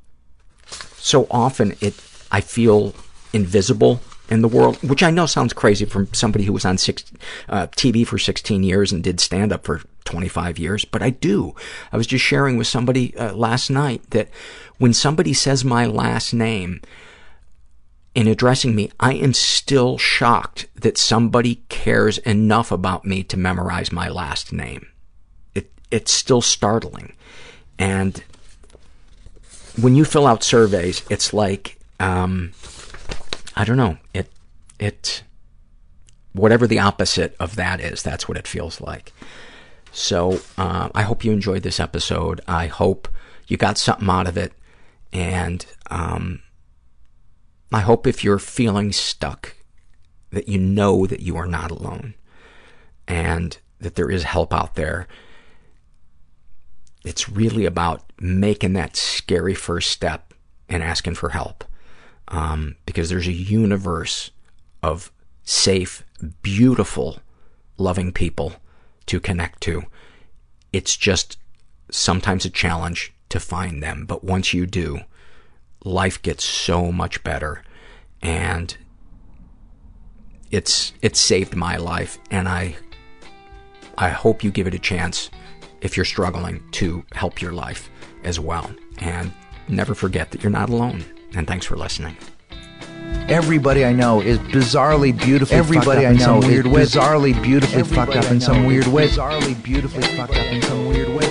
So often it, I feel invisible in the world, which I know sounds crazy from somebody who was on six, uh, TV for 16 years and did stand up for 25 years, but I do. I was just sharing with somebody uh, last night that when somebody says my last name in addressing me, I am still shocked that somebody cares enough about me to memorize my last name. It, it's still startling. And when you fill out surveys, it's like, um, I don't know, it, it, whatever the opposite of that is, that's what it feels like. So, uh, I hope you enjoyed this episode. I hope you got something out of it. And, um, I hope if you're feeling stuck, that you know that you are not alone and that there is help out there. It's really about making that scary first step and asking for help um, because there's a universe of safe, beautiful, loving people to connect to. It's just sometimes a challenge to find them, but once you do, life gets so much better. And it's it's saved my life, and I I hope you give it a chance if you're struggling to help your life as well. And never forget that you're not alone. And thanks for listening. Everybody I know is bizarrely beautifully Everybody I know is weird bizarrely beautifully Everybody fucked up in some weird way. Bizarrely beautifully fucked up in some weird way.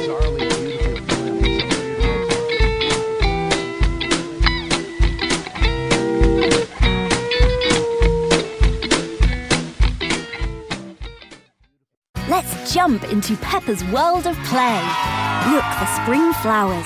Let's jump into Peppa's world of play. Look for spring flowers,